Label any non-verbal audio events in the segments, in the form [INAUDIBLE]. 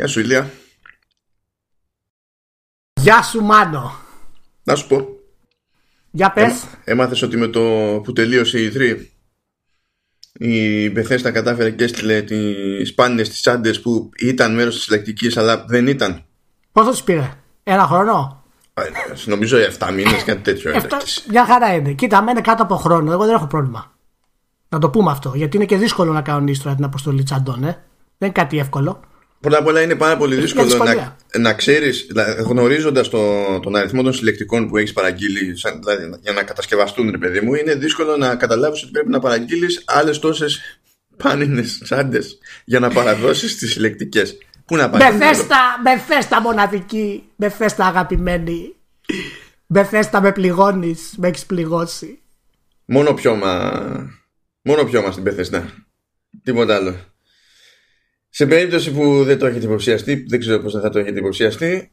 Γεια σου Ηλία. Γεια σου Μάνο. Να σου πω. Για πες. Ε, έμαθες ότι με το που τελείωσε η 3 η Bethesda κατάφερε και έστειλε τις πάνες τις τσάντες που ήταν μέρος της συλλεκτικής αλλά δεν ήταν. Πόσο τους πήρε; Ένα χρόνο; Ε, νομίζω 7 μήνες κάτι τέτοιο. Εφτά- Μια χαρά είναι. Κοίτα, με είναι κάτω από χρόνο. Εγώ δεν έχω πρόβλημα. Να το πούμε αυτό. Γιατί είναι και δύσκολο να κανονίσει τώρα την αποστολή τσαντών, ε. Δεν είναι κάτι εύκολο. Πρώτα απ' όλα είναι πάρα πολύ δύσκολο δυσκολία. να, να ξέρεις, δηλαδή, γνωρίζοντας το, τον αριθμό των συλλεκτικών που έχεις παραγγεείλει σαν, δηλαδή, για να κατασκευαστούν ρε παιδί μου, είναι δύσκολο να καταλάβεις ότι πρέπει να παραγγείλεις άλλες τόσες πάνινες τσάντες για να παραδώσεις τις συλλεκτικές. Πού να πάει; Μπεθέστα, Μπεθέστα μοναδική. Μπεθέστα αγαπημένη. Μπεθέστα με πληγώνεις. Με έχεις πληγώσει. Μόνο πιώμα, μόνο πιώμα στην Bethesda. Τίποτα άλλο. Σε περίπτωση που δεν το έχετε υποψιαστεί, δεν ξέρω πώς θα το έχετε υποψιαστεί,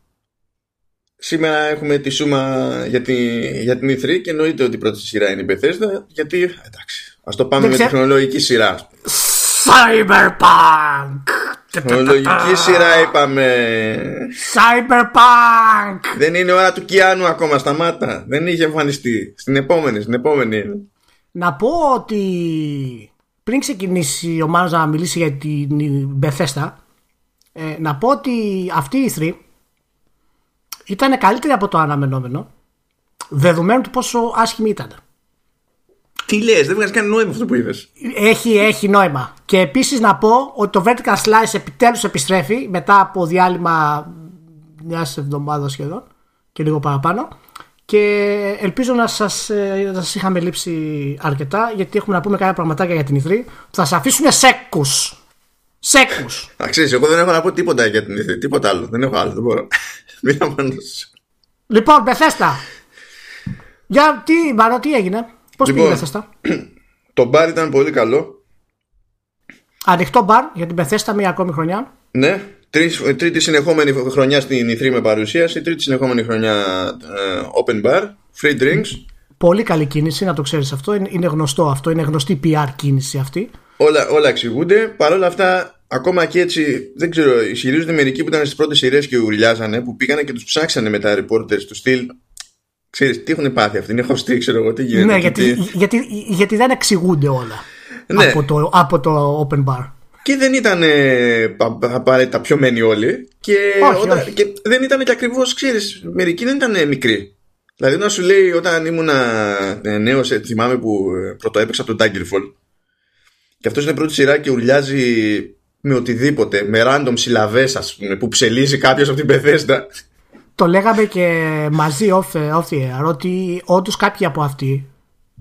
σήμερα έχουμε τη σούμα για, τη, για την E3 και εννοείται ότι η πρώτη στη σειρά είναι η Bethesda, γιατί, εντάξει, ας το πάμε Δεν με ξέ- τη χρονολογική σειρά. Cyberpunk! Χρονολογική σειρά είπαμε. Cyberpunk! Δεν είναι ώρα του Κιάνου ακόμα, σταμάτα. Δεν είχε εμφανιστεί. Στην επόμενη, στην επόμενη. είναι. Να πω ότι πριν ξεκινήσει ο Μάνος να μιλήσει για την Bethesda ε, να πω ότι αυτή η 3 ήταν καλύτερη από το αναμενόμενο δεδομένου του πόσο άσχημη ήταν. Τι λες, δεν βγάζει καν νόημα αυτό που είδες. Έχει, έχει νόημα. Και επίσης να πω ότι το Vertical Slice επιτέλους επιστρέφει μετά από διάλειμμα μιας εβδομάδας σχεδόν και λίγο παραπάνω και ελπίζω να σας, ε, να σας είχαμε λείψει αρκετά γιατί έχουμε να πούμε κάποια πραγματάκια για την ηθρή που θα σας αφήσουν σέκους. Σέκους. [LAUGHS] Α, ξέρεις, εγώ δεν έχω να πω τίποτα για την ηθρή, τίποτα άλλο. Δεν έχω άλλο, δεν μπορώ. [LAUGHS] Μην αμάνωσες. λοιπόν, Μπεθέστα. Για τι, Μαρό, τι έγινε; Πώς Λοιπόν. πήγε η Μπεθέστα; [CLEARS THROAT] Το μπαρ ήταν πολύ καλό. Ανοιχτό μπαρ για την Μπεθέστα μία ακόμη χρονιά. Ναι, τρεις, τρίτη συνεχόμενη χρονιά στην ηθρή με παρουσίαση, τρίτη συνεχόμενη χρονιά ε, open bar, free drinks. Πολύ καλή κίνηση, να το ξέρεις αυτό. Είναι, είναι γνωστό αυτό. Είναι γνωστή PR κίνηση αυτή. Όλα, όλα εξηγούνται. Παρ' όλα αυτά, ακόμα και έτσι, δεν ξέρω, ισχυρίζονται μερικοί που ήταν στις πρώτες σειρές και ουρλιάζανε, που πήγανε και τους ψάξανε με τα reporters του στυλ. Ξέρεις, τι έχουν πάθει αυτοί, είναι χωστοί, ξέρω εγώ, τι γίνεται. ναι, και γιατί, τι- γιατί, γιατί δεν εξηγούνται όλα Ναι. από, το, από το open bar. Και δεν ήταν ε, πα- πα- απαραίτητα πιωμένοι όλοι. Και, Όχι, όταν, όχι. και δεν ήταν και ακριβώς, ξέρεις, μερικοί δεν ήταν ε, μικροί. Δηλαδή, να σου λέει όταν ήμουνα νέος, θυμάμαι που ε, πρωτοέπαιξα το Daggerfall. Και αυτός είναι πρώτη σειρά και ουρλιάζει με οτιδήποτε, με random συλλαβές, ας πούμε, που ψελίζει κάποιος από την Bethesda. Το λέγαμε και μαζί off, off the air ότι όντως κάποιοι από αυτοί.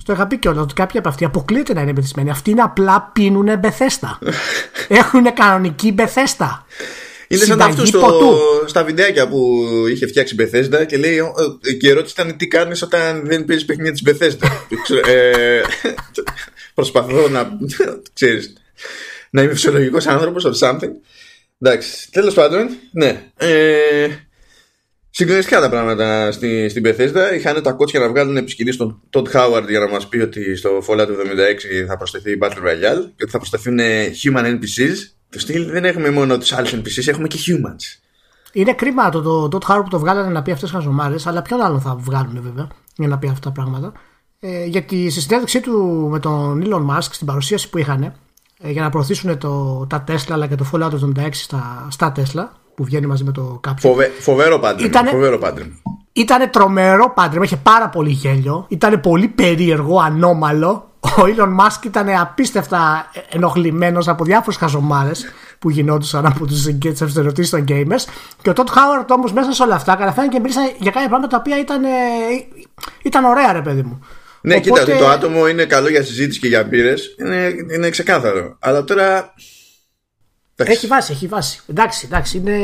Στο είχα πει και ότι κάποιοι από αυτοί αποκλείεται να είναι μεθυσμένοι. Αυτοί είναι απλά πίνουν μπεθέστα. [LAUGHS] Έχουν κανονική μπεθέστα. Είναι σαν Συνταγή αυτό στο, ποτού. στα βιντεάκια που είχε φτιάξει η Bethesda και λέει «Ο, ε, και η ερώτηση ήταν τι κάνεις όταν δεν παίζεις παιχνίδια της Bethesda. [LAUGHS] Και ξέρω, ε, [LAUGHS] προσπαθώ να ξέρεις να είμαι φυσιολογικός άνθρωπος or something. Εντάξει, τέλος πάντων, ναι. Ε, συγκλονιστικά τα πράγματα στη, στην Bethesda. Είχαν τα κότσια να βγάλουν επισκηνή στον Todd Howard για να μας πει ότι στο Fallout 76 θα προσθεθεί η Battle Royale και ότι θα προσθεθούν ε, human NPCs. Το στυλ δεν έχουμε μόνο τους άλλους NPCs, έχουμε και humans. Είναι κρίμα το, το, το Dot Harbour που το βγάλανε να πει αυτές τι χαζομάρες, αλλά ποιον άλλον θα βγάλουν βέβαια για να πει αυτά τα πράγματα. Ε, γιατί στη συνέντευξή του με τον Elon Musk στην παρουσίαση που είχαν ε, για να προωθήσουν το, τα Tesla αλλά και το Fallout 76 στα, στα Tesla που βγαίνει μαζί με το κάποιο. Φοβε, φοβερό πάντρεμ. Ήτανε- Φοβερό πάντρεμ. Ήταν τρομερό πάντρεμα, είχε πάρα πολύ γέλιο. Ήταν πολύ περίεργο, ανώμαλο. Ο Elon Musk ήταν απίστευτα ενοχλημένος από διάφορες χαζομάρες που γινόντουσαν από τους ερωτήσεις των gamers. Και ο Todd Howard όμως μέσα σε όλα αυτά καταφέρανε και μίλησαν για κάποια πράγματα τα οποία ήταν, ε, ήταν ωραία, ρε παιδί μου. Ναι, Οπότε- κοίτα, ότι το άτομο είναι καλό για συζήτηση και για μπύρες. Είναι, είναι ξεκάθαρο. Αλλά τώρα. Εντάξει. Έχει βάση, έχει βάση. Εντάξει, εντάξει, είναι,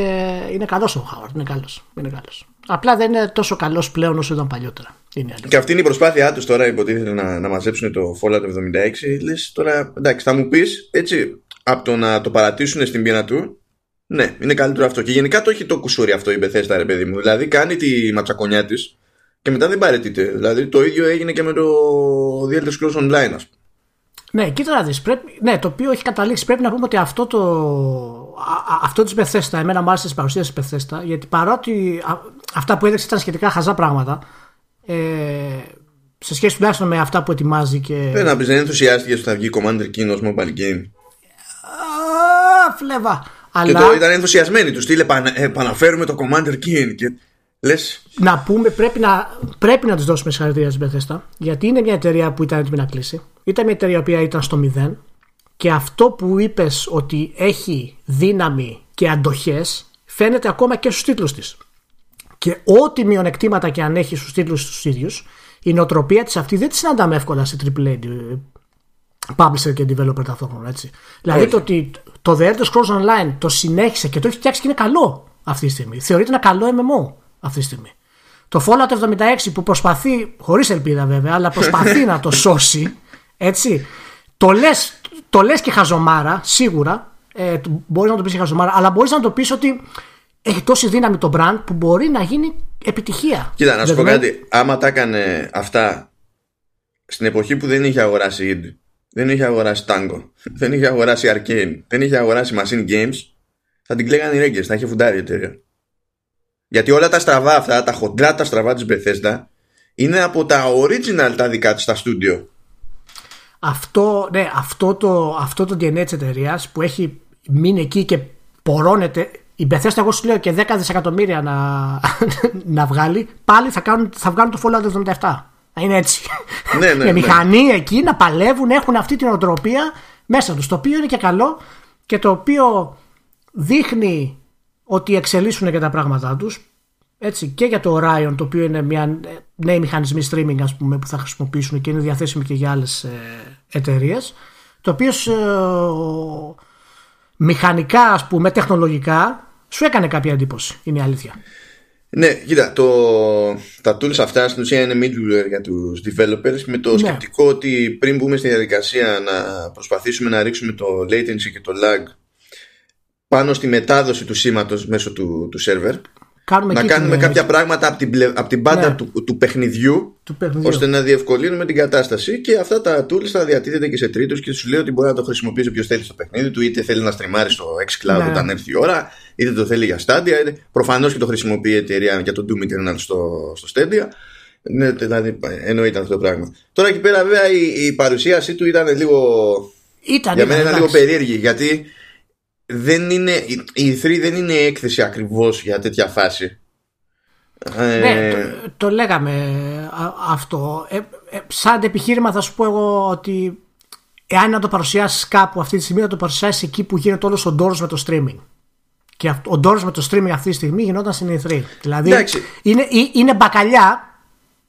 είναι καλός ο Howard. Είναι καλός. Είναι καλός. Απλά δεν είναι τόσο καλός πλέον όσο ήταν παλιότερα. Είναι η αλήθεια. Και αυτή είναι η προσπάθειά τους τώρα, υποτίθεται να, να μαζέψουν το Fallout 76. Λες τώρα, εντάξει, θα μου πεις έτσι, από το να το παρατήσουν στην πείνα του, ναι, είναι καλύτερο αυτό. Και γενικά το έχει το κουσούρι αυτό η Bethesda, ρε παιδί μου. Δηλαδή κάνει τη ματσακονιά της και μετά δεν παρετείται. Δηλαδή το ίδιο έγινε και με το The Elder Scrolls Online, ας πούμε. Ναι, κοίτα να δεις, πρέπει, ναι, το οποίο έχει καταλήξει. Πρέπει να πούμε ότι αυτό το. α- α- αυτό της Bethesda, εμένα μου άρεσε τη παρουσία της Bethesda, γιατί παρότι α- αυτά που έδειξε ήταν σχετικά χαζά πράγματα, ε, σε σχέση τουλάχιστον με αυτά που ετοιμάζει και. Πρέπει να πεις, δεν ενθουσιάστηκες ότι θα βγει Commander King ως mobile game. Α, φλεβά. Και Αλλά το ήταν ενθουσιασμένοι. Τους στείλε «Επανα- επαναφέρουμε το Commander King. Και λε. να πούμε, πρέπει να, πρέπει να τη δώσουμε συγχαρητήρια στην Bethesda, γιατί είναι μια εταιρεία που ήταν έτοιμη να κλείσει. Ήταν μια εταιρεία που ήταν στο μηδέν και αυτό που είπες ότι έχει δύναμη και αντοχές φαίνεται ακόμα και στους τίτλους της. Και ό,τι μειονεκτήματα και αν έχει στους τίτλους τους ίδιους, η νοοτροπία της αυτή δεν τη συναντάμε εύκολα σε AAA publisher και developer ταυτόχρονα. Έτσι. Δηλαδή Όχι. το ότι το The Elder Scrolls Online το συνέχισε και το έχει φτιάξει και είναι καλό αυτή τη στιγμή. Θεωρείται ένα καλό MMO αυτή τη στιγμή. Το Fallout 76 που προσπαθεί, χωρίς ελπίδα βέβαια, αλλά προσπαθεί [LAUGHS] να το σώσει, έτσι, το λες, το λες και χαζομάρα, σίγουρα, ε, το- μπορείς να το πεις και χαζομάρα, αλλά μπορείς να το πεις ότι έχει τόση δύναμη το brand που μπορεί να γίνει επιτυχία. Κοίτα, να σου πω Δεδομένου- κάτι. Άμα τα έκανε αυτά στην εποχή που δεν είχε αγοράσει id, δεν είχε αγοράσει Tango, [LAUGHS] δεν είχε αγοράσει Arcane, δεν είχε αγοράσει Machine Games, θα την κλαίγανε οι Ρέγκε, θα είχε φουντάρει η εταιρεία. Γιατί όλα τα στραβά αυτά, τα χοντρά τα στραβά της Bethesda, είναι από τα original τα δικά της στα στούντιο. Αυτό, ναι, αυτό, το, αυτό το DNA της εταιρείας που έχει μείνει εκεί και πορώνεται. Η Bethesda, εγώ σου λέω και 10 δισεκατομμύρια να, [LAUGHS] να βγάλει, πάλι θα, κάνουν, θα βγάλουν το Fallout 77. Θα είναι έτσι. Ναι, ναι, [LAUGHS] Οι ναι. μηχανοί εκεί να παλεύουν, έχουν αυτή την οτροπία μέσα τους. Το οποίο είναι και καλό και το οποίο δείχνει ότι εξελίσσουν και τα πράγματά τους έτσι, και για το Orion το οποίο είναι μια ε, νέοι μηχανισμοί streaming ας πούμε, που θα χρησιμοποιήσουν και είναι διαθέσιμοι και για άλλες ε, εταιρείες. το οποίος ε, μηχανικά ας πούμε τεχνολογικά σου έκανε κάποια εντύπωση είναι η αλήθεια Ναι, κοίτα, το, τα tools αυτά στην ουσία είναι middleware για τους developers με το Ναι. σκεπτικό ότι πριν μπούμε στη διαδικασία να προσπαθήσουμε να ρίξουμε το latency και το lag πάνω στη μετάδοση του σήματος μέσω του, του server κάνουμε να εκεί κάνουμε την, ε, κάποια πράγματα από την, πλε- από την πάντα Ναι. του, του παιχνιδιού του παιχνιδιού. ώστε να διευκολύνουμε την κατάσταση και αυτά τα tools θα διατίθεται και σε τρίτους και σου λέει ότι μπορεί να το χρησιμοποιήσει όποιος θέλει στο παιχνίδι του είτε θέλει να στριμάρει στο xCloud Ναι. όταν έρθει η ώρα είτε το θέλει για Stadia είτε... προφανώς και το χρησιμοποιεί η εταιρεία για το Doom Eternal στο, στο Stadia ναι, δηλαδή εννοείται αυτό το πράγμα τώρα εκεί πέρα βέβαια η, η παρουσίασή του ήταν λίγο ήταν, για μένα ήταν, είναι λίγο εντάξει. περίεργη γιατί δεν είναι, η- η E3 δεν είναι έκθεση ακριβώς για τέτοια φάση ε, Ναι, το, το λέγαμε α- αυτό. Ε, ε, σαν επιχείρημα θα σου πω εγώ ότι εάν να το παρουσιάσεις κάπου αυτή τη στιγμή, να το παρουσιάσεις εκεί που γίνεται όλος ο ντόρος με το streaming. Και αυτό- ο ντόρος με το streaming αυτή τη στιγμή γινόταν στην E3. Δηλαδή Εντάξει. είναι, ε- είναι μπακαλιά.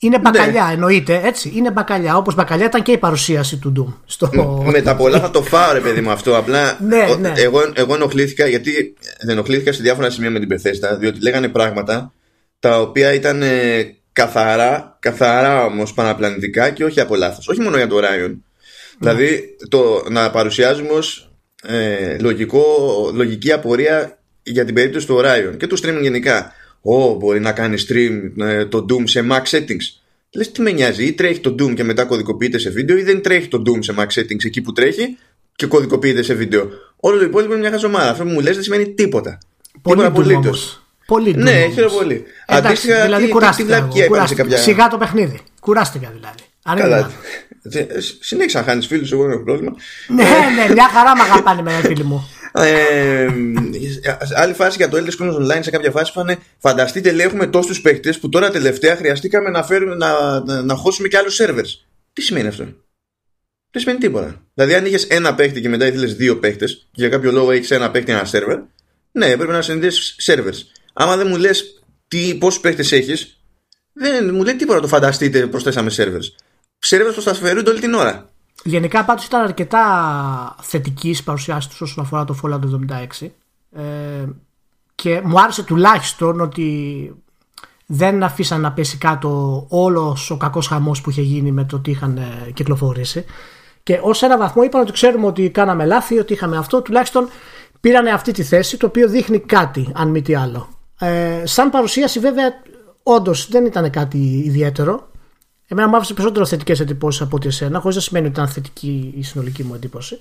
Είναι μπακαλιά, εννοείται, έτσι. Είναι μπακαλιά. Όπως μπακαλιά ήταν και η παρουσίαση του Doom. Στο... με τα πολλά θα το φάω ρε παιδί μου αυτό απλά Ναι, ο- ναι. Εγώ, εγώ ενοχλήθηκα γιατί δεν ενοχλήθηκα σε διάφορα σημεία με την Bethesda διότι λέγανε πράγματα τα οποία ήταν ε, καθαρά καθαρά όμως παραπλανητικά και όχι από λάθος όχι μόνο για το Orion δηλαδή το να παρουσιάζουμε ως ε, λογικό, λογική απορία για την περίπτωση του Orion και του streaming γενικά Ω, μπορεί να κάνει stream ε, το Doom σε max settings Λες τι με νοιάζει, ή τρέχει το Doom και μετά κωδικοποιείται σε βίντεο, ή δεν τρέχει το Doom σε max settings εκεί που τρέχει και κωδικοποιείται σε βίντεο. Όλο το υπόλοιπο είναι μια χαζομάρα. Αυτό που μου λες δεν σημαίνει τίποτα. Πολύ τίποτα Doom απολύτως. όμως. Πολύ Doom Ναι, όμως. χαίρομαι πολύ. Εντάξει, Αντίστοιχα, δηλαδή τι- τι- κουράστηκα. τι βλακεία εγώ, είπαμε σε κουράστηκα. κάποια- Σιγά το παιχνίδι. Κουράστηκα δηλαδή. Αν είναι Καλά. δυνατόν. Ε, Συνέχισα να χάνεις φίλους, εγώ δεν έχω πρόβλημα. ναι, ναι, μια χαρά με αγαπάνε με [LAUGHS] φίλοι μου. Ε, σε άλλη φάση για το Elder Scrolls Online σε κάποια φάση είπανε φανταστείτε λέει έχουμε τόσους παίχτες που τώρα τελευταία χρειαστήκαμε να, φέρουμε, να, να, να χώσουμε και άλλους servers τι σημαίνει αυτό; Δεν σημαίνει τίποτα. Δηλαδή αν είχες ένα παίχτη και μετά ήθελες δύο παίχτες και για κάποιο λόγο έχεις ένα παίχτη ένα server ναι πρέπει να συνδέσεις servers. Άμα δεν μου λες τι, πόσους παίχτες έχεις δεν μου λέει τίποτα το φανταστείτε προσθέσαμε servers servers που θα σφαιρούνται όλη την ώρα Γενικά πάντως ήταν αρκετά θετική η παρουσιάση τους όσον αφορά το Fallout 76 ε, και μου άρεσε τουλάχιστον ότι δεν αφήσαν να πέσει κάτω όλος ο κακός χαμός που είχε γίνει με το τι είχαν ε, κυκλοφορήσει. Και ως ένα βαθμό είπαν ότι ξέρουμε ότι κάναμε λάθη, ότι είχαμε αυτό. Τουλάχιστον πήρανε αυτή τη θέση το οποίο δείχνει κάτι αν μη τι άλλο. Ε, σαν παρουσίαση βέβαια όντως δεν ήταν κάτι ιδιαίτερο Εμένα μου άφησε περισσότερο θετικές εντυπώσεις από ότι εσένα, χωρίς να σημαίνει ότι ήταν θετική η συνολική μου εντύπωση.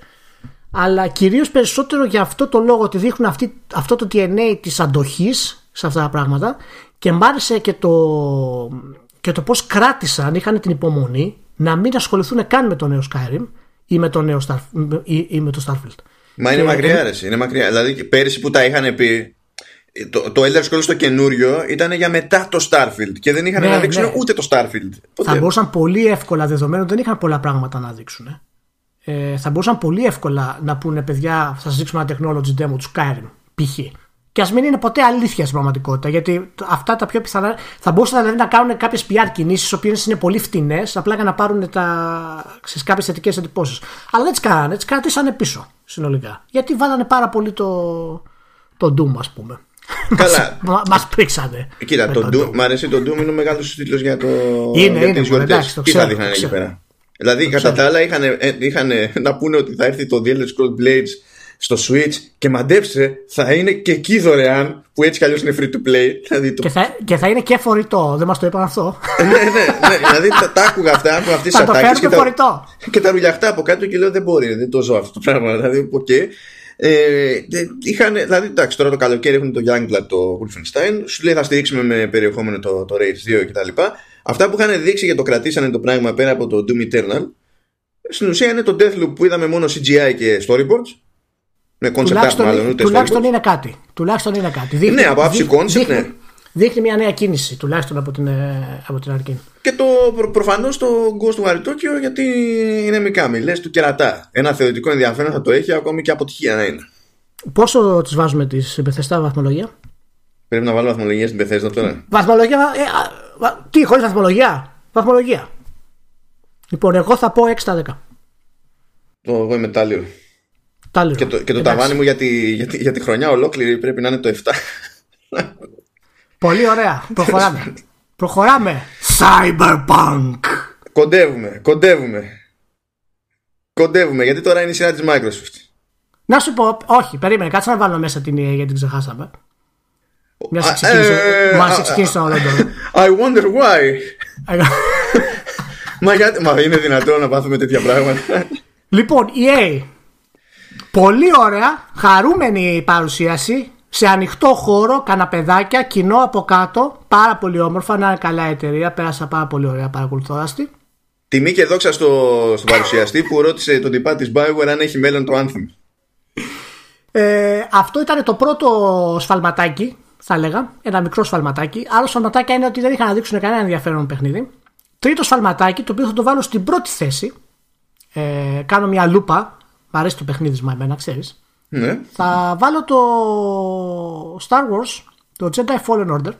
Αλλά κυρίως περισσότερο για αυτό το λόγο ότι δείχνουν αυτή, αυτό το DNA της αντοχής σε αυτά τα πράγματα και μ' άρεσε και το, και το πώς κράτησαν, είχαν την υπομονή να μην ασχοληθούν καν με το νέο Skyrim ή με το νέο Star, ή, ή με το Starfield. Μα είναι μακριά, ε, είναι μακριά. Δηλαδή πέρυσι που τα είχαν πει, το, το Elder Scrolls το καινούριο ήταν για μετά το Starfield και δεν είχαν ναι, να δείξουν ναι. ούτε το Starfield. Θα μπορούσαν πολύ εύκολα δεδομένου δεν είχαν πολλά πράγματα να δείξουν. Ε, θα μπορούσαν πολύ εύκολα να πούνε παιδιά, θα σας δείξουμε ένα technology demo του Skyrim, π.χ. Και ας μην είναι ποτέ αλήθεια στην πραγματικότητα. Γιατί αυτά τα πιο πιθανά. Θα μπορούσαν δηλαδή να κάνουν κάποιες PR κινήσεις, οι οποίες είναι πολύ φτηνές, απλά για να πάρουν κάποιες θετικές εντυπώσεις. Αλλά δεν τις κάνανε, τις κρατήσανε πίσω συνολικά. Γιατί βάλανε πάρα πολύ το, το Doom, ας πούμε. Καλά. Μα πρίξανε. Κοίτα, το Doom, μ' αρέσει το Doom, είναι ο μεγάλο τίτλος για, το, είναι, για είναι, τις Τι θα δείχνανε εκεί πέρα; Δηλαδή, κατά τα άλλα, είχαν, είχαν [LAUGHS] να πούνε ότι θα έρθει το The Elder Scrolls Blades στο Switch και μαντέψε, θα είναι και εκεί δωρεάν, που έτσι κι αλλιώς είναι free to play. [LAUGHS] Δηλαδή το... και, θα, και θα είναι και φορητό, δεν μας το είπαν αυτό. ναι, ναι, ναι. Δηλαδή τα, τα άκουγα αυτά, άκουγα αυτές τι ατάκες. Και, τα, και τα ρουλιαχτά από κάτω και λέω δεν μπορεί, δεν το ζω αυτό το πράγμα. Δηλαδή, okay. Ε, είχαν, δηλαδή, εντάξει, τώρα το καλοκαίρι έχουν το Youngblood, το Wolfenstein. Σου λέει θα στηρίξουμε με περιεχόμενο το, το Rage 2 κτλ. Αυτά που είχαν δείξει και το κρατήσανε το πράγμα πέρα από το Doom Eternal. Στην ουσία είναι το Deathloop που είδαμε μόνο CGI και storyboards. Ναι, τουλάχιστον, μάλλον, ούτε τουλάχιστον είναι κάτι. Τουλάχιστον είναι κάτι. Δείχνει, ναι, από άψη concept, ναι. Δείχνει μια νέα κίνηση, τουλάχιστον από την, ε, από την αρχή. Και το προ, προφανώς το Ghost War Tokyo γιατί είναι Μικάμι. Λε του κερατά. Ένα θεωρητικό ενδιαφέρον θα το έχει ακόμη και αποτυχία να είναι. Πόσο τις βάζουμε τις Bethesda βαθμολογία; Πρέπει να βάλω βαθμολογία στην Bethesda τώρα. Βαθμολογία. Ε, α, τι, χωρίς βαθμολογία; Βαθμολογία. Λοιπόν, εγώ θα πω 6 στα 10. Το εγώ είμαι τάλιο. Και το, και το ταβάνι μου για τη, για, τη, για τη χρονιά ολόκληρη πρέπει να είναι το 7. Πολύ ωραία. [LAUGHS] Προχωράμε. Προχωράμε. Cyberpunk. Κοντεύουμε, κοντεύουμε. Κοντεύουμε, γιατί τώρα είναι η σειρά της Microsoft. Να σου πω, όχι, περίμενε, κάτσε να βάλω μέσα την EA γιατί την ξεχάσαμε. Μιας ξεκίνησε το [LAUGHS] I wonder why. [LAUGHS] μα, μα είναι δυνατόν να πάθουμε τέτοια πράγματα. Λοιπόν, EA Πολύ ωραία, χαρούμενη παρουσίαση σε ανοιχτό χώρο, καναπεδάκια, κοινό από κάτω. Πάρα πολύ όμορφα, να είναι καλά εταιρεία. Πέρασα πάρα πολύ ωραία παρακολουθώντα τη. Τιμή και δόξα στο, στον παρουσιαστή που ρώτησε τον τυπά της Bioware αν έχει μέλλον το Anthem. Ε, αυτό ήταν το πρώτο σφαλματάκι, θα έλεγα. Ένα μικρό σφαλματάκι. Άλλο σφαλματάκι είναι ότι δεν είχαν να δείξουν κανένα ενδιαφέρον παιχνίδι. Τρίτο σφαλματάκι, το οποίο θα το βάλω στην πρώτη θέση. Ε, κάνω μια λούπα Μ' αρέσει το παιχνίδι μου εμένα, ξέρεις. Ναι. Θα βάλω το Star Wars, το Jedi Fallen Order,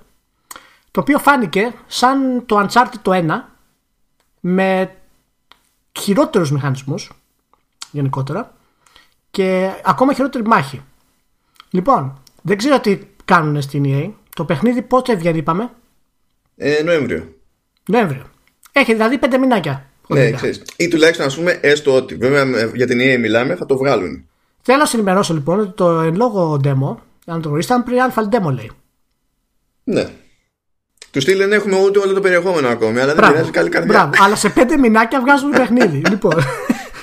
το οποίο φάνηκε σαν το Uncharted το 1 με χειρότερους μηχανισμούς γενικότερα και ακόμα χειρότερη μάχη. Λοιπόν, δεν ξέρω τι κάνουν στην EA. Το παιχνίδι πότε βγαίνει είπαμε; Ε, Νοέμβριο. Νοέμβριο. Έχει δηλαδή πέντε μηνάκια. Ναι, ξέρεις. Ή τουλάχιστον ας πούμε έστω ότι. Βέβαια για την EA μιλάμε, θα το βγάλουν. Θέλω να σα ενημερώσω λοιπόν ότι το εν λόγω demo, αν το γνωρίζετε, ήταν pre-alpha demo λέει. Ναι. Του στυλ δεν έχουμε ούτε όλο το περιεχόμενο ακόμη, αλλά δεν πειράζει καλή καρδιά. Μπράβο, αλλά σε πέντε μηνάκια βγάζουν παιχνίδι. [LAUGHS] λοιπόν,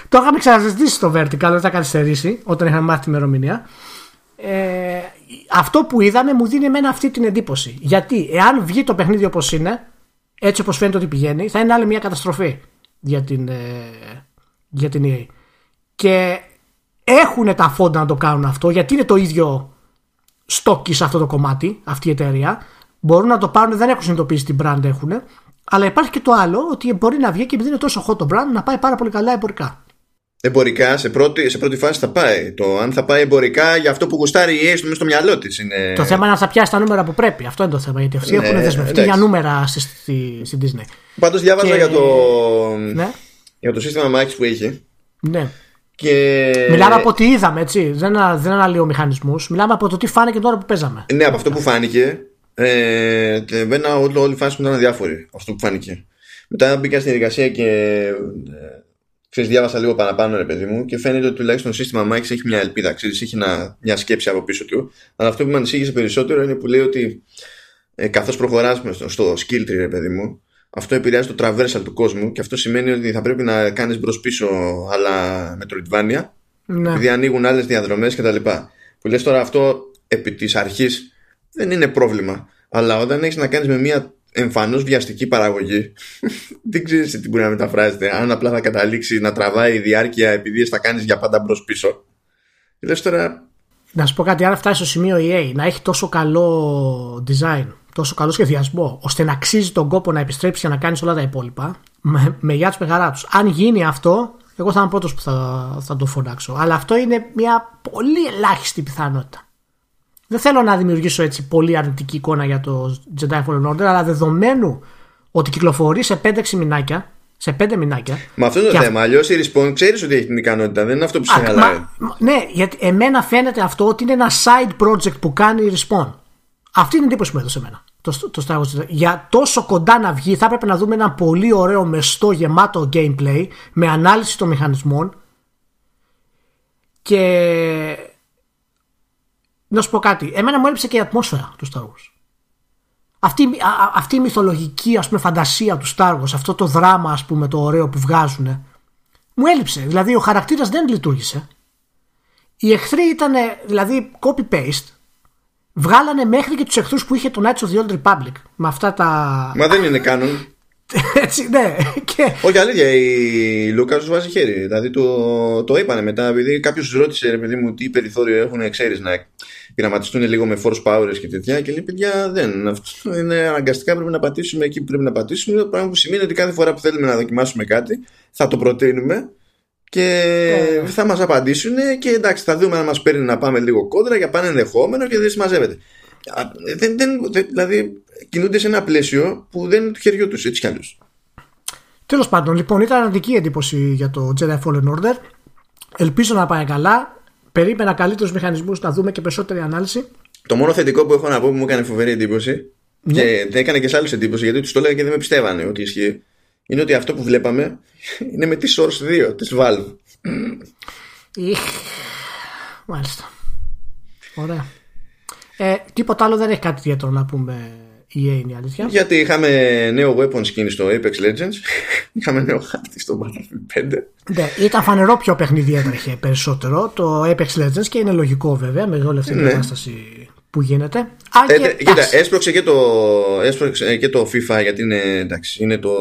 το είχαμε ξαναζητήσει στο Vertical, δεν θα καθυστερήσει όταν είχαμε μάθει τη ημερομηνία. Ε, αυτό που είδαμε μου δίνει εμένα αυτή την εντύπωση. Γιατί εάν βγει το παιχνίδι όπως είναι, έτσι όπως φαίνεται ότι πηγαίνει, θα είναι άλλη μια καταστροφή για την, ε, για την EA. Και έχουν τα φόντα να το κάνουν αυτό γιατί είναι το ίδιο στόκι σε αυτό το κομμάτι, αυτή η εταιρεία. Μπορούν να το πάρουν, δεν έχουν συνειδητοποιήσει τι brand έχουν. Αλλά υπάρχει και το άλλο ότι μπορεί να βγει και επειδή είναι τόσο hot το brand να πάει πάρα πολύ καλά εμπορικά. Εμπορικά, σε πρώτη, σε πρώτη φάση θα πάει. Το αν θα πάει εμπορικά για αυτό που γουστάρει η EA στο, στο μυαλό της. Είναι... Το θέμα είναι αν θα πιάσει τα νούμερα που πρέπει. Αυτό είναι το θέμα. Γιατί αυτοί ναι, έχουν δεσμευτεί για νούμερα στη, στη, Disney. Πάντως διάβαζα για, το, ναι. για το σύστημα Max που έχει. Ναι. Και... Μιλάμε από ό,τι είδαμε, έτσι. Δεν, δεν αναλύω μηχανισμούς. Μιλάμε από το τι φάνηκε τώρα που παίζαμε. Ναι, από αυτό που φάνηκε. Ε, και εμένα όλη η φάση μου ήταν διάφορη. Αυτό που φάνηκε. Μετά μπήκα στην εργασία και ε, ξέρεις, διάβασα λίγο παραπάνω ρε παιδί μου και φαίνεται ότι τουλάχιστον το σύστημα Max έχει μια ελπίδα, ξέρεις, έχει μια σκέψη από πίσω του. Αλλά αυτό που με ανησύγησε περισσότερο είναι που λέει ότι ε, καθώς προχωράς στο, στο skill tree ρε παιδί μου, αυτό επηρεάζει το traversal του κόσμου και αυτό σημαίνει ότι θα πρέπει να κάνεις μπρος πίσω αλλά με Metroidvania Ναι. επειδή ανοίγουν άλλες διαδρομές και τα λοιπά. Που λες τώρα αυτό επί της αρχής δεν είναι πρόβλημα. Αλλά όταν έχεις να κάνεις με μια εμφανώς βιαστική παραγωγή [LAUGHS] δεν ξέρεις τι μπορεί να μεταφράζεται. Αν απλά θα καταλήξεις να τραβάει η διάρκεια επειδή θα κάνεις για πάντα μπρος πίσω. Λες τώρα Να σου πω κάτι, αν φτάσεις στο σημείο EA να έχει τόσο καλό design, τόσο καλό σχεδιασμό, ώστε να αξίζει τον κόπο να επιστρέψεις και να κάνεις όλα τα υπόλοιπα, με, με γεια του με χαρά τους. Αν γίνει αυτό, εγώ θα είμαι πρώτος που θα, θα το φωνάξω. Αλλά αυτό είναι μια πολύ ελάχιστη πιθανότητα. Δεν θέλω να δημιουργήσω έτσι πολύ αρνητική εικόνα για το Jedi Fallen Order, αλλά δεδομένου ότι κυκλοφορεί σε 5-6 μηνάκια, σε 5 μηνάκια. Με αυτό είναι το και θέμα. Αλλιώς η Respawn ξέρεις ότι έχει την ικανότητα. Δεν είναι αυτό που σε Α, χαλάει. μα- μα- ναι, γιατί εμένα φαίνεται αυτό ότι είναι ένα side project που κάνει η Respawn. Αυτή είναι η εντύπωση που μου έδωσε εμένα. Το, το Star Wars Jedi. Για τόσο κοντά να βγει, θα έπρεπε να δούμε ένα πολύ ωραίο, μεστό, γεμάτο gameplay με ανάλυση των μηχανισμών. Και. Να σου πω κάτι. Εμένα μου έλειψε και η ατμόσφαιρα του Star Wars. Αυτή, α- α- αυτή η μυθολογική ας πούμε, φαντασία του Star Wars, αυτό το δράμα ας πούμε, το ωραίο που βγάζουν, μου έλειψε. Δηλαδή ο χαρακτήρας δεν λειτουργήσε. Οι εχθροί ήταν δηλαδή copy-paste. Βγάλανε μέχρι και τους εχθρούς που είχε το Knights of the Old Republic. Με αυτά τα... Μα δεν είναι κάνον. [LAUGHS] Έτσι, ναι. Και... Όχι αλήθεια, η Λούκα τους βάζει χέρι. Δηλαδή το, το είπανε μετά, επειδή κάποιος του ρώτησε, ρε παιδί μου, τι περιθώριο έχουν, ξέρεις, να πειραματιστούν λίγο με force powers και τέτοια. Και λέει, παιδιά, δεν. Αυτό είναι αναγκαστικά πρέπει να πατήσουμε εκεί που πρέπει να πατήσουμε. Το πράγμα που σημαίνει ότι κάθε φορά που θέλουμε να δοκιμάσουμε κάτι, θα το προτείνουμε και θα μας απαντήσουν και εντάξει, θα δούμε αν μας παίρνει να πάμε λίγο κόντρα για πάνε ενδεχόμενο και δεν συμμαζεύεται. Α, Δεν, δεν, δεν- δηλαδή κινούνται σε ένα πλαίσιο που δεν είναι του χεριού τους έτσι κι αλλιώς. Τέλος πάντων, λοιπόν, ήταν αρνητική εντύπωση για το Jedi Fallen Order. Ελπίζω να πάει καλά. Περίμενα καλύτερους μηχανισμούς να δούμε και περισσότερη ανάλυση. Το μόνο θετικό που έχω να πω που μου έκανε φοβερή εντύπωση και δεν έκανε και σε άλλου εντύπωση γιατί τους το έλεγα και δεν με πιστεύανε ότι ισχύει είναι ότι αυτό που βλέπαμε είναι με τη Source 2 της Valve. Ιχ. Μάλιστα. Ωραία. Ε, τίποτα άλλο δεν έχει κάτι ιδιαίτερο να πούμε η EA είναι η αλήθεια. Γιατί είχαμε νέο weapon skin στο Apex Legends, είχαμε νέο χάρτη στο Battlefield 5. Ναι, ήταν φανερό ποιο παιχνίδι έτρεχε περισσότερο το Apex Legends και είναι λογικό βέβαια με όλη αυτή την Ναι. κατάσταση που γίνεται; Αν Ε, και, τε- κοίτα, εντάξει, έσπρωξε και, το, έσπρωξε και το FIFA γιατί είναι, εντάξει, είναι το,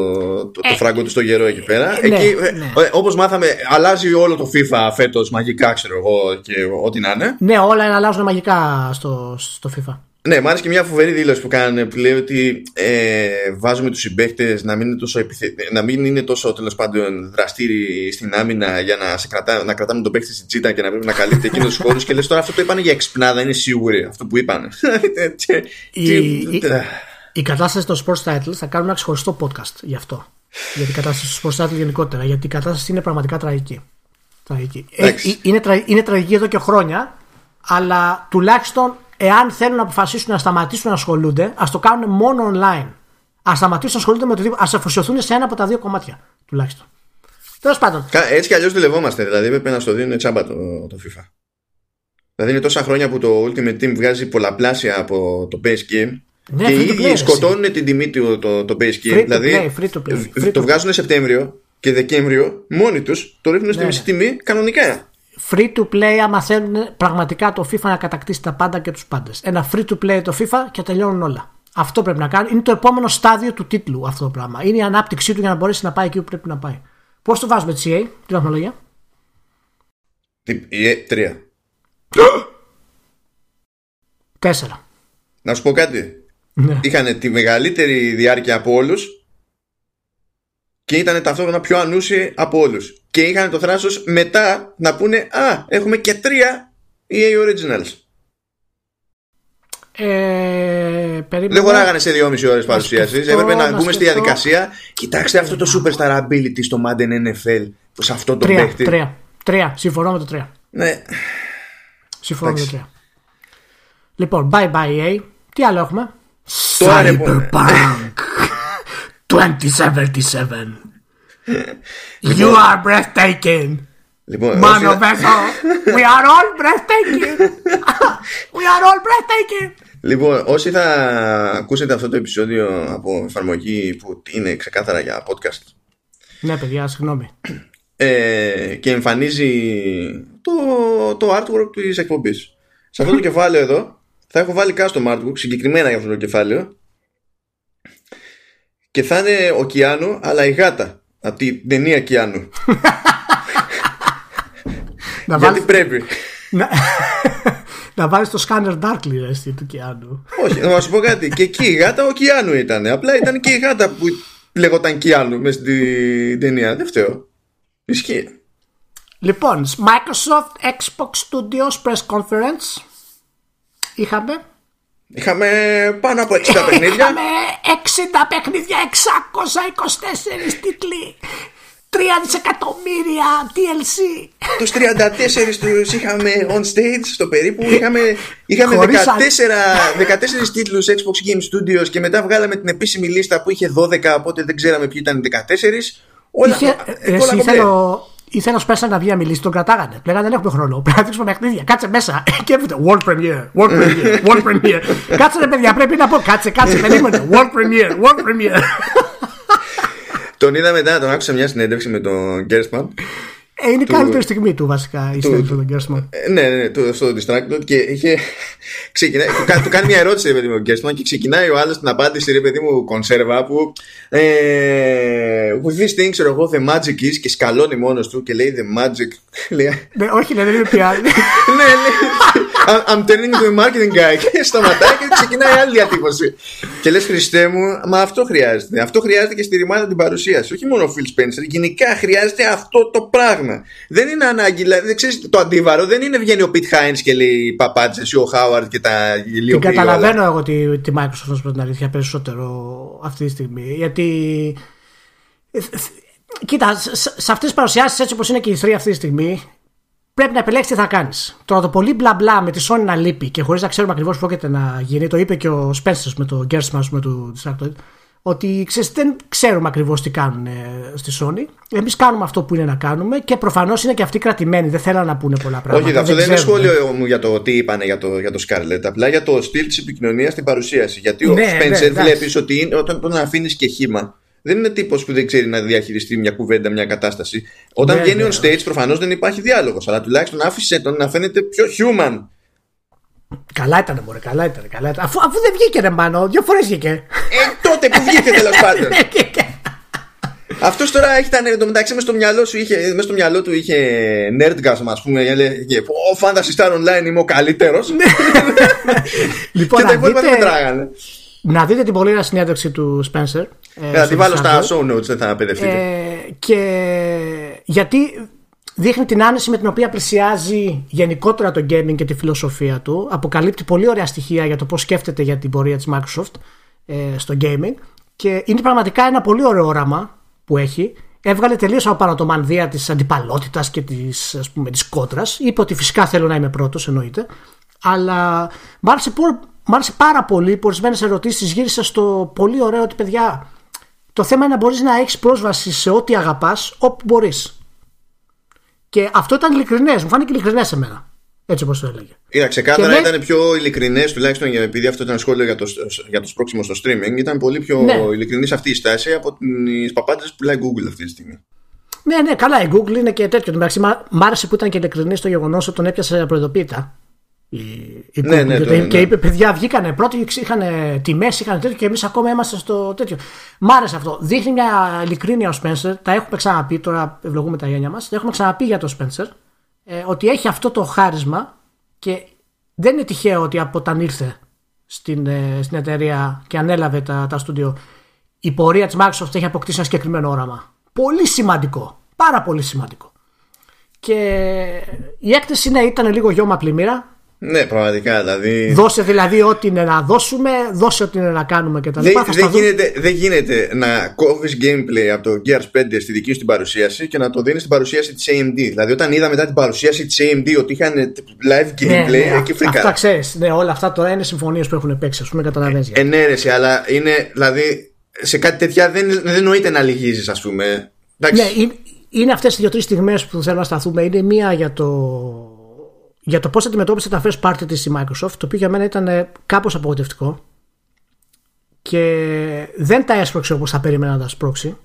το, το φράγκο του στο γερό εκεί πέρα. ναι, εκεί, ναι. ε, όπως μάθαμε, αλλάζει όλο το FIFA φέτος μαγικά, ξέρω εγώ, και ό,τι να είναι. ναι, όλα είναι αλλάζουν μαγικά στο, στο FIFA. Ναι, μου άρεσε και μια φοβερή δήλωση που κάνανε που λέει ότι ε, βάζουμε τους συμπαίχτε να μην είναι τόσο, επιθε... να μην είναι τόσο τέλος πάντων δραστήριοι στην άμυνα για να, σε κρατά... να κρατάμε τον παίχτη στην τσίτα και να πρέπει να καλύπτει εκείνου τους χώρους. και λες τώρα αυτό το είπανε για εξυπνάδα, είναι σίγουροι αυτό που είπανε. [LAUGHS] Η, η, η κατάσταση των sports titles θα κάνουμε ένα ξεχωριστό podcast γι' αυτό. Για την κατάσταση των sports titles γενικότερα. Γιατί η κατάσταση είναι πραγματικά τραγική. τραγική. Ε, Εντάξει. ε, είναι, τρα- είναι τραγική εδώ και χρόνια, αλλά τουλάχιστον εάν θέλουν να αποφασίσουν να σταματήσουν να ασχολούνται, ας το κάνουν μόνο online. Α σταματήσουν να ασχολούνται με το οτιδήποτε. Α αφοσιωθούν σε ένα από τα δύο κομμάτια. Τουλάχιστον. Τέλος πάντων. Κα- Έτσι κι αλλιώς δουλευόμαστε. Δηλαδή έπρεπε να στο δίνουν τσάμπα το, το FIFA. Δηλαδή είναι τόσα χρόνια που το Ultimate Team βγάζει πολλαπλάσια από το base game. Ναι, και οι free to play, ίδιοι ρε, σκοτώνουν την τιμή του το, το base game. Free to δηλαδή play, free to play, β- free to το play. βγάζουν Σεπτέμβριο και Δεκέμβριο μόνοι τους το ρίχνουν στη Ναι, μισή ναι. τιμή κανονικά. Free to play άμα θέλουν πραγματικά το FIFA να κατακτήσει τα πάντα και τους πάντες. Ένα free to play το FIFA και τελειώνουν όλα. Αυτό πρέπει να κάνει. Είναι το επόμενο στάδιο του τίτλου αυτό το πράγμα. Είναι η ανάπτυξή του για να μπορέσει να πάει εκεί που πρέπει να πάει. Πώς το βάζουμε τη CA, τη βαθμολογία. Τι- η- ε, Τρία. [GASPS] Τέσσερα. Να σου πω κάτι. Ναι. Είχαν τη μεγαλύτερη διάρκεια από όλους και ήταν ταυτόχρονα πιο ανούσιοι από όλους. Και είχαν το θράσος μετά να πούνε Α, έχουμε και τρία EA Originals. Ε, περίμενα. Δεν χωράγανε σε 2,5 ώρες παρουσίασης. σκεφτώ, Έπρεπε να, να μπούμε στη σκεφτώ. διαδικασία. Κοιτάξτε αυτό το superstar ability στο Madden NFL. Σε αυτό το Τρία, παίχτη. τρία. Τρία. Συμφωνώ με το τρία. Ναι. Συμφωνώ με το Εντάξει. τρία. Λοιπόν, bye bye EA. Τι άλλο έχουμε; Τώρα, ρε, πο- [LAUGHS] Cyberpunk 2077. [LAUGHS] You are breathtaking. Λοιπόν, Man όσοι- of Echo. We are all breathtaking. [LAUGHS] We are all breathtaking. Λοιπόν, όσοι θα ακούσετε αυτό το επεισόδιο από εφαρμογή που είναι ξεκάθαρα για podcast. Ναι, παιδιά, συγγνώμη. [CLEARS THROAT] Ε, και εμφανίζει το, το artwork της εκπομπής. Σε αυτό το [LAUGHS] κεφάλαιο εδώ θα έχω βάλει custom artwork συγκεκριμένα για αυτό το κεφάλαιο και θα είναι ο Κιάνου αλλά η γάτα από την ταινία Κιάνου. Γιατί πρέπει; [LAUGHS] Να βάλεις το σκάνερ Darkly ρε, του Κιάνου. Όχι, να σου πω κάτι. Και εκεί η γάτα ο Κιάνου ήταν. Απλά ήταν και η γάτα που λεγόταν Κιάνου μέσα στην ταινία. Δεν φταίω. Ισχύει. Λοιπόν, Microsoft Xbox Studios Press Conference. Είχαμε. Είχαμε πάνω από 60 παιχνίδια. Είχαμε 60 παιχνίδια, 624 τίτλοι. 3 δισεκατομμύρια TLC. Τους 34 τους είχαμε on stage στο περίπου. Είχαμε, είχαμε 14, 14 τίτλους Xbox Game Studios και μετά βγάλαμε την επίσημη λίστα που είχε 12, οπότε δεν ξέραμε ποιοι ήταν οι 14. Όλα, είχε, όλα εσύ, θέλω, ήθελα ο Σπέσσα να βγει να μιλήσει, τον κρατάγανε. Λέγανε δεν έχουμε χρόνο. Πρέπει να δείξουμε παιχνίδια. Κάτσε μέσα. [LAUGHS] Και έφυγε World Premiere, World Premiere, World Premiere. κάτσε ρε παιδιά, πρέπει να πω. Κάτσε, κάτσε, περίμενε. World Premiere, World Premiere. Τον είδα μετά, τον άκουσα μια συνέντευξη με τον Γκέρσμαν. Ε, είναι η καλύτερη στιγμή του βασικά η συνέντευξη με τον Γκέρσμαν. Ε, ναι, ναι, το, στο Distracted και είχε. Ξεκινάει, του, του κάνει μια ερώτηση, ρε παιδί μου, Γκέρσμαν και ξεκινάει ο άλλος την απάντηση, ρε παιδί μου, κονσέρβα που. Ε, with this thing, ξέρω εγώ, the magic is και σκαλώνει μόνος του και λέει the magic. [LAUGHS] ναι, όχι, ναι, δεν είναι πια. [LAUGHS] ναι, λέει. I'm turning to a marketing guy. [LAUGHS] Και σταματάει και ξεκινάει άλλη διατύπωση. Και λες, Χριστέ μου, μα αυτό χρειάζεται. Αυτό χρειάζεται και στη ρημάδα την παρουσίαση. Όχι μόνο ο Phil Spencer. Γενικά χρειάζεται αυτό το πράγμα. Δεν είναι ανάγκη. Δηλαδή, ξέρεις, το αντίβαρο δεν είναι βγαίνει ο Pete Hines και λέει παπάτσε ή ο Χάουαρντ και τα λίγο Την καταλαβαίνω εγώ τη, τη Microsoft προ την αλήθεια περισσότερο αυτή τη στιγμή. Γιατί. Κοίτα, σε αυτές τις παρουσιάσεις έτσι όπως είναι και η 3 αυτή τη στιγμή, πρέπει να επιλέξεις τι θα κάνεις. Τώρα το πολύ μπλα μπλα με τη Sony να λείπει και χωρίς να ξέρουμε ακριβώς πώ πρόκειται να γίνει, το είπε και ο Spencer με το Gersman με το Distracted, ότι ξέρεις, δεν ξέρουμε ακριβώς τι κάνουν ε, στη Sony. Εμείς κάνουμε αυτό που είναι να κάνουμε και προφανώς είναι και αυτοί κρατημένοι. Δεν θέλουν να πούνε πολλά πράγματα. Όχι, αυτό δεν, είναι σχόλιο μου για το τι είπανε για το, για το Scarlett. Απλά για το στυλ της επικοινωνίας στην παρουσίαση. Γιατί ο ναι, Spencer ναι, βλέπεις ότι είναι, όταν τον αφήνεις και χήμα δεν είναι τύπος που δεν ξέρει να διαχειριστεί μια κουβέντα, μια κατάσταση. Όταν ναι, βγαίνει ναι, on stage, προφανώς δεν υπάρχει διάλογος. Αλλά τουλάχιστον άφησε τον να φαίνεται πιο human. Καλά ήταν, μωρέ, καλά ήταν. Καλά ήταν. Αφού, αφού δεν βγήκε, ρε Μάνο, δύο φορές βγήκε. Ε, τότε που βγήκε τέλος πάντων. Αυτός τώρα έχει τα εντωμεταξύ μες στο μυαλό σου είχε, μέσα στο μυαλό του είχε nerdgasm, ας πούμε. Έλεγε Ω Fantasy Star Online είμαι ο καλύτερος. λοιπόν, και τα υπόλοιπα δεν μετράγανε. Να δείτε την πολύ ωραία συνέντευξη του Spencer. Ε, θα τη βάλω στα show notes, δεν θα παιδευτείτε. Ε, και γιατί δείχνει την άνεση με την οποία πλησιάζει γενικότερα το gaming και τη φιλοσοφία του. Αποκαλύπτει πολύ ωραία στοιχεία για το πώς σκέφτεται για την πορεία της Microsoft ε, στο gaming. Και είναι πραγματικά ένα πολύ ωραίο όραμα που έχει. Έβγαλε τελείως από πάνω το μανδύα της αντιπαλότητας και της της κόντρας. Είπε ότι φυσικά θέλω να είμαι πρώτος, εννοείται. Αλλά μ' άρεσε Μ' άρεσε πάρα πολύ που ορισμένες ερωτήσεις γύρισε στο πολύ ωραίο ότι παιδιά, το θέμα είναι να μπορείς να έχεις πρόσβαση σε ό,τι αγαπάς όπου μπορείς. Και αυτό ήταν ειλικρινές, μου φάνηκε ειλικρινές σε μένα. Έτσι όπως το έλεγε. Είδα ξεκάθαρα και ήταν πιο ειλικρινές, τουλάχιστον επειδή αυτό ήταν σχόλιο για το, για το σπρώξιμο στο streaming. Ήταν πολύ πιο ναι. ειλικρινής αυτή η στάση από τις παπάντες που πουλάει Google αυτή τη στιγμή. Ναι, ναι, καλά. Η Google είναι και τέτοιο. Μ' άρεσε που ήταν και ειλικρινής στο γεγονός ότι τον έπιασε προειδοποίητα η, η ναι, ναι, ναι, και είπε παιδιά βγήκανε πρώτοι είχαν τιμές, είχαν τέτοιο και εμείς ακόμα είμαστε στο τέτοιο. Μ' άρεσε αυτό. Δείχνει μια ειλικρίνεια ο Spencer. Τα έχουμε ξαναπεί τώρα ευλογούμε τα γένια μας. τα έχουμε ξαναπεί για το Spencer ε, ότι έχει αυτό το χάρισμα και δεν είναι τυχαίο ότι από όταν ήρθε στην, ε, στην εταιρεία και ανέλαβε τα, τα στούντιο η πορεία της Microsoft έχει αποκτήσει ένα συγκεκριμένο όραμα. Πολύ σημαντικό. Πάρα πολύ σημαντικό. Και η έκθεση είναι, ήταν λίγο γιώμα πλημμύρα ναι, πραγματικά. Δηλαδή... Δώσε δηλαδή ό,τι είναι να δώσουμε, δώσε ό,τι είναι να κάνουμε κτλ. Δεν, δεν, γίνεται, δεν γίνεται να κόβεις gameplay από το Gears 5 στη δική σου την παρουσίαση και να το δίνεις στην παρουσίαση της AMD. Δηλαδή, όταν είδα μετά την παρουσίαση της AMD ότι είχαν live ναι, gameplay, ναι, εκεί φρικά. Αυτά ξέρεις. Ναι, όλα αυτά τώρα είναι συμφωνίες που έχουν παίξει, ας πούμε, καταλαβαίνεις. Ε, ναι, αλλά είναι, δηλαδή, σε κάτι τέτοια δεν, δεν νοείται να λυγίζεις, ας πούμε. Ναι, είναι, είναι αυτές οι δύο-τρεις στιγμές που θέλω να σταθούμε. Είναι μία για το για το πώς αντιμετώπισε τα first party της η Microsoft, το οποίο για μένα ήταν κάπως απογοητευτικό και δεν τα έσπρωξε όπως θα περίμενα να τα σπρώξει.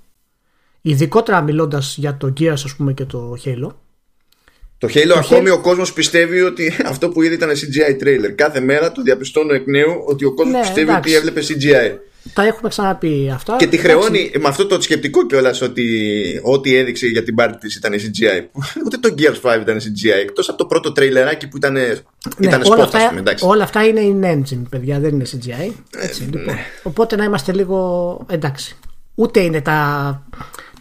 Ειδικότερα μιλώντας για το Gears, ας πούμε, και το Halo. Το Halo ακόμη ο κόσμος πιστεύει ότι [LAUGHS] αυτό που είδε ήταν CGI trailer. Κάθε μέρα το διαπιστώνω εκ νέου ότι ο κόσμος ναι, πιστεύει ότι έβλεπε CGI. Τα έχουμε ξαναπεί αυτά. Και τη χρεώνει με αυτό το σκεπτικό κιόλας ότι ό,τι έδειξε για την πάρτι της ήταν CGI. Ούτε το Gears 5 ήταν CGI. Εκτός από το πρώτο τρέιλεράκι που ήταν. Ναι, ήταν όλα, αυτά, όλα αυτά είναι in engine, παιδιά, δεν είναι CGI. Έτσι, ε, λοιπόν. ναι. Οπότε να είμαστε λίγο εντάξει. Ούτε είναι τα,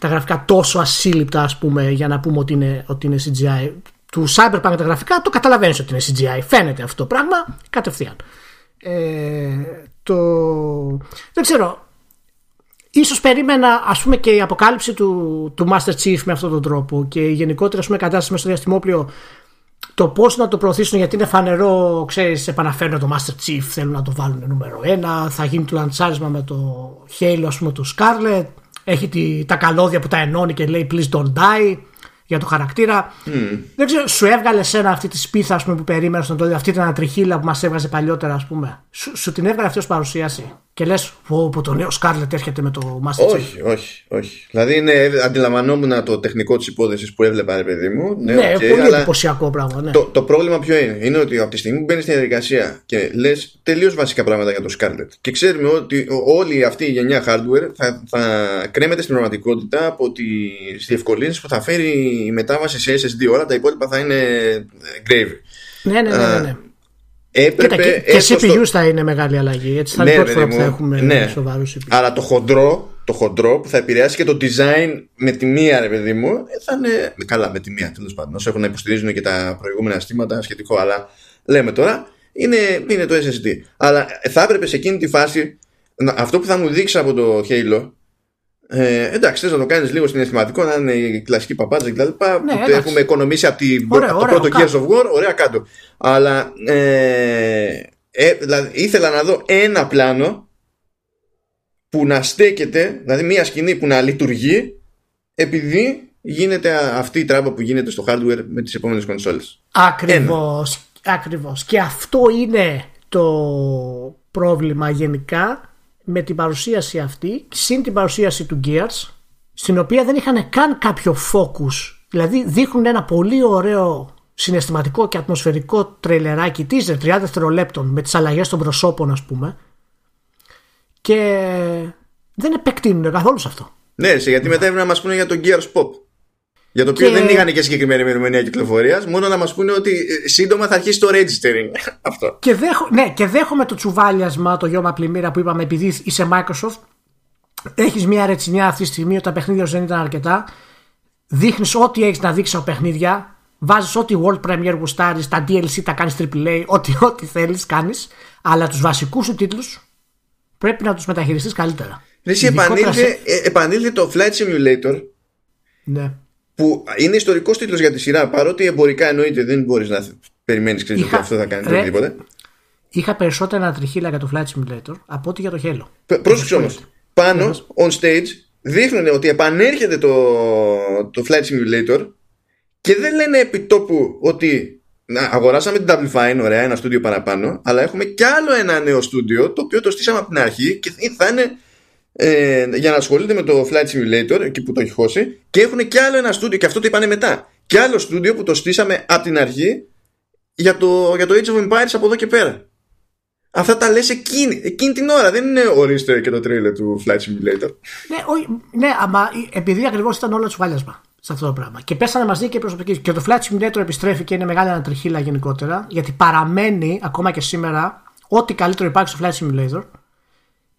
τα γραφικά τόσο ασύλληπτα, ας πούμε, για να πούμε ότι είναι, ότι είναι CGI. Του Cyberpunk τα γραφικά το καταλαβαίνεις ότι είναι CGI. Φαίνεται αυτό το πράγμα κατευθείαν. Ε, το... Δεν ξέρω. Ίσως περίμενα ας πούμε και η αποκάλυψη του, του Master Chief με αυτόν τον τρόπο και η γενικότερη ας πούμε, κατάσταση μέσα στο διαστημόπλιο το πώς να το προωθήσουν γιατί είναι φανερό, ξέρεις, επαναφέρουν το Master Chief, θέλουν να το βάλουν νούμερο ένα, θα γίνει το λαντσάρισμα με το Halo, ας πούμε, του Scarlet, έχει τη, τα καλώδια που τα ενώνει και λέει Please don't die για το χαρακτήρα. Mm. Δεν ξέρω, σου έβγαλε σένα αυτή τη σπίθα πούμε, που περίμενες να το δει, αυτή την ανατριχίλα που μας έβγαζε παλιότερα, ας πούμε. Σου, σου την έβγαλε αυτή ω παρουσίαση; Και λες, που το νέο Σκάρλετ έρχεται με το Master Chief. Όχι, όχι, όχι. Δηλαδή είναι, αντιλαμβανόμουν το τεχνικό της υπόθεσης που έβλεπα, ρε παιδί μου. Ναι, ναι okay, πολύ εντυπωσιακό πράγμα. Ναι. Το, το πρόβλημα ποιο είναι, είναι ότι από τη στιγμή που μπαίνεις στην διαδικασία και λες τελείως βασικά πράγματα για το Scarlett και ξέρουμε ότι όλη αυτή η γενιά hardware θα, θα κρέμεται στην πραγματικότητα από τι διευκολύνσεις που θα φέρει η μετάβαση σε SSD. Όλα τα υπόλοιπα θα είναι gravy. Ναι, ναι, ναι. ναι. ναι. Έπρεπε Κοίτα, και, και CPU θα είναι μεγάλη αλλαγή. Έτσι θα είναι ναι, πρώτη φορά που θα έχουμε ναι. σοβαρούς CPU. Αλλά το χοντρό, το χοντρό που θα επηρεάσει και το design με τη μία, ρε παιδί μου, θα είναι. Καλά, με τη μία τέλος πάντων. Όσο έχουν να υποστηρίζουν και τα προηγούμενα αισθήματα σχετικό, αλλά λέμε τώρα, είναι, είναι το SSD. Αλλά θα έπρεπε σε εκείνη τη φάση αυτό που θα μου δείξει από το Halo ε, εντάξει, θες να το κάνεις λίγο συναισθηματικό, να είναι η κλασική παπάτσα κτλ. Ναι, που το έχουμε οικονομήσει από, την, ωραία, από το πρώτο Gears of War, ωραία κάτω. Αλλά ε, ε, δηλαδή, ήθελα να δω ένα πλάνο που να στέκεται, δηλαδή μια σκηνή που να λειτουργεί, επειδή γίνεται αυτή η τράμπα που γίνεται στο hardware με τις επόμενες κονσόλες. Ακριβώς, ακριβώς. Και αυτό είναι το πρόβλημα γενικά με την παρουσίαση αυτή, συν την παρουσίαση του Gears, στην οποία δεν είχαν καν κάποιο focus. Δηλαδή δείχνουν ένα πολύ ωραίο συναισθηματικό και ατμοσφαιρικό τρελεράκι teaser 30 δευτερολέπτων με τις αλλαγές των προσώπων ας πούμε και δεν επεκτείνουν καθόλου σε αυτό. Ναι, γιατί μετά έπρεπε να μας πούνε για τον Gears Pop. Για το οποίο και... δεν είχαν και συγκεκριμένη ημερομηνία κυκλοφορίας, μόνο να μας πούνε ότι ε, σύντομα θα αρχίσει το registering. [LAUGHS] Αυτό. Και, δέχω, ναι, και δέχομαι το τσουβάλιασμα, το γιώμα πλημμύρα που είπαμε, επειδή είσαι Microsoft, έχεις μια ρετσινιά αυτή τη στιγμή ότι τα παιχνίδια σου δεν ήταν αρκετά. Δείχνεις ό,τι έχεις να δείξεις από παιχνίδια. Βάζεις ό,τι World Premiere γουστάρεις, τα DLC τα κάνεις AAA, ό,τι, [LAUGHS] ό,τι θέλεις κάνεις. Αλλά τους βασικούς σου τίτλους πρέπει να τους μεταχειριστείς καλύτερα. Εσύ επανήλθε, ε, επανήλθε το Flight Simulator. Ναι που είναι ιστορικός τίτλος για τη σειρά, παρότι εμπορικά εννοείται δεν μπορείς να περιμένεις ότι αυτό θα κάνει ρε, τίποτα. Είχα περισσότερα τριχύλα για το Flight Simulator από ότι για το Halo. Πρόσεξε όμως. Πάνω, on stage, δείχνουν ότι επανέρχεται το, το Flight Simulator και δεν λένε επί τόπου ότι να, αγοράσαμε την Double Fine, ωραία, ένα στούντιο παραπάνω, αλλά έχουμε κι άλλο ένα νέο στούντιο το οποίο το στήσαμε από την αρχή και θα είναι ε, για να ασχολείται με το Flight Simulator εκεί που το έχει χώσει και έχουν και άλλο ένα στούντιο και αυτό το είπανε μετά και άλλο στούντιο που το στήσαμε από την αρχή για το, για το Age of Empires από εδώ και πέρα Αυτά τα λες εκείνη, εκείνη την ώρα. Δεν είναι ορίστε και το τρέιλερ του Flight Simulator. Ναι, ο, ναι αλλά επειδή ακριβώς ήταν όλο τσουβάλιασμα σε αυτό το πράγμα. Και πέσανε μαζί και προσωπική. Και το Flight Simulator επιστρέφει και είναι μεγάλη ανατριχίλα γενικότερα. Γιατί παραμένει ακόμα και σήμερα ό,τι καλύτερο υπάρχει στο Flight Simulator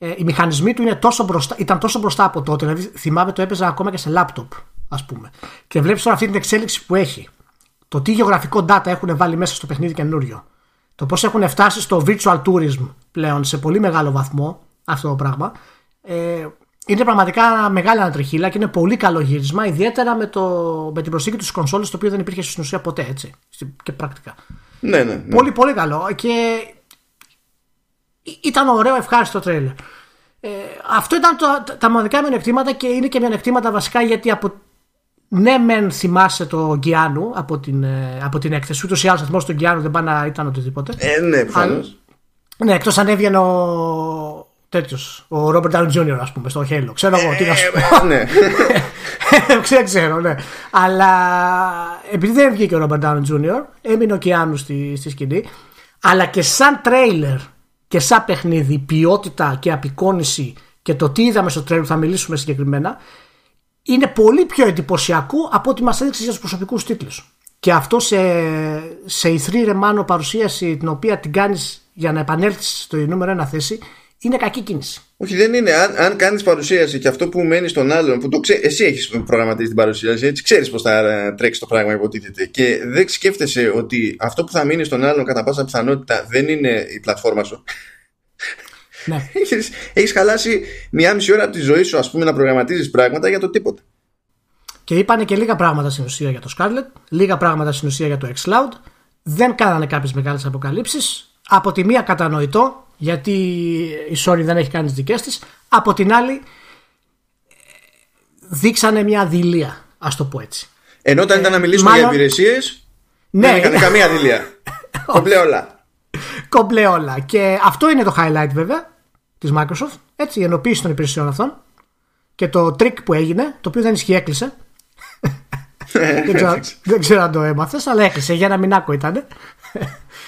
ε, οι μηχανισμοί του είναι τόσο μπροστά, ήταν τόσο μπροστά από τότε. Δηλαδή, θυμάμαι το έπαιζα ακόμα και σε λάπτοπ, ας πούμε. Και βλέπεις τώρα αυτή την εξέλιξη που έχει. Το τι γεωγραφικό data έχουν βάλει μέσα στο παιχνίδι καινούριο. Το πώς έχουν φτάσει στο virtual tourism πλέον σε πολύ μεγάλο βαθμό αυτό το πράγμα. Ε, είναι πραγματικά μεγάλη ανατριχίλα και είναι πολύ καλό γύρισμα, ιδιαίτερα με, το, με την προσήκη του κονσόλε, το οποίο δεν υπήρχε στην ουσία ποτέ έτσι. Και πρακτικά. Ναι, ναι, ναι. Πολύ, πολύ καλό. Και ήταν ωραίο, ευχάριστο τρέλερ. Ε, αυτό ήταν το, τα μοναδικά μειονεκτήματα και είναι και μειονεκτήματα βασικά γιατί από ναι, μεν θυμάσαι το Γκιάνου από την, ε, από την έκθεση. Ούτως ή άλλως ο του Γκιάνου δεν πάει να ήταν οτιδήποτε. Ε, ναι, προφανώς. Ναι, εκτός αν έβγαινε ο τέτοιος, ο Ρόμπερτ Ντάουν Τζούνιορ, ας πούμε, στο Halo. Ξέρω εγώ τι να σου πω. ναι. [LAUGHS] ξέρω, ξέρω, ναι. Αλλά επειδή δεν βγήκε ο Ρόμπερτ Ντάουν Τζούνιορ, έμεινε ο Κιάνου στη, στη σκηνή. Αλλά και σαν τρέιλερ και σαν παιχνίδι, ποιότητα και απεικόνηση και το τι είδαμε στο τρέιλερ, θα μιλήσουμε συγκεκριμένα, είναι πολύ πιο εντυπωσιακό από ό,τι μας έδειξε για τους προσωπικούς τίτλους. Και αυτό σε, σε ηθρή ρεμάνο παρουσίαση την οποία την κάνεις για να επανέλθεις στο νούμερο ένα θέση είναι κακή κίνηση. Όχι, δεν είναι. Αν, αν κάνεις παρουσίαση και αυτό που μένει στον άλλον, που το ξέ, εσύ έχεις προγραμματίσει την παρουσίαση, έτσι ξέρεις πώς θα ε, τρέξεις το πράγμα, υποτίθεται. Και δεν σκέφτεσαι ότι αυτό που θα μείνει στον άλλον κατά πάσα πιθανότητα δεν είναι η πλατφόρμα σου. Ναι. [LAUGHS] Έχεις χαλάσει μία μισή ώρα από τη ζωή σου, ας πούμε, να προγραμματίζεις πράγματα για το τίποτα. Και είπανε και λίγα πράγματα στην ουσία για το Scarlet, λίγα πράγματα στην ουσία για το xCloud. Δεν κάνανε κάποιες μεγάλες αποκαλύψεις. Από τη μία κατανοητό, γιατί η Sony δεν έχει κάνει τις δικές της. Από την άλλη, δείξανε μια δηλία, ας το πω έτσι. Ενώ όταν ήταν να μιλήσουμε μάλλον... για υπηρεσίες, ναι. δεν έκανε καμία δηλία. [LAUGHS] Κομπλέ όλα. Κομπλέ όλα. Και αυτό είναι το highlight βέβαια της Microsoft. Έτσι, η ενοποίηση των υπηρεσιών αυτών. Και το trick που έγινε, το οποίο δεν ισχύει, έκλεισε. [LAUGHS] δεν, ξέρω, δεν ξέρω αν το έμαθες, αλλά έκλεισε. Για ένα μηνάκο ήταν.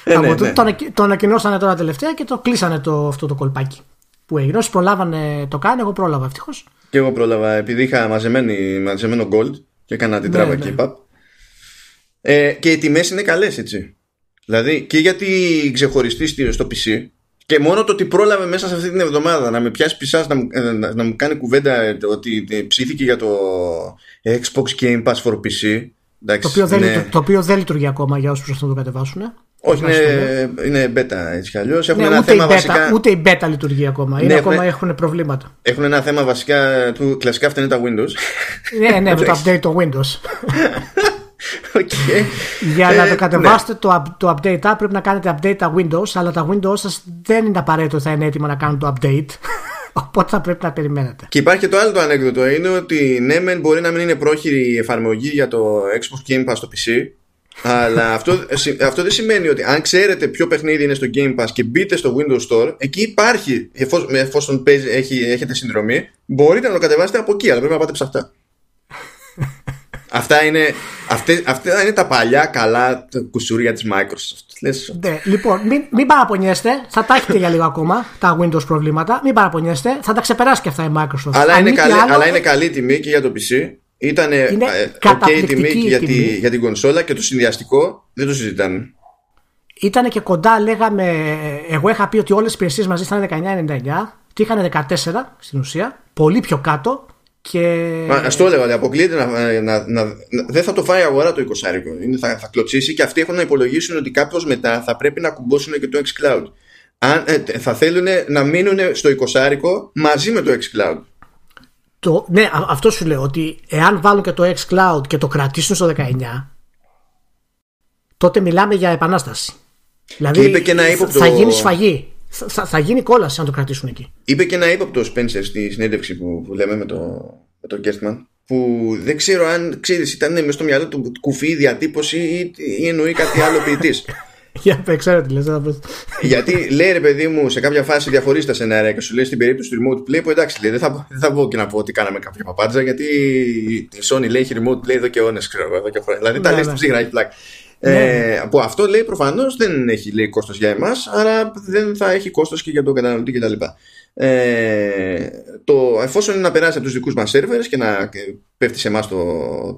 Ε, ναι, ναι. Το, το ανακοινώσανε τώρα τελευταία και το κλείσανε το, αυτό το κολπάκι που έγινε. Όσοι προλάβανε το κάνει, εγώ πρόλαβα ευτυχώς. Και εγώ πρόλαβα επειδή είχα μαζεμένο gold και έκανα την ναι, τράβα ναι. keep up. Ε, και οι τιμές είναι καλές έτσι. Δηλαδή και γιατί ξεχωριστείς στο PC και μόνο το ότι πρόλαβε μέσα σε αυτή την εβδομάδα να με πιάσει πισάς να, ε, να, να, μου κάνει κουβέντα ότι ψήθηκε για το Xbox Game Pass for PC. Εντάξει, το, οποίο δεν, το, το, οποίο δεν λειτουργεί ακόμα για όσους προσπαθούν να το κατεβάσουν. Όχι, είναι, είναι beta έτσι κι αλλιώς. Έχουν ναι, ένα θέμα beta, βασικά. Ούτε η beta λειτουργεί ακόμα. Είναι, ναι, ακόμα έχουν προβλήματα. Έχουν ένα θέμα βασικά του κλασικά αυτά είναι τα Windows. ναι, ναι, με το [LAUGHS] update το Windows. [LAUGHS] Okay. Για να το ε, κατεβάσετε ναι. το, το update app πρέπει να κάνετε update τα Windows, αλλά τα Windows σας δεν είναι απαραίτητο ότι θα είναι έτοιμα να κάνουν το update. [LAUGHS] Οπότε θα πρέπει να περιμένετε. Και υπάρχει και το άλλο το ανέκδοτο. Είναι ότι ναι, μεν μπορεί να μην είναι πρόχειρη η εφαρμογή για το Xbox Game Pass στο PC. Αλλά αυτό, αυτό δεν σημαίνει ότι αν ξέρετε ποιο παιχνίδι είναι στο Game Pass και μπείτε στο Windows Store, εκεί υπάρχει, εφόσον, εφόσον έχει, έχετε συνδρομή, μπορείτε να το κατεβάσετε από εκεί, αλλά πρέπει να πάτε ψαχτά. [LAUGHS] Αυτά είναι, αυτές, αυτά είναι τα παλιά καλά κουσούρια της Microsoft. Λες... Ναι, λοιπόν, μην, μην παραπονιέστε. Θα τα έχετε για λίγο ακόμα τα Windows προβλήματα. Μην παραπονιέστε. Θα τα ξεπεράσει και αυτά η Microsoft. Αλλά, είναι καλή, άλλο, αλλά είναι καλή τιμή και για το PC. Ήταν ε, ok τιμή και για, τη, για την κονσόλα και το συνδυαστικό δεν το συζητάνε. Ήταν και κοντά, λέγαμε. Εγώ είχα πει ότι όλες οι υπηρεσίε μαζί ήταν 19,99 και είχαν 14 στην ουσία. Πολύ πιο κάτω. Και... Α το έλεγα, αποκλείεται να, να, να, να, δεν θα το φάει αγορά το 20 θα, θα κλωτσίσει και αυτοί έχουν να υπολογίσουν ότι κάποιο μετά θα πρέπει να κουμπώσουν και το xCloud. Αν, ε, θα θέλουν να μείνουν στο 20 μαζί με το xCloud. Το, ναι, αυτό σου λέω ότι εάν βάλουν και το xCloud και το κρατήσουν στο 19 τότε μιλάμε για επανάσταση. Δηλαδή είπε και ένα ύποπτο... θα γίνει σφαγή. Θα, θα γίνει κόλαση αν το κρατήσουν εκεί. Είπε και ένα ύποπτο Spencer στη συνέντευξη που, που λέμε με το, με τον Kerstman που δεν ξέρω αν ξέρεις ήταν μέσα στο μυαλό του κουφή διατύπωση ή, ή εννοεί κάτι άλλο ποιητής. [LAUGHS] Για να ξέρω τι λες Γιατί λέει ρε παιδί μου σε κάποια φάση διαφορείς τα σενάρια και σου λέει στην περίπτωση του remote play που εντάξει λέει, δεν, θα, δεν θα βγω και να πω ότι κάναμε κάποια παπάντζα γιατί η Sony λέει έχει remote play εδώ και αιώνες ξέρω εδώ και χρόνια. Δηλαδή τα λέει στην ψύχρα έχει πλάκα. Ε, που αυτό λέει προφανώς δεν έχει λέει κόστος για εμάς, άρα δεν θα έχει κόστος και για τον καταναλωτή κτλ. Ε, το, εφόσον είναι να περάσει από τους δικούς μας servers και να πέφτει σε εμάς το,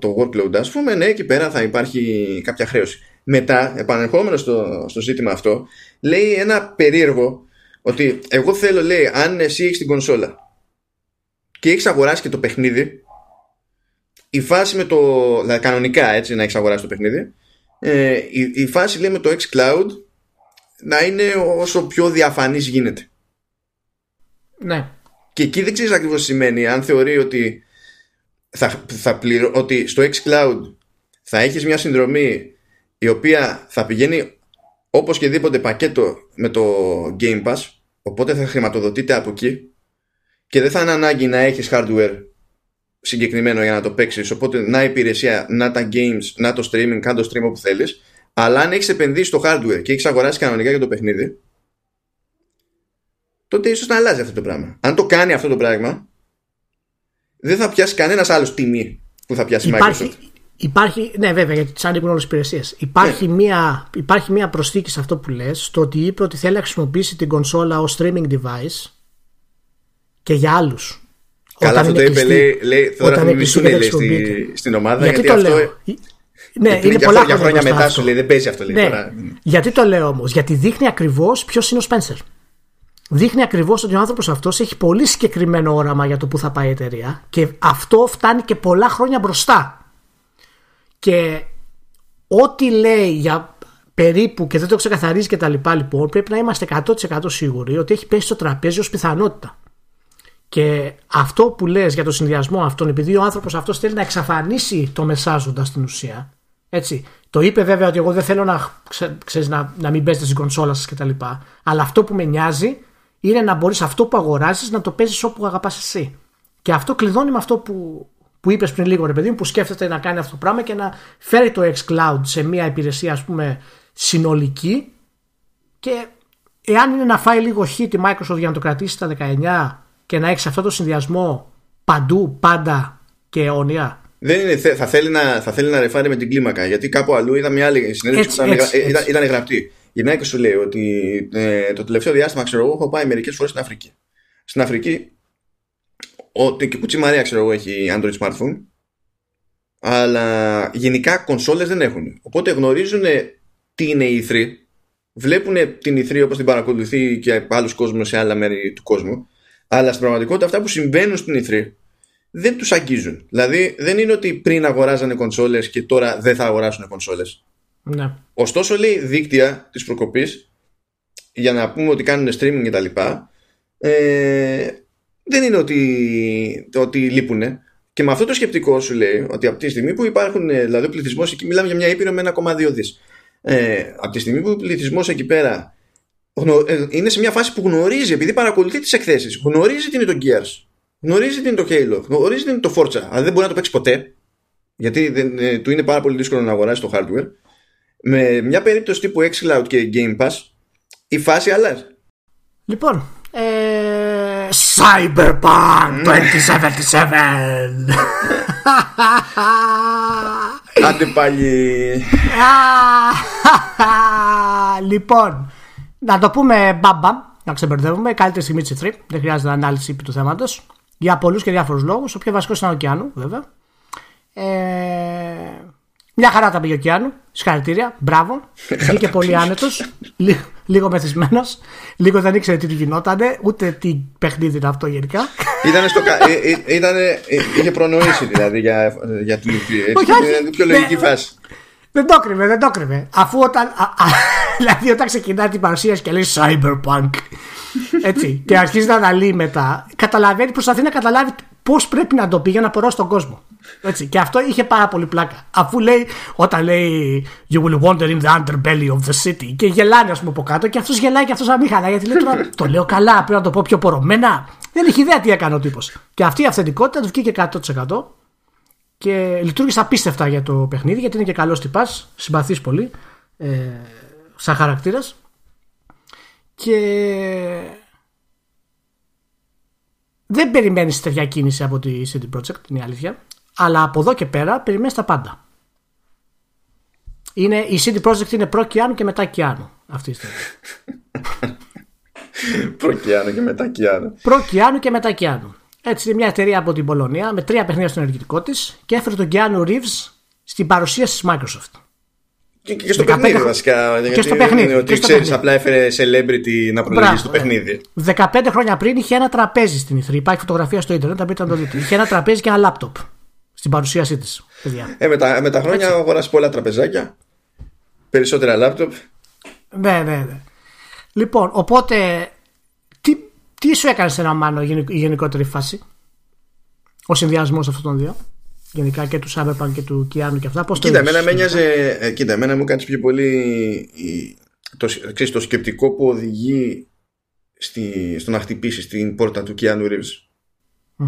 το workload, ας πούμε, ναι, εκεί πέρα θα υπάρχει κάποια χρέωση. Μετά, επανερχόμενος στο, στο ζήτημα αυτό, λέει ένα περίεργο ότι εγώ θέλω, λέει, αν εσύ έχεις την κονσόλα και έχεις αγοράσει και το παιχνίδι, η φάση με το. Δηλαδή, κανονικά έτσι να έχεις αγοράσει το παιχνίδι, ε, η, η φάση λέει με το xCloud να είναι όσο πιο διαφανής γίνεται. Ναι. Και εκεί δεν ξέρεις ακριβώς τι σημαίνει αν θεωρεί ότι θα, θα πληρω... ότι στο xCloud θα έχεις μια συνδρομή η οποία θα πηγαίνει όπως και δίποτε πακέτο με το Game Pass οπότε θα χρηματοδοτείται από εκεί και δεν θα είναι ανάγκη να έχεις hardware συγκεκριμένο για να το παίξεις. Οπότε να υπηρεσία, να τα games, να το streaming, κάνε το stream όπου θέλεις. Αλλά αν έχεις επενδύσει στο hardware και έχεις αγοράσει κανονικά για το παιχνίδι, τότε ίσως να αλλάζει αυτό το πράγμα. Αν το κάνει αυτό το πράγμα, δεν θα πιάσει κανένας άλλος τιμή που θα πιάσει υπάρχει, Microsoft. Υπάρχει, ναι, βέβαια, γιατί τις ανήκουν όλες τις υπηρεσίες. Υπάρχει, ναι. μια, υπάρχει μια προσθήκη σε αυτό που λες, το ότι είπε ότι θέλει να χρησιμοποιήσει την κονσόλα ως streaming device και για άλλους. Καλά, αυτό το είπε, λέει, λέει τώρα θα μισούν λέει, στη, στην ομάδα. Γιατί, γιατί το αυτό... λέω; Ναι, γιατί είναι πολλά χρόνια, χρόνια μετά σου λέει, δεν παίζει αυτό. Λέει, ναι. τώρα. Γιατί το λέω όμως, Γιατί δείχνει ακριβώς ποιος είναι ο Σπένσερ. Δείχνει ακριβώς ότι ο άνθρωπος αυτός έχει πολύ συγκεκριμένο όραμα για το που θα πάει η εταιρεία και αυτό φτάνει και πολλά χρόνια μπροστά. Και ό,τι λέει για περίπου και δεν το ξεκαθαρίζει και τα λοιπά λοιπόν πρέπει να είμαστε 100% σίγουροι ότι έχει πέσει στο τραπέζι ως πιθανότητα. Και αυτό που λες για το συνδυασμό αυτόν, επειδή ο άνθρωπος αυτός θέλει να εξαφανίσει το μεσάζοντα στην ουσία, έτσι, το είπε βέβαια ότι εγώ δεν θέλω να, ξέρεις, να, να μην παίζετε στην κονσόλα σας κτλ. Αλλά αυτό που με νοιάζει είναι να μπορείς αυτό που αγοράζεις να το παίζεις όπου αγαπάς εσύ. Και αυτό κλειδώνει με αυτό που, που είπες πριν λίγο ρε παιδί μου, που σκέφτεται να κάνει αυτό το πράγμα και να φέρει το xCloud σε μια υπηρεσία ας πούμε συνολική και εάν είναι να φάει λίγο hit η Microsoft για να το κρατήσει στα 19 και να έχει αυτό το συνδυασμό παντού, πάντα και αιώνια. Δεν είναι, θα, θέλει να, θα θέλει να ρεφάρει με την κλίμακα. Γιατί κάπου αλλού είδα μια άλλη συνέντευξη που ήταν, ήταν, ήταν, γραπτή. Η Nike σου λέει ότι ε, το τελευταίο διάστημα, ξέρω εγώ, έχω πάει μερικές φορές στην Αφρική. Στην Αφρική, ο, και Κουτσι Μαρία, ξέρω εγώ, έχει Android smartphone. Αλλά γενικά κονσόλες δεν έχουν. Οπότε γνωρίζουν τι είναι η E3. Βλέπουν την E3 όπως την παρακολουθεί και άλλου κόσμου σε άλλα μέρη του κόσμου αλλά στην πραγματικότητα αυτά που συμβαίνουν στην E3 δεν τους αγγίζουν. Δηλαδή δεν είναι ότι πριν αγοράζανε κονσόλες και τώρα δεν θα αγοράσουν κονσόλες. Ναι. Ωστόσο λέει δίκτυα της προκοπής για να πούμε ότι κάνουν streaming και τα λοιπά ε, δεν είναι ότι, ότι λείπουν. Και με αυτό το σκεπτικό σου λέει ότι από τη στιγμή που υπάρχουν, δηλαδή ο πληθυσμός εκεί, μιλάμε για μια ήπειρο με 1,2 δις. Ε, από τη στιγμή που ο πληθυσμός εκεί πέρα ε, είναι σε μια φάση που γνωρίζει, επειδή παρακολουθεί τις εκθέσεις, γνωρίζει τι είναι το Gears, γνωρίζει τι είναι το Halo, γνωρίζει τι είναι το Forza, αλλά δεν μπορεί να το παίξει ποτέ, γιατί δεν, ε, του είναι πάρα πολύ δύσκολο να αγοράσει το hardware. Με μια περίπτωση τύπου xCloud και Game Pass, η φάση αλλάζει. Λοιπόν, ε, Cyberpunk 2077 Άντε πάλι Λοιπόν να το πούμε μπαμπαμ, να ξεμπερδεύουμε. Καλύτερη στιγμή της 3. Δεν χρειάζεται ανάλυση του θέματος. Για πολλούς και διάφορους λόγους. Ο πιο βασικός ήταν ο Ωκεάνου, βέβαια. Ε, μια χαρά τα πήγε ο Ωκεάνου. Συγχαρητήρια. Μπράβο. Βγήκε πολύ άνετος. Λίγο μεθυσμένο. Λίγο δεν ήξερε τι του γινόταν. Ούτε τι παιχνίδι είναι αυτό γενικά. Ήταν στο, ε, ε, ήτανε, είχε προνοήσει δηλαδή για, για την πιο λογική ναι. φάση. Δεν το κρύβε, δεν το κρύβε. Αφού όταν. Α, α, [LAUGHS] δηλαδή όταν ξεκινά την παρουσίαση και λέει Cyberpunk. Έτσι. και αρχίζει να αναλύει μετά. Καταλαβαίνει, προσπαθεί να καταλάβει πώς πρέπει να το πει για να πορώσει τον κόσμο. Έτσι. Και αυτό είχε πάρα πολύ πλάκα. Αφού λέει, όταν λέει You will wander in the underbelly of the city. Και γελάνε, ας πούμε, από κάτω. Και αυτός γελάει και αυτός αμήχανα. Γιατί λέει τώρα, το λέω καλά, πρέπει να το πω πιο πορωμένα. Δεν έχει ιδέα τι έκανε ο τύπος. Και αυτή η αυθεντικότητα του βγήκε 100% και λειτουργήσε απίστευτα για το παιχνίδι γιατί είναι και καλός τυπάς, συμπαθής πολύ ε, σαν χαρακτήρας. Και δεν περιμένεις τέτοια κίνηση από τη CD Projekt, είναι η αλήθεια. Αλλά από εδώ και πέρα περιμένεις τα πάντα. Είναι, η CD Projekt είναι προ Κιάνου και μετά Κιάνου αυτή τη στιγμή. [LAUGHS] προ Κιάνου και μετά Κιάνου. Προ Κιάνου και μετά Κιάνου. Έτσι, είναι μια εταιρεία από την Πολωνία με τρία παιχνίδια στο ενεργητικό της και έφερε τον Keanu Reeves στην παρουσίαση της Microsoft. Και, και στο 15... παιχνίδι βασικά. Και στο παιχνίδι. Ότι ξέρεις, απλά έφερε celebrity να προλογίσει το παιχνίδι. 15 χρόνια πριν είχε ένα τραπέζι στην Ιθρή. Υπάρχει φωτογραφία στο Ιντερνετ, θα μπείτε να το δείτε. Είχε ένα τραπέζι και ένα λάπτοπ στην παρουσίασή της. Ε, με, τα, με τα χρόνια αγοράσει πολλά τραπεζάκια. Περισσότερα λάπτοπ. Ναι, ναι, ναι. Λοιπόν, οπότε τι σου έκανε σε ένα μάνο η γενικότερη φάση, ο συνδυασμός αυτών των δύο, γενικά και του Σάμπερπαν και του Κιάνου και αυτά. Πώς κοίτα, εμένα με ένοιαζε, ε, κοίτα, εμένα μου κάνεις πιο πολύ το, ξέρεις, το σκεπτικό που οδηγεί στη, στο να χτυπήσεις στην πόρτα του Κιάνου Ρίβς.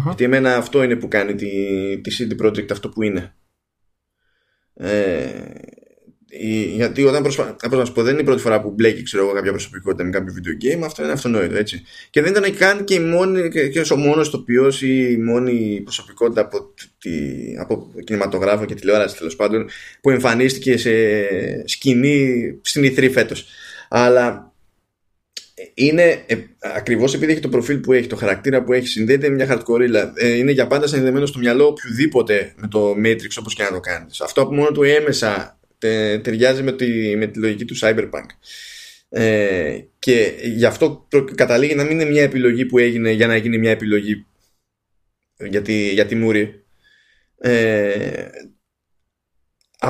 Γιατί εμένα αυτό είναι που κάνει τη, τη CD Projekt αυτό που είναι. Ε, γιατί όταν προσπαθώ να σου πω, δεν είναι η πρώτη φορά που μπλέκει ξέρω εγώ, κάποια προσωπικότητα με κάποιο video game, αυτό είναι αυτονόητο έτσι. Και δεν ήταν καν και, η μόνη, και ο μόνος τοπίο ή η μόνη προσωπικότητα από, τη, από κινηματογράφο και τηλεόραση τέλος πάντων που εμφανίστηκε σε σκηνή στην Ιθρή φέτος. Αλλά είναι ε, ακριβώς επειδή έχει το προφίλ που έχει, το χαρακτήρα που έχει, συνδέεται με μια χαρτοκορίλα. Ε, είναι για πάντα συνδεδεμένο στο μυαλό οποιοδήποτε με το Matrix όπως και να το κάνεις. Αυτό που μόνο του έμεσα τε, ταιριάζει με τη, με τη λογική του Cyberpunk. Ε, και γι' αυτό καταλήγει να μην είναι μια επιλογή που έγινε για να γίνει μια επιλογή για τη, για τη μούρη. Ε,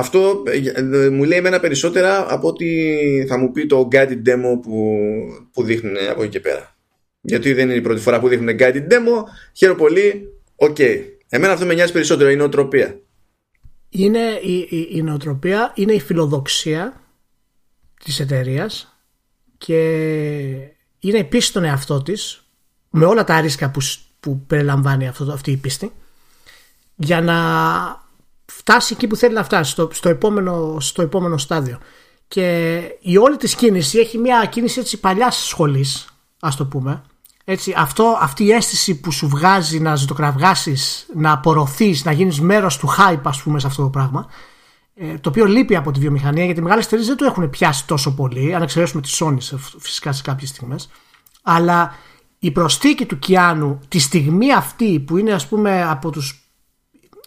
αυτό ε, μου λέει εμένα περισσότερα από ότι θα μου πει το guided demo που, που δείχνουν από εκεί και πέρα. Γιατί δεν είναι η πρώτη φορά που δείχνουν guided demo. Χαίρομαι πολύ. Ok. Okay. Εμένα αυτό με νοιάζει περισσότερο. Η νοοτροπία. Είναι η, η, η νοοτροπία, είναι η φιλοδοξία της εταιρείας και είναι η πίστη στον εαυτό της με όλα τα ρίσκα που, που περιλαμβάνει αυτό, αυτή η πίστη για να φτάσει εκεί που θέλει να φτάσει, στο, στο, επόμενο, στο επόμενο στάδιο. Και η όλη της κίνηση έχει μια κίνηση έτσι παλιάς σχολής, ας το πούμε. Έτσι, αυτό, αυτή η αίσθηση που σου βγάζει να ζητοκραυγάσεις, να απορροφείς, να γίνεις μέρος του hype ας πούμε σε αυτό το πράγμα ε, το οποίο λείπει από τη βιομηχανία γιατί οι μεγάλες εταιρείες δεν το έχουν πιάσει τόσο πολύ αν εξαιρέσουμε τη Sony φυσικά σε κάποιες στιγμές αλλά η προστίκη του Κιάνου τη στιγμή αυτή που είναι ας πούμε από τους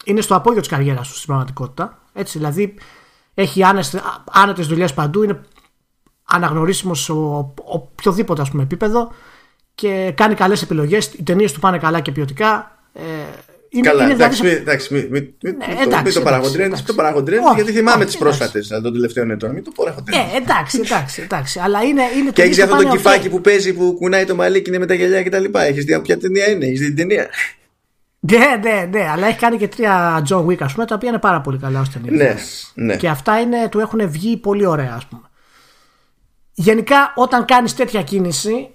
είναι στο απόγειο της καριέρας του στην πραγματικότητα. Έτσι, δηλαδή έχει άνετες δουλειές παντού, είναι αναγνωρίσιμος σε οποιοδήποτε ας πούμε, επίπεδο και κάνει καλές επιλογές. Οι ταινίες του πάνε καλά και ποιοτικά. Ε, είναι, Καλά, είναι εντάξει, δηλαδή... εντάξει, μην, μην, μην, ναι, εντάξει, το παραγοντρένεις, γιατί θυμάμαι τις πρόσφατες των τελευταίων ετών. Μην το παραγοντρένει. Ε, εντάξει, εντάξει, εντάξει. Αλλά είναι, είναι και έχεις αυτό το κυφάκι που παίζει που κουνάει το μαλλί και είναι με τα γελιά κτλ. Έχεις δει ποια ταινία είναι, έχεις δει την ταινία. Ναι, ναι, ναι, αλλά έχει κάνει και τρία John Wick, ας πούμε, τα οποία είναι πάρα πολύ καλά ως ταινία. Ναι, ναι. Και αυτά είναι, του έχουν βγει πολύ ωραία, ας πούμε. Γενικά, όταν κάνεις τέτοια κίνηση,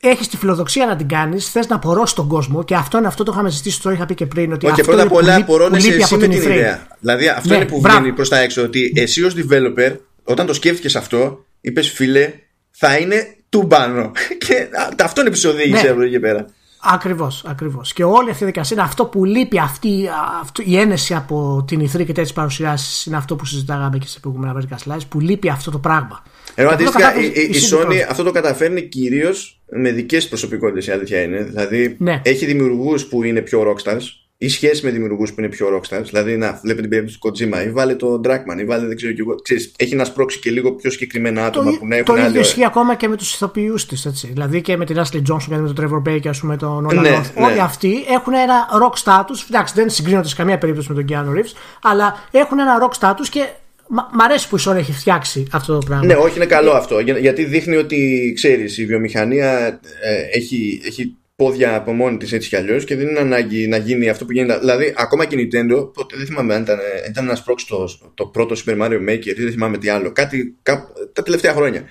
έχεις τη φιλοδοξία να την κάνεις, θες να απορρώσεις τον κόσμο και αυτό είναι αυτό το είχαμε συζητήσει, το είχα πει και πριν. Ότι Όχι, πρώτα απ' όλα απορρώνεσαι εσύ με την ιδέα. Δηλαδή, αυτό ναι, είναι που βγαίνει προς τα έξω. Ότι εσύ ως developer, όταν το σκέφτηκες αυτό, είπες φίλε, θα είναι τούμπανο. [LAUGHS] Και αυτό είναι που σε οδήγησε ναι. εκεί πέρα. Ακριβώς, ακριβώς. Και όλη αυτή η δικασία είναι αυτό που λείπει, αυτή, αυτή η ένεση από την ηθρή και τέτοιες παρουσιάσεις είναι αυτό που συζητάγαμε και σε προηγούμενα Vertical Slice, που λείπει αυτό το πράγμα. Ενώ αντίστοιχα η, η, η Sony αυτό το καταφέρνει κυρίως με δικές προσωπικότητες, η αλήθεια είναι. Δηλαδή ναι. έχει δημιουργούς που είναι πιο rockstars ή σχέση με δημιουργούς που είναι πιο rockstars. Δηλαδή να βλέπετε την περίπτωση του Kojima ή βάλε τον Dragman ή βάλε δεν ξέρω και εγώ. Ξέρεις, έχει να σπρώξει και λίγο πιο συγκεκριμένα άτομα το, που να έχουν Το ίδιο ισχύει ακόμα και με τους ηθοποιούς της. Δηλαδή και με την Ashley Johnson και με τον Trevor Baker, ας πούμε, τον Nolan ναι, ναι. Όλοι αυτοί έχουν ένα rock status. Εντάξει, δεν συγκρίνονται σε καμία περίπτωση με τον Keanu Reeves, αλλά έχουν ένα rock status και Μ' αρέσει που η Sony έχει φτιάξει αυτό το πράγμα. Ναι, όχι, είναι καλό αυτό. γιατί δείχνει ότι ξέρεις, η βιομηχανία ε, έχει, έχει πόδια από μόνη της έτσι κι αλλιώς και δεν είναι ανάγκη να γίνει αυτό που γίνεται. Δηλαδή, ακόμα και η Nintendo, τότε δεν θυμάμαι αν ήταν, ήταν να σπρώξει το, το πρώτο Super Mario Maker ή δεν θυμάμαι τι άλλο. Κάτι κά, τα τελευταία χρόνια.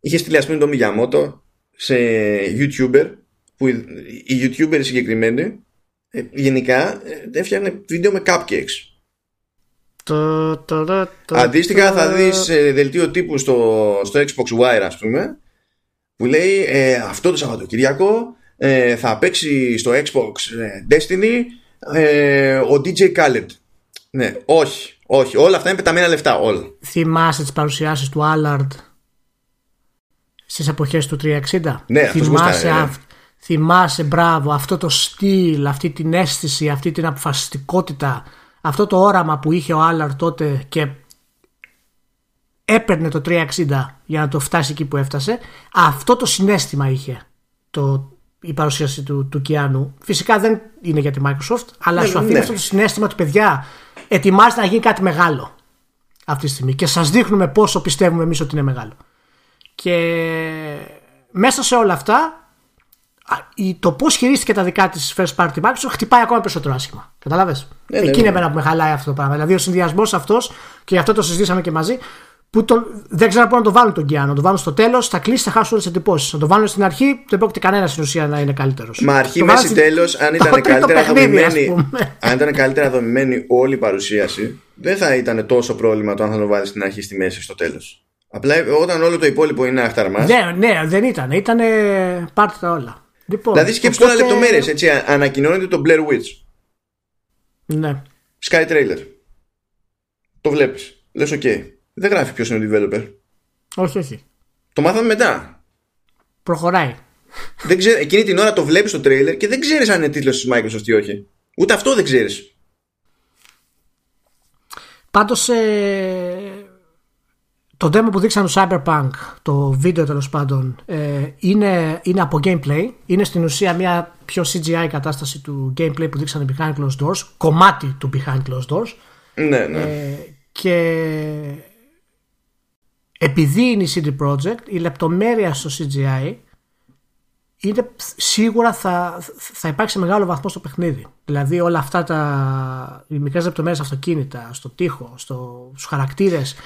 Είχε στείλει, ας πούμε, τον Miyamoto σε YouTuber, που οι YouTuber συγκεκριμένοι ε, γενικά ε, έφτιαχνε βίντεο με cupcakes. Αντίστοιχα θα δεις ε, δελτίο τύπου στο, στο Xbox Wire ας πούμε που λέει ε, αυτό το Σαββατοκυριακό ε, θα παίξει στο Xbox ε, Destiny ε, ο DJ Khaled. Ναι, όχι, όχι. Όλα αυτά είναι πεταμένα λεφτά. Όλα. Θυμάσαι τις παρουσιάσεις του Allard στις εποχές του 360. Ναι, θυμάσαι, ναι. θυμάσαι, μπράβο, αυτό το στυλ, αυτή την αίσθηση, αυτή την αποφασιστικότητα, αυτό το όραμα που είχε ο Allard τότε και έπαιρνε το 360 για να το φτάσει εκεί που έφτασε, αυτό το συνέστημα είχε το, η παρουσίαση του, του Κιάνου. Φυσικά δεν είναι για τη Microsoft, αλλά ναι, σου αφήνει ναι. αυτό το συνέστημα ότι παιδιά ετοιμάζεται να γίνει κάτι μεγάλο αυτή τη στιγμή και σας δείχνουμε πόσο πιστεύουμε εμείς ότι είναι μεγάλο. Και μέσα σε όλα αυτά το πώς χειρίστηκε τα δικά της first party Microsoft χτυπάει ακόμα περισσότερο άσχημα. Καταλάβες; Ναι, ναι, Εκεί είναι ναι. που με χαλάει αυτό το πράγμα. Δηλαδή ο συνδυασμός αυτός, και γι' αυτό το συζητήσαμε και μαζί, που το, δεν ξέρω πού να το βάλουν τον Κιάνο. Να το βάλουν στο τέλος, θα κλείσει, θα χάσουν όλες τις εντυπώσεις. Να το βάλουν στην αρχή, δεν πρόκειται κανένας στην ουσία να είναι καλύτερος. Μα αρχή, μέση, στην... τέλος, αν ήταν καλύτερα δομημένη, αν ήταν καλύτερα δομημένη όλη η παρουσίαση, δεν θα ήταν τόσο πρόβλημα το αν θα το βάλει στην αρχή, στη μέση, στο τέλος. Απλά όταν όλο το υπόλοιπο είναι αχταρμά. Ναι, ναι, δεν ήταν. Ήταν πάρτε τα όλα. Λοιπόν, δηλαδή σκέψτε οπότε... τώρα λεπτομέρειες. Έτσι, ανακοινώνεται το Blair Witch. Ναι. Sky Trailer. Το βλέπεις. Λες, OK. Δεν γράφει ποιος είναι ο developer. Όχι, όχι. Το μάθαμε μετά. Προχωράει. Δεν ξέρει, εκείνη την ώρα το βλέπεις στο τρέιλερ και δεν ξέρεις αν είναι τίτλος της Microsoft ή όχι. Ούτε αυτό δεν ξέρεις. Πάντως ε, το demo που δείξαν στο Cyberpunk, το βίντεο τέλος πάντων, ε, είναι, είναι από gameplay. Είναι στην ουσία μια πιο CGI κατάσταση του gameplay που δείξανε behind closed doors, κομμάτι του behind closed doors. Ναι, ναι. Ε, και επειδή είναι η CD Projekt, η λεπτομέρεια στο CGI είναι, σίγουρα θα, θα υπάρξει μεγάλο βαθμό στο παιχνίδι. Δηλαδή όλα αυτά τα οι μικρές λεπτομέρειες αυτοκίνητα, στο τοίχο, στο, στους χαρακτήρες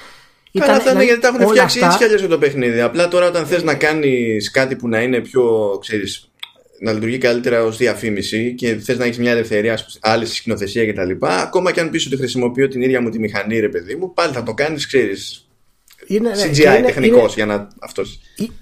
Καλά θα είναι γιατί τα έχουν φτιάξει αυτά... έτσι κι το παιχνίδι. Απλά τώρα όταν θες να κάνεις κάτι που να είναι πιο, ξέρεις, να λειτουργεί καλύτερα ως διαφήμιση και θες να έχεις μια ελευθερία άλλη σκηνοθεσία κτλ. Ακόμα και αν πεις ότι χρησιμοποιώ την ίδια μου τη μηχανή ρε παιδί μου, πάλι θα το κάνεις, ξέρεις, είναι, CGI τεχνικός για να αυτός.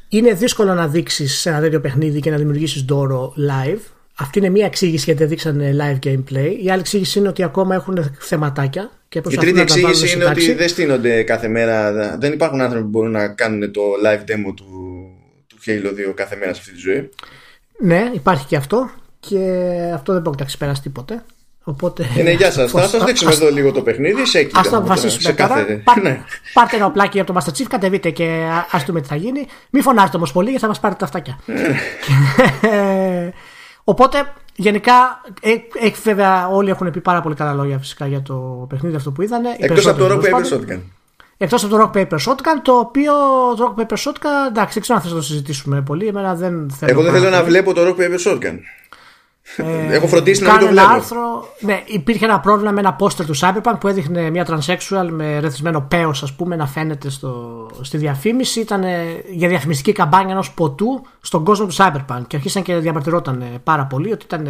Είναι δύσκολο να δείξεις ένα τέτοιο παιχνίδι και να δημιουργήσεις δώρο live. Αυτή είναι μία εξήγηση γιατί δεν δείξανε live gameplay. Η άλλη εξήγηση είναι ότι ακόμα έχουν θεματάκια. Και η τρίτη εξήγηση είναι ότι δεν στείνονται κάθε μέρα. Δεν υπάρχουν άνθρωποι που μπορούν να κάνουν το live demo του, του Halo 2 κάθε μέρα σε αυτή τη ζωή. Ναι, υπάρχει και αυτό. Και αυτό δεν μπορεί να ξεπεράσει τίποτε. Οπότε, είναι γεια σας. Θα σας δείξουμε εδώ λίγο το παιχνίδι. Σε εκεί. Α το αποφασίσουμε τώρα. Κάθε... Ναι. Πάρτε ένα πλάκι από το Master Chief, κατεβείτε και α δούμε τι θα γίνει. Μην φωνάζετε όμως πολύ γιατί θα μας πάρετε τα αυτάκια. Ναι. [LAUGHS] οπότε γενικά έχει βέβαια όλοι έχουν πει πάρα πολύ καλά λόγια φυσικά για το παιχνίδι αυτό που είδανε. Εκτός από το Rock Paper Shotgun. Εκτός από το Rock Paper Shotgun, το οποίο το Rock Paper Shotgun εντάξει, δεν ξέρω αν θα το συζητήσουμε πολύ. Εμένα δεν θέλω Εγώ δεν θέλω να βλέπω το Rock Paper Shotgun. Ε, Έχω φροντίσει να μην το βλέπω. Άρθρο, ναι, υπήρχε ένα πρόβλημα με ένα πόστερ του Cyberpunk που έδειχνε μια transsexual με ρεθισμένο παίο, ας πούμε, να φαίνεται στο, στη διαφήμιση. Ήταν για διαφημιστική καμπάνια ενός ποτού στον κόσμο του Cyberpunk. Και αρχίσαν και διαμαρτυρόταν πάρα πολύ ότι ήταν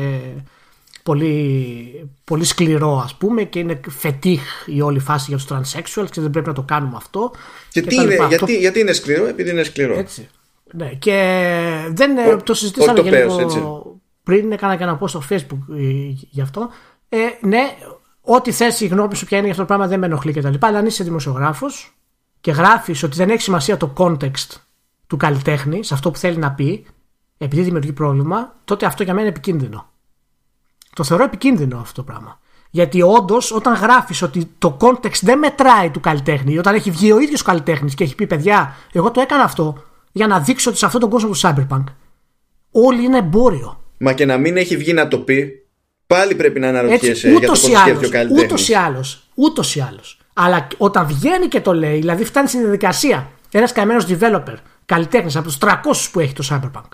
πολύ, πολύ σκληρό, ας πούμε, και είναι φετίχ η όλη φάση για τους transsexuals και δεν πρέπει να το κάνουμε αυτό. Και, και τι είναι, γιατί, γιατί είναι σκληρό, επειδή είναι σκληρό. Έτσι. Ναι, και δεν ο, το συζητήσαμε και λίγο. Έτσι πριν έκανα και ένα post στο facebook ε, γι' αυτό. Ε, ναι, ό,τι θες η γνώμη σου ποια είναι για αυτό το πράγμα δεν με ενοχλεί κτλ. Αλλά αν είσαι δημοσιογράφος και γράφεις ότι δεν έχει σημασία το context του καλλιτέχνη σε αυτό που θέλει να πει, επειδή δημιουργεί πρόβλημα, τότε αυτό για μένα είναι επικίνδυνο. Το θεωρώ επικίνδυνο αυτό το πράγμα. Γιατί όντως, όταν γράφεις ότι το context δεν μετράει του καλλιτέχνη, όταν έχει βγει ο ίδιος ο καλλιτέχνης και έχει πει παιδιά, εγώ το έκανα αυτό για να δείξω ότι σε αυτόν τον κόσμο του Cyberpunk όλοι είναι εμπόριο. Μα και να μην έχει βγει να το πει, πάλι πρέπει να αναρωτιέσαι για το πώς σκέφτεται ο καλλιτέχνης. Ούτως ή άλλως. Ούτως ή άλλως. Αλλά όταν βγαίνει και το λέει, δηλαδή φτάνει στην διαδικασία ένας καημένο developer, καλλιτέχνης από τους 300 που έχει το Cyberpunk,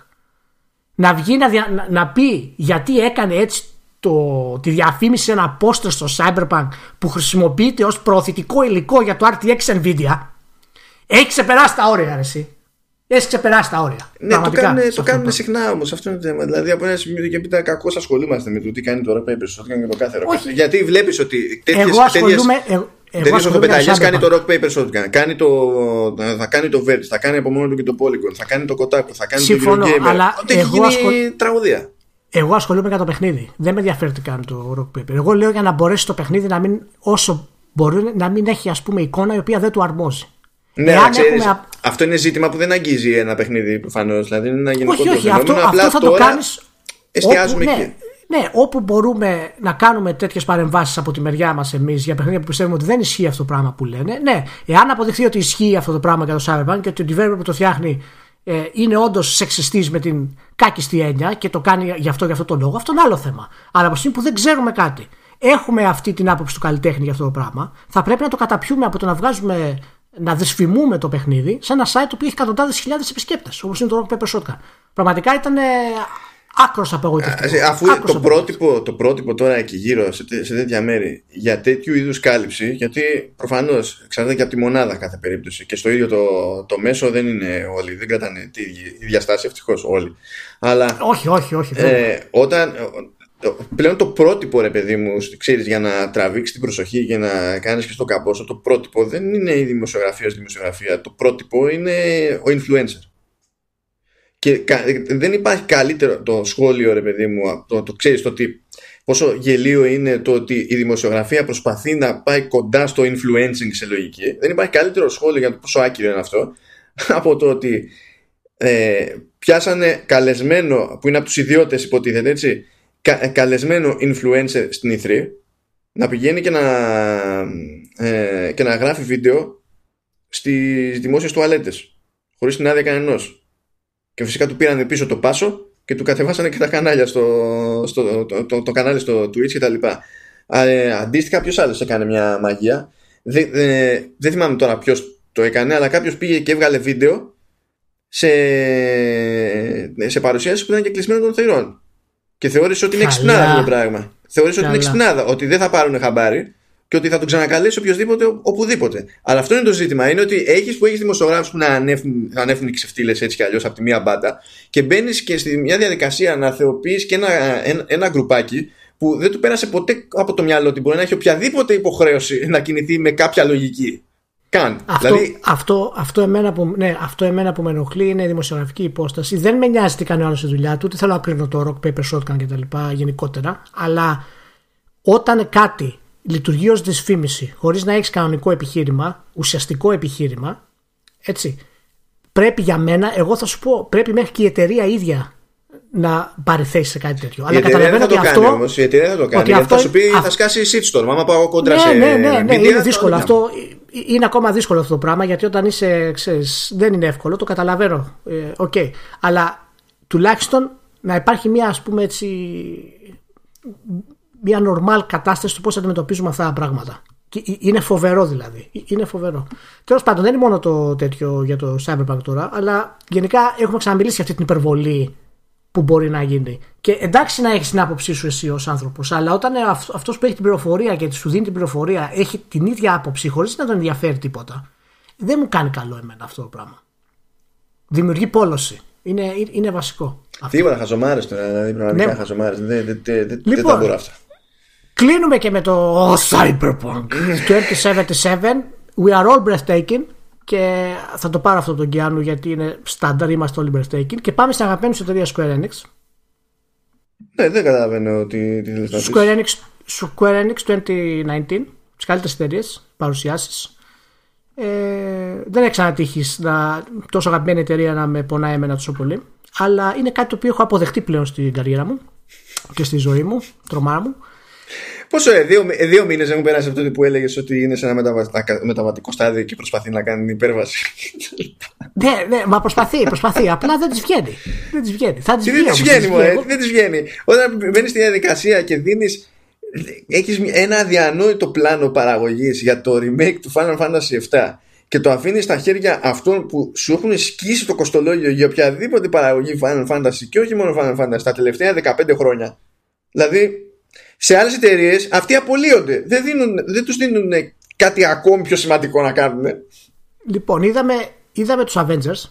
να βγει να, να, να πει γιατί έκανε έτσι το, τη διαφήμιση σε ένα poster στο Cyberpunk που χρησιμοποιείται ως προωθητικό υλικό για το RTX Nvidia έχει ξεπεράσει τα όρια, αρεσί. Έχει ξεπεράσει τα όρια. Ναι, το κάνουν, το κάνουν συχνά όμως αυτό είναι το θέμα. Δηλαδή από ένα σημείο και μετά κακώς ασχολούμαστε με το τι κάνει το Rock Paper Shotgun και το κάθε Rock Γιατί βλέπεις ότι τέτοιε. Εγώ ασχολούμαι. Τέτοιε ορθοπεταλιέ κάνει το Rock Paper Shotgun. Κάνει το, θα κάνει το Verge, θα κάνει από μόνο του και το Polygon, θα κάνει το Kotaku, θα κάνει Συμφωνώ, το Eurogamer. Αλλά Ό,τι έχει γίνει ασχολ... τραγωδία. Εγώ ασχολούμαι για το παιχνίδι. Δεν με ενδιαφέρει τι κάνει το Rock Paper. Εγώ λέω για να μπορέσει το παιχνίδι να μην, όσο μπορεί να μην έχει ας πούμε εικόνα η οποία δεν του αρμόζει. Ναι, ξέρεις, έχουμε... αυτό είναι ζήτημα που δεν αγγίζει ένα παιχνίδι προφανώς. Δηλαδή είναι ένα γενικό όχι, όχι, αυτό, αυτό θα το κάνεις. Εστιάζουμε όπου, εκεί. Ναι, ναι, όπου μπορούμε να κάνουμε τέτοιες παρεμβάσεις από τη μεριά μας εμείς για παιχνίδια που πιστεύουμε ότι δεν ισχύει αυτό το πράγμα που λένε. Ναι, εάν αποδειχθεί ότι ισχύει αυτό το πράγμα για το Cyberpunk και ότι ο developer που το φτιάχνει ε, είναι όντως σεξιστή με την κάκιστη έννοια και το κάνει γι' αυτό, γι αυτό το λόγο, αυτό είναι άλλο θέμα. Αλλά από στιγμή που δεν ξέρουμε κάτι, έχουμε αυτή την άποψη του καλλιτέχνη για αυτό το πράγμα, θα πρέπει να το καταπιούμε από το να βγάζουμε να δυσφημούμε το παιχνίδι σε ένα site που έχει εκατοντάδες χιλιάδες επισκέπτες, όπως είναι το Rock Paper Shotgun. Πραγματικά ήταν άκρος απογοητευτικό. Αφού το, πρότυπο, το πρότυπο τώρα εκεί γύρω σε, σε τέτοια μέρη για τέτοιου είδους κάλυψη, γιατί προφανώς εξαρτάται και από τη μονάδα κάθε περίπτωση και στο ίδιο το, το μέσο δεν είναι όλοι, δεν κρατάνε τη, η διαστάση ευτυχώς όλοι. Αλλά, όχι, όχι, όχι. Ε, όταν, πλέον το πρότυπο ρε παιδί μου ξέρεις για να τραβήξεις την προσοχή και να κάνεις και στο καμπόσο το πρότυπο δεν είναι η δημοσιογραφία στη δημοσιογραφία. Το πρότυπο είναι ο influencer. Και δεν υπάρχει καλύτερο το σχόλιο ρε παιδί μου το, το ξέρεις το ότι πόσο γελίο είναι το ότι η δημοσιογραφία προσπαθεί να πάει κοντά στο influencing σε λογική. Δεν υπάρχει καλύτερο σχόλιο για το πόσο άκυρο είναι αυτό [LAUGHS] από το ότι ε, πιάσανε καλεσμένο που είναι από τους ιδιώτες υποτίθεται έτσι κα, καλεσμένο influencer στην E3 να πηγαίνει και να, ε, και να γράφει βίντεο στις δημόσιες τουαλέτες χωρίς την άδεια κανενός. Και φυσικά του πήραν πίσω το πάσο και του κατεβάσανε και τα κανάλια στο, στο το, το, το, κανάλι στο Twitch και τα λοιπά ε, αντίστοιχα ποιος άλλος έκανε μια μαγεία; Δεν, ε, δεν θυμάμαι τώρα ποιος το έκανε αλλά κάποιος πήγε και έβγαλε βίντεο σε, σε παρουσίαση που ήταν και κλεισμένο των θηρών και θεώρησε ότι είναι εξυπνάδα αυτό το πράγμα. Θεώρησε ότι είναι εξυπνάδα. Ότι δεν θα πάρουν χαμπάρι και ότι θα τον ξανακαλέσει οποιοδήποτε οπουδήποτε. Αλλά αυτό είναι το ζήτημα. Είναι ότι έχεις που έχεις δημοσιογράφους που να ανέφουν, ανέφουν ξεφτύλες έτσι κι αλλιώς από τη μία μπάντα και μπαίνεις και στη μια διαδικασία να θεοποιείς και ένα, ένα, ένα γκρουπάκι που δεν του πέρασε ποτέ από το μυαλό ότι μπορεί να έχει οποιαδήποτε υποχρέωση να κινηθεί με κάποια λογική. Αυτό, δηλαδή... αυτό, αυτό, εμένα που, ναι, αυτό εμένα που με ενοχλεί είναι η δημοσιογραφική υπόσταση. Δεν με νοιάζει τι κάνει ο άλλο στη δουλειά του, ούτε θέλω να κρίνω το rock paper shotgun κτλ. γενικότερα. Αλλά όταν κάτι λειτουργεί ως δυσφήμιση χωρίς να έχεις κανονικό επιχείρημα, ουσιαστικό επιχείρημα, έτσι. Πρέπει για μένα, εγώ θα σου πω, πρέπει μέχρι και η εταιρεία ίδια να πάρει θέση σε κάτι τέτοιο. Αλλά καταλαβαίνω ότι αυτό. Όμως, η εταιρεία δεν το κάνει. Γιατί αυτό... θα σου πει, θα σκάσει shitstorm. Άμα πάω κόντρα ναι, σε. Ναι, ναι, ναι, είναι δύσκολο. Αυτό είναι ακόμα δύσκολο αυτό το πράγμα γιατί όταν είσαι, ξέρεις, δεν είναι εύκολο, το καταλαβαίνω. Ε, okay. Αλλά τουλάχιστον να υπάρχει μια ας πούμε έτσι μια normal κατάσταση του πώς αντιμετωπίζουμε αυτά τα πράγματα. Και είναι φοβερό δηλαδή. Είναι φοβερό. Τέλος πάντων, δεν είναι μόνο το τέτοιο για το Cyberpunk τώρα, αλλά γενικά έχουμε ξαναμιλήσει για αυτή την υπερβολή που μπορεί να γίνει. Και εντάξει να έχεις την άποψή σου εσύ ως άνθρωπος, αλλά όταν αυτός που έχει την πληροφορία και σου δίνει την πληροφορία έχει την ίδια άποψη χωρίς να τον ενδιαφέρει τίποτα, δεν μου κάνει καλό εμένα αυτό το πράγμα. Δημιουργεί πόλωση. Είναι, είναι βασικό. Τίποτα χαζομάρες τώρα. Δηλαδή πραγματικά ναι. χαζομάρες. Δεν, δεν, δεν, δεν λοιπόν, τα μπορώ αυτά. Κλείνουμε και με το Cyberpunk [LAUGHS] 2077. We are all breathtaking. Και θα το πάρω αυτό τον Κιάνου γιατί είναι στάνταρ, είμαστε όλοι breathtaking. Και πάμε στην αγαπημένη σου εταιρεία Square Enix. Ναι, δεν καταλαβαίνω τι, τι θέλεις να Square Enix, Square Enix 2019, τις καλύτερες εταιρείες, παρουσιάσεις. Ε, δεν έχει ξανατύχεις να, τόσο αγαπημένη εταιρεία να με πονάει εμένα τόσο πολύ. Αλλά είναι κάτι το οποίο έχω αποδεχτεί πλέον στην καριέρα μου και στη ζωή μου, τρομάρα μου. Πόσο, ε, δύο, ε, δύο μήνες έχουν περάσει αυτό που έλεγες ότι είναι σε ένα μεταβατικό στάδιο και προσπαθεί να κάνει την υπέρβαση. ναι, ναι, μα προσπαθεί, προσπαθεί. Απλά δεν της βγαίνει. Δεν της βγαίνει. Θα της δεν της βγαίνει, μου, δεν της βγαίνει. Όταν μπαίνεις στη διαδικασία και δίνεις. Έχεις ένα αδιανόητο πλάνο παραγωγής για το remake του Final Fantasy VII και το αφήνεις στα χέρια αυτών που σου έχουν σκίσει το κοστολόγιο για οποιαδήποτε παραγωγή Final Fantasy και όχι μόνο Final Fantasy τα τελευταία 15 χρόνια. Δηλαδή, σε άλλες εταιρείες αυτοί απολύονται. Δεν, δίνουν, δεν τους δίνουν κάτι ακόμη πιο σημαντικό να κάνουν. Λοιπόν, είδαμε, είδαμε τους Avengers.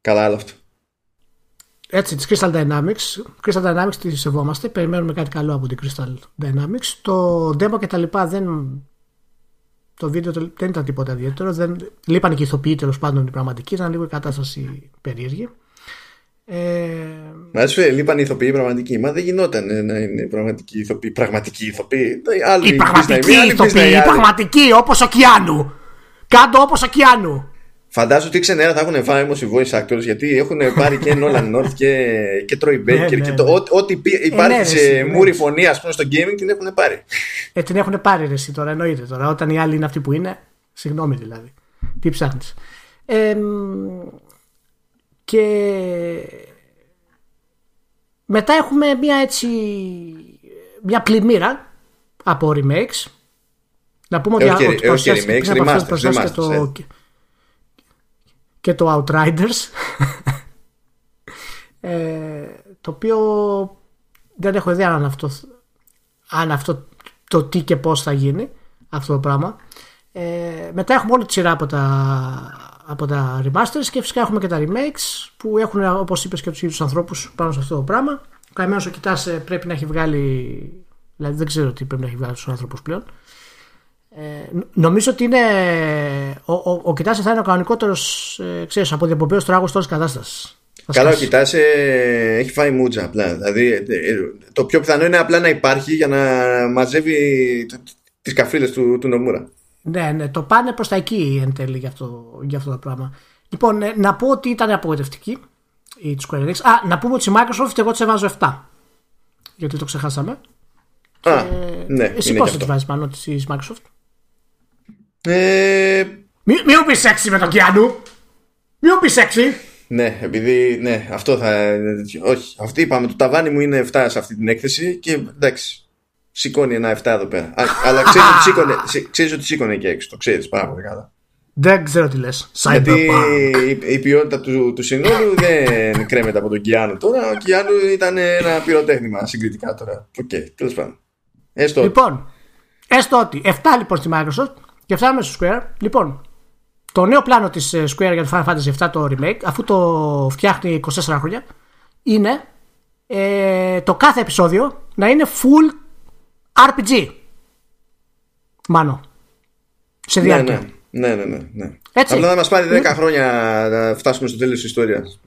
Καλά άλλο αυτό. Έτσι, της Crystal Dynamics. Crystal Dynamics τη σεβόμαστε. Περιμένουμε κάτι καλό από την Crystal Dynamics. Το demo και τα λοιπά δεν. Το βίντεο δεν ήταν τίποτα ιδιαίτερο. Δεν... Λείπαν και ηθοποιοί τέλος πάντων την πραγματική. Ήταν λίγο η κατάσταση περίεργη. Ε... Μα σου λείπαν ηθοποιοί πραγματικοί. Μα δεν γινόταν να είναι πραγματικοί ηθοποιοί. Πραγματικοί ηθοποιοί. Άλλοι οι πραγματικοί ηθοποιοί. Οι πραγματικοί όπως ο Κιάνου. Κάντο όπως ο Κιάνου. Φαντάζομαι ότι ξενέρα θα έχουν φάει όμως οι voice actors γιατί έχουν πάρει και Nolan North και, και Troy Baker ναι, και ναι, το, ναι. ό,τι υπάρχει σε μούρη φωνή ας πούμε στο gaming την έχουν πάρει. Ε, την έχουν πάρει ρε, εσύ τώρα εννοείται τώρα. Όταν οι άλλοι είναι αυτοί που είναι, συγγνώμη δηλαδή. Τι ψάχνεις. Ε, και μετά έχουμε μια έτσι μια πλημμύρα από remakes. Να πούμε ότι όχι, όχι, όχι remakes, remasters, remasters, και, το, και το Outriders. Ε, το οποίο δεν έχω ιδέα αν αυτό, αν αυτό το τι και πώς θα γίνει αυτό το πράγμα. Ε, μετά έχουμε όλη τη σειρά από τα, από τα remasters και φυσικά έχουμε και τα remakes που έχουν όπως είπες και τους ίδιους ανθρώπους πάνω σε αυτό το πράγμα. Ο καημένος ο Κοιτάς ε, πρέπει να έχει βγάλει, δηλαδή δεν ξέρω τι πρέπει να έχει βγάλει στους άνθρωπους πλέον. Ε, νομίζω ότι είναι. Ο, ο, ο Κοιτάς θα είναι ο κανονικότερος ε, ξέρεις, από διαπομπαίο τράγος τώρα κατάστασης. Καλά, ο Κοιτάς ε, έχει φάει μούτζα απλά. Δηλαδή, ε, ε, το πιο πιθανό είναι απλά να υπάρχει για να μαζεύει τις καφρίλες του, του Νομούρα. Ναι, ναι, το πάνε προς τα εκεί εν τέλει για αυτό, για αυτό το πράγμα. Λοιπόν, ε, να πω ότι ήταν απογοητευτική η Square Enix. Α, να πούμε ότι η Microsoft εγώ τη εβάζω 7. Γιατί το ξεχάσαμε. Α, και... ναι, Εσύ πώς τη βάζεις πάνω της Microsoft; Ε... Μην μη μου πεις σεξι με τον Κιάνου. Μην μου πεις σεξι. Ναι, επειδή. Ναι, αυτό θα. Όχι. Αυτή είπαμε. Το ταβάνι μου είναι 7 σε αυτή την έκθεση και εντάξει. Σηκώνει ένα 7 εδώ πέρα. Α, αλλά ξέρεις ότι, σήκωνε, [LAUGHS] ξέρεις ότι σήκωνε και έξι. Το ξέρεις πάρα πολύ καλά. Δεν ξέρω τι λες. Γιατί η, η, ποιότητα του, του συνόλου δεν κρέμεται από τον Κιάνου τώρα. Ο Κιάνου ήταν ένα πυροτέχνημα συγκριτικά τώρα. Ok, okay, τέλος πάντων. Έστω. Λοιπόν, έστω ότι 7 λοιπόν στη Microsoft και φτάνουμε στο Square. Λοιπόν, το νέο πλάνο της ε, Square για το Final Fantasy VII το remake, αφού το φτιάχνει 24 χρόνια, είναι ε, το κάθε επεισόδιο να είναι full RPG. Μάνο. Σε ναι, διάρκεια. Ναι, ναι, ναι. ναι, ναι. Έτσι. Απλά θα μας πάρει 10 χρόνια να φτάσουμε στο τέλος της ιστορίας.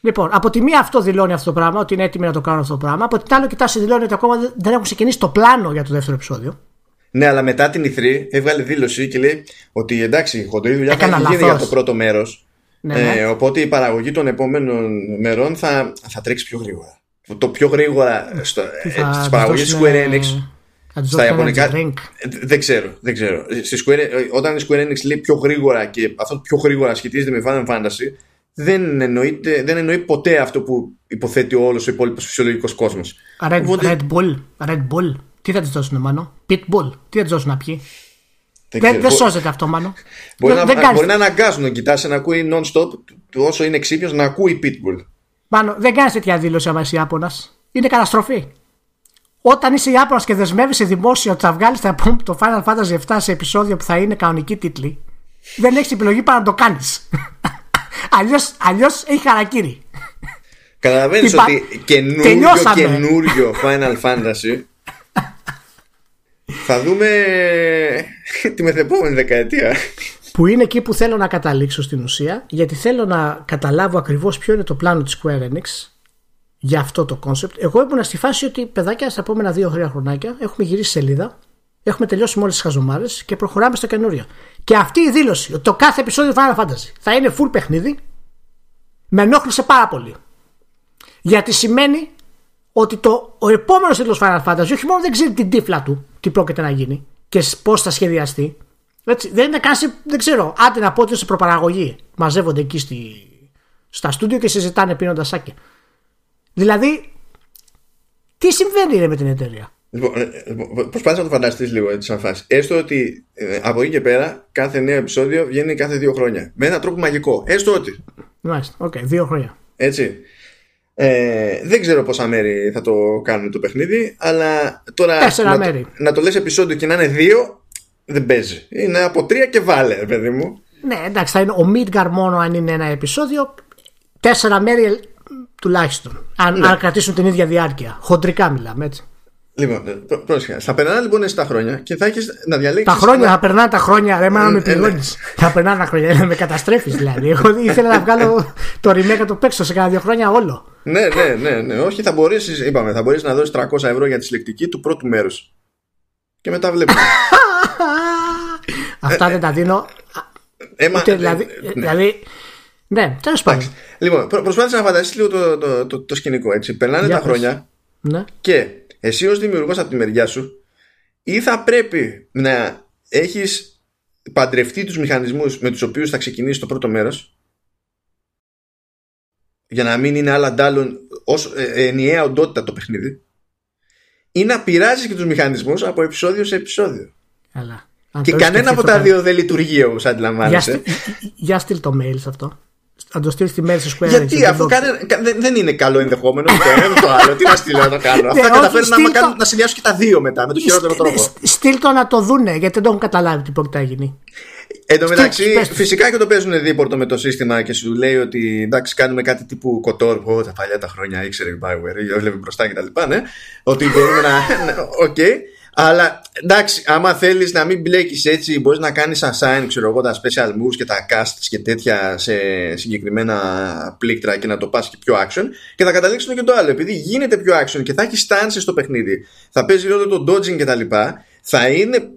Λοιπόν, από τη μία αυτό δηλώνει αυτό το πράγμα, ότι είναι έτοιμοι να το κάνουν αυτό το πράγμα. Από την άλλη, κοιτάξτε, δηλώνει ότι ακόμα δεν έχουν ξεκινήσει το πλάνο για το δεύτερο επεισόδιο. Ναι, αλλά μετά την Ιθρή έβγαλε δήλωση και λέει ότι εντάξει, η χοντρή δουλειά θα γίνει για το πρώτο μέρος. Ναι, ναι. Ε, οπότε η παραγωγή των επόμενων μερών θα, θα τρέξει πιο γρήγορα. Το πιο γρήγορα στο, ε, στις παραγωγές Square Enix στα Ιαπωνικά δεν ξέρω, δεν ξέρω. Στη Square, όταν η Square Enix λέει πιο γρήγορα και αυτό πιο γρήγορα σχετίζεται με Final Fantasy δεν, εννοείται, δεν εννοεί ποτέ αυτό που υποθέτει όλος ο υπόλοιπος φυσιολογικός κόσμος. Red, Οπότε... Red Bull, Red Bull. Τι θα της δώσουν, Μάνο; Pitbull. Τι θα της δώσουν να πιει; Δεν, δεν, σώζεται αυτό, Μάνο. Μπορεί, δεν, να, δεν μπορεί να αναγκάζουν να κοιτάσει να ακούει non-stop όσο είναι ξύπνιος να ακούει Pitbull. Μάνο, δεν κάνεις τέτοια δήλωση άμα είσαι Ιάπωνα. Είναι καταστροφή. Όταν είσαι Ιάπωνα και δεσμεύεις σε δημόσιο ότι θα βγάλεις [LAUGHS] το Final Fantasy 7 σε επεισόδιο που θα είναι κανονική τίτλη, δεν έχεις επιλογή παρά να το κάνεις. [LAUGHS] Αλλιώς έχει χαρακτήρι. Καταλαβαίνεις ότι καινούριο, καινούριο Final Fantasy [LAUGHS] θα δούμε τη μεθεπόμενη δεκαετία. Που είναι εκεί που θέλω να καταλήξω στην ουσία, γιατί θέλω να καταλάβω ακριβώς ποιο είναι το πλάνο της Square Enix για αυτό το concept. Εγώ ήμουν στη φάση ότι παιδάκια στα επόμενα δύο-τρία χρονάκια έχουμε γυρίσει σελίδα, έχουμε τελειώσει με όλες τις χαζομάρες και προχωράμε στο καινούριο. Και αυτή η δήλωση ότι το κάθε επεισόδιο Final Fantasy θα είναι full παιχνίδι με ενόχλησε πάρα πολύ. Γιατί σημαίνει ότι το, ο επόμενος τίτλος Final Fantasy όχι μόνο δεν ξέρει την τύφλα του τι πρόκειται να γίνει και πώς θα σχεδιαστεί. Έτσι, δεν είναι καν, δεν ξέρω, άντε να πω ότι σε προπαραγωγή. Μαζεύονται εκεί στη, στα στούντιο και συζητάνε πίνοντας σάκια. Δηλαδή, τι συμβαίνει με την εταιρεία; Λοιπόν, ε, λοιπόν προσπάθησε να το φανταστείς λίγο έτσι σαν φάση. Έστω ότι ε, από εκεί και πέρα κάθε νέο επεισόδιο βγαίνει κάθε δύο χρόνια. Με έναν τρόπο μαγικό. Έστω ότι. Μάλιστα, ok, okay, δύο χρόνια. Έτσι. Ε, δεν ξέρω πόσα μέρη θα το κάνουν το παιχνίδι, αλλά τώρα να, μέρη. Το, να το λες επεισόδιο και να είναι δύο, δεν παίζει. Είναι από τρία και βάλε, παιδί μου. Ναι, εντάξει, θα είναι ο Midgar μόνο αν είναι ένα επεισόδιο. Τέσσερα μέρη τουλάχιστον. Αν, ναι. αν κρατήσουν την ίδια διάρκεια. Χοντρικά μιλάμε έτσι. Λοιπόν, πρόσεχε. Θα περνάνε λοιπόν έτσι τα χρόνια και θα έχει να διαλέξει. Τα χρόνια, θα περνάνε τα χρόνια. Ρε, μα με πληρώνει. Θα περνάνε τα χρόνια. Να με καταστρέφει δηλαδή. Εγώ ήθελα να βγάλω το remake το παίξω σε κάνα δύο χρόνια όλο. ναι, ναι, ναι, ναι. Όχι, θα μπορέσει, είπαμε, θα μπορεί να δώσει 300 ευρώ για τη συλλεκτική του πρώτου μέρου. Και μετά βλέπουμε. Αυτά δεν τα δίνω. Έμα, δηλαδή, ναι. δηλαδή, ναι, τέλος πάντων. Λοιπόν, προσπάθησα να φανταστείς λίγο το, το, το, το, σκηνικό έτσι. Περνάνε τα χρόνια ναι. και εσύ ως δημιουργός από τη μεριά σου ή θα πρέπει να έχεις παντρευτεί τους μηχανισμούς με τους οποίους θα ξεκινήσεις το πρώτο μέρος για να μην είναι άλλα αντάλλων ως ε, ενιαία οντότητα το παιχνίδι ή να πειράζεις και τους μηχανισμούς από επεισόδιο σε επεισόδιο. Αλλά, και κανένα από τα δύο δεν λειτουργεί όπως αντιλαμβάνεσαι. Για, για στείλ το mail σε αυτό. Να το στείλεις στη μέρη στη Square Γιατί, Enix, αφού δεν το- κάνε, κα- δεν, δεν είναι καλό ενδεχόμενο το ένα το άλλο. Τι να στείλω να το κάνω. Αυτά Ναι, καταφέρουν όχι, να, στείλ κάνουν- το. να συνδυάσουν και τα δύο μετά με τον χειρότερο τρόπο. Στ- Στείλ το να το δούνε γιατί δεν το έχουν καταλάβει τι πρόκειται να γίνει. Εν τω μεταξύ, Στείλ- πες τους. φυσικά και το παίζουν δίπορτο με το σύστημα και σου λέει ότι εντάξει, κάνουμε κάτι τύπου κοτόρ. Ω, τα παλιά τα χρόνια ήξερε η Bioware, έβλεπε μπροστά κτλ. Ναι, ότι μπορούμε να. ναι, [LAUGHS] Οκ. Αλλά εντάξει, άμα θέλεις να μην μπλέκεις έτσι, μπορείς να κάνεις assign, ξέρω εγώ, τα special moves και τα casts και τέτοια σε συγκεκριμένα πλήκτρα και να το πας και πιο action. Και θα καταλήξουν και το άλλο. Επειδή γίνεται πιο action και θα έχει stance στο παιχνίδι, θα παίζει ρόλο το dodging κτλ. Θα είναι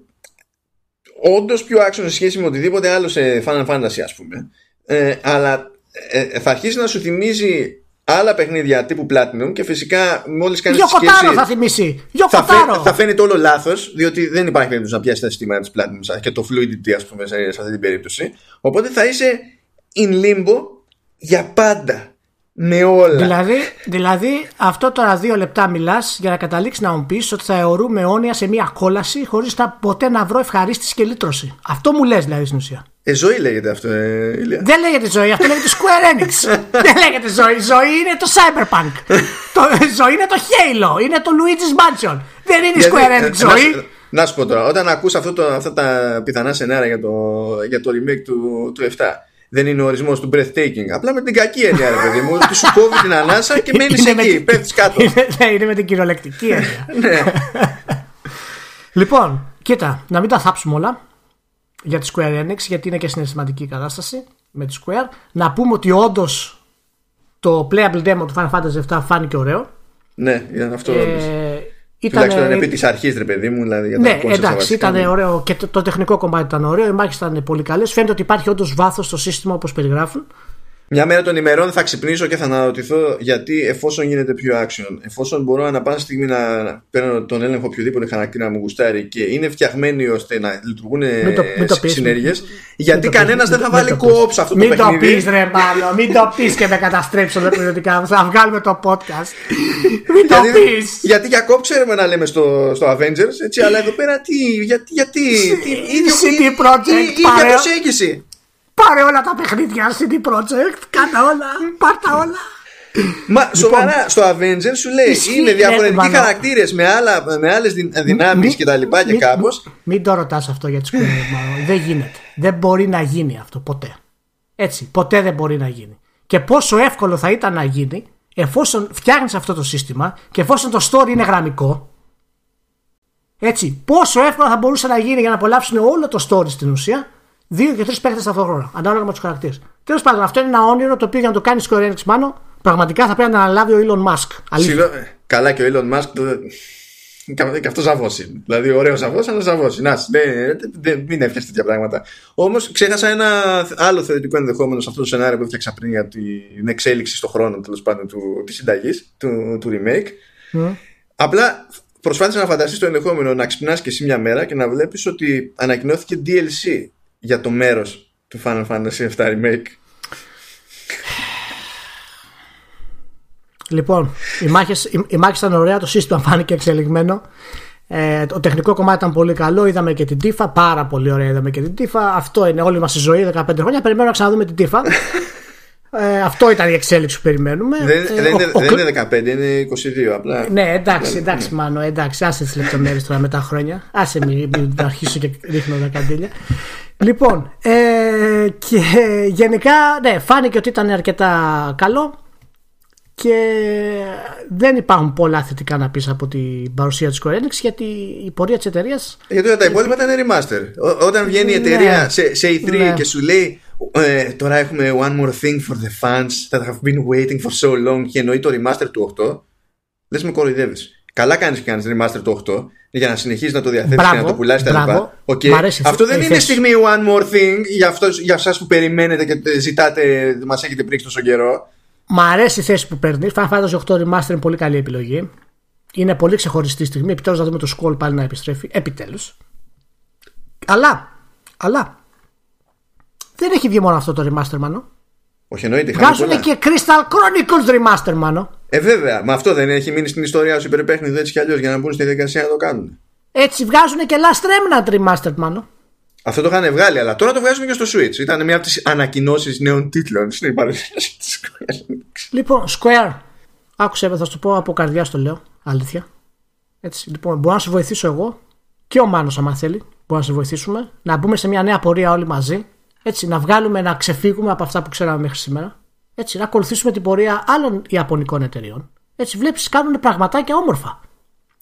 όντως πιο action σε σχέση με οτιδήποτε άλλο σε Final Fantasy, ας πούμε. Ε, αλλά ε, θα αρχίσει να σου θυμίζει άλλα παιχνίδια τύπου Platinum και φυσικά μόλις κάνεις Γιο τη κοτάρο σκέψη. θα θυμίσει. Γιο Θα, κοτάρο. φαι- θα φαίνεται όλο λάθος, διότι δεν υπάρχει περίπτωση να πιάσει τα συστήματα της Platinum και το fluidity, ας πούμε, σε, σε αυτή την περίπτωση. Οπότε θα είσαι in limbo για πάντα. Με όλα. Δηλαδή, δηλαδή, αυτό τώρα δύο λεπτά μιλάς για να καταλήξεις να μου πεις ότι θα αιωρούμε αιώνια σε μια κόλαση χωρίς να ποτέ να βρω ευχαρίστηση και λύτρωση. Αυτό μου λες δηλαδή στην ουσία. Ε, ζωή λέγεται αυτό, ε, Ηλία. Δεν λέγεται ζωή, αυτό λέγεται Square Enix. [LAUGHS] Δεν λέγεται ζωή. Ζωή είναι το Cyberpunk. το, ζωή είναι το Halo. Είναι το Luigi's Mansion. Δεν είναι Γιατί, Square ε, Enix να ζωή. σου- Να σου πω τώρα, όταν ακούς αυτό το, αυτά τα πιθανά σενάρια για το, για το remake του, του 7, δεν είναι ο ορισμός του breathtaking. Απλά με την κακή έννοια, ρε παιδί μου, ότι σου κόβει την ανάσα και μένεις Είναι με εκεί, την- πέφτεις κάτω. Είναι, ναι, είναι με την κυριολεκτική έννοια. [LAUGHS] ναι. Λοιπόν, κοίτα, να μην τα θάψουμε όλα για τη Square Enix, γιατί είναι και συναισθηματική η κατάσταση με τη Square. Να πούμε ότι όντως το playable demo του Final Fantasy VII φάνηκε ωραίο. ναι, ήταν αυτό. όντως. Ε, Τουλάχιστον ήταν, επί της αρχής, ρε παιδί μου, δηλαδή για τα ναι, concepts τα εντάξει, βασικά. ήταν ωραίο και το, το τεχνικό κομμάτι ήταν ωραίο. Οι μάχες ήταν πολύ καλές. Φαίνεται ότι υπάρχει όντως βάθος στο σύστημα όπως περιγράφουν. Μια μέρα των ημερών θα ξυπνήσω και θα αναρωτηθώ γιατί εφόσον γίνεται πιο action, εφόσον μπορώ ανά πάσα στιγμή να παίρνω τον έλεγχο οποιοδήποτε χαρακτήρα μου γουστάρει και είναι φτιαγμένοι ώστε να λειτουργούν Μην το- μην το πεις. συνέργειες, Μην γιατί το πεις. κανένα δεν θα Μην βάλει το πεις. co-op σε αυτό το Μην το παιχνίδι. πεις, ρε μάλλον. Μην το πεις και με καταστρέψει ολοκληρωτικά. Θα βγάλουμε το podcast. Μην το Γιατί, πεις. γιατί για κόπ ξέρουμε να λέμε στο, στο Avengers, έτσι, αλλά εδώ πέρα τι, γιατί, γιατί, τι, ίδιο, CD η- Projekt, η- ίδια πάρε. προσέγγιση. Πάρε όλα τα παιχνίδια CD Projekt. Κάτα όλα. Πάρ τα όλα. Μα σοβαρά, στο Avengers σου λέει Λοιπόν, Ισχύει, είναι ναι, διαφορετικοί μάλλον. χαρακτήρες με, άλλα, με άλλες δυνάμεις Μη- και τα λοιπά και μη- κάπως. μη- Μην το ρωτάς αυτό για τη Square μάλλον. Δεν γίνεται. Δεν μπορεί να γίνει αυτό ποτέ. Έτσι. Ποτέ δεν μπορεί να γίνει. Και πόσο εύκολο θα ήταν να γίνει εφόσον φτιάχνεις αυτό το σύστημα και εφόσον το story είναι γραμμικό. Έτσι. Πόσο εύκολα θα μπορούσε να γίνει για να απολαύσουν όλο το story στην ουσία δύο και τρεις παίχτε ταυτόχρονα. Ανάλογα με τους χαρακτήρες. Τέλος πάντων, αυτό είναι ένα όνειρο το οποίο για να το κάνεις Square Enix μάλλον πραγματικά θα πρέπει να αναλάβει ο Elon Musk. Αλήθεια. Συγγνώμη, Καλά και ο Elon Musk το- και- και αυτό ζαβός είναι. Δηλαδή, ωραίος ζαβός, αλλά ζαβός. Να, δεν, δεν, μην έφτιαξε τέτοια πράγματα. Όμως, ξέχασα ένα άλλο θεωρητικό ενδεχόμενο σε αυτό το σενάριο που έφτιαξα πριν για την εξέλιξη στον χρόνο τέλος πάντων της συνταγής, του, του remake. Απλά προσπάθησα να φανταστείς το ενδεχόμενο να ξυπνάς και εσύ μια μέρα και να βλέπεις ότι ανακοινώθηκε DLC για το μέρος του Final Fantasy VII Remake. Λοιπόν, οι μάχες, οι, οι μάχες ήταν ωραία, το σύστημα φάνηκε εξελιγμένο. Ε, το τεχνικό κομμάτι ήταν πολύ καλό. Είδαμε και την Τίφα. Πάρα πολύ ωραία είδαμε και την Τίφα. Αυτό είναι όλη μας η ζωή 15 χρόνια. Περιμένουμε να ξαναδούμε την Τίφα. [LAUGHS] ε, αυτό ήταν η εξέλιξη που περιμένουμε. Δεν, Ε, δεν, ο- είναι, ο δεν Κλ- είναι 15, είναι 22 απλά. Ναι, εντάξει, εντάξει, μάνο, εντάξει, άσε τις λεπτομέρειες τώρα με τα χρόνια. Άσε μην, μην αρχίσω και ρίχνω τα καντήλια. Λοιπόν, ε, και γενικά, ναι, φάνηκε ότι ήταν αρκετά καλό και δεν υπάρχουν πολλά θετικά να πεις από την παρουσία της Square Enix γιατί η πορεία της εταιρείας. Γιατί όλα τα υπόλοιπα ήταν remaster. Ό- όταν βγαίνει η Ναι. εταιρεία σε, σε E3 Ναι. και σου λέει ε, τώρα έχουμε one more thing for the fans that have been waiting for so long και εννοεί το remaster του 8 λες με κοροϊδεύεις. Καλά κάνεις και κάνεις remaster του 8 για να συνεχίσεις να το διαθέτεις και Μπράβο, να το πουλάς τα μπράβο. λοιπά. Οκ. Μ' αρέσει Αυτό αυτή δεν η είναι θέση. στιγμή one more thing για, αυτός, για εσάς που περιμένετε και ζητάτε μας έχετε πρίξει τόσο καιρό. Μ' αρέσει η θέση που παίρνεις. Final Fantasy 8 Remaster είναι πολύ καλή επιλογή. Είναι πολύ ξεχωριστή στιγμή. Επιτέλους να δούμε το Skull πάλι να επιστρέφει. Επιτέλους. Αλλά, αλλά. Δεν έχει βγει μόνο αυτό το Remaster, μάνο. Όχι εννοείται. είχαμε Βγάζουν πολλά. και Crystal Chronicles Remaster, μάνο. Ε, βέβαια. Μα αυτό δεν έχει μείνει στην ιστορία σου υπερπέχνιδο έτσι κι αλλιώς για να μπουν στη διαδικασία να το κάνουν. Έτσι βγάζουν και Last Remnant Remastered, μάνο. Αυτό το είχαν βγάλει, αλλά τώρα το βγάζουν και στο Switch. Ήταν μια από τις ανακοινώσεις νέων τίτλων στην παρουσίαση [LAUGHS] της Square. Λοιπόν, Square. Άκουσε, θα σου το πω από καρδιά το λέω. Αλήθεια. Έτσι, λοιπόν, μπορώ να σε βοηθήσω εγώ και ο Μάνος άμα θέλει. Μπορούμε να σε βοηθήσουμε. Να μπούμε σε μια νέα πορεία όλοι μαζί. Έτσι, να βγάλουμε, να ξεφύγουμε από αυτά που ξέραμε μέχρι σήμερα. Έτσι, να ακολουθήσουμε την πορεία άλλων Ιαπωνικών εταιριών. Έτσι, βλέπεις, κάνουν πραγματάκια όμορφα.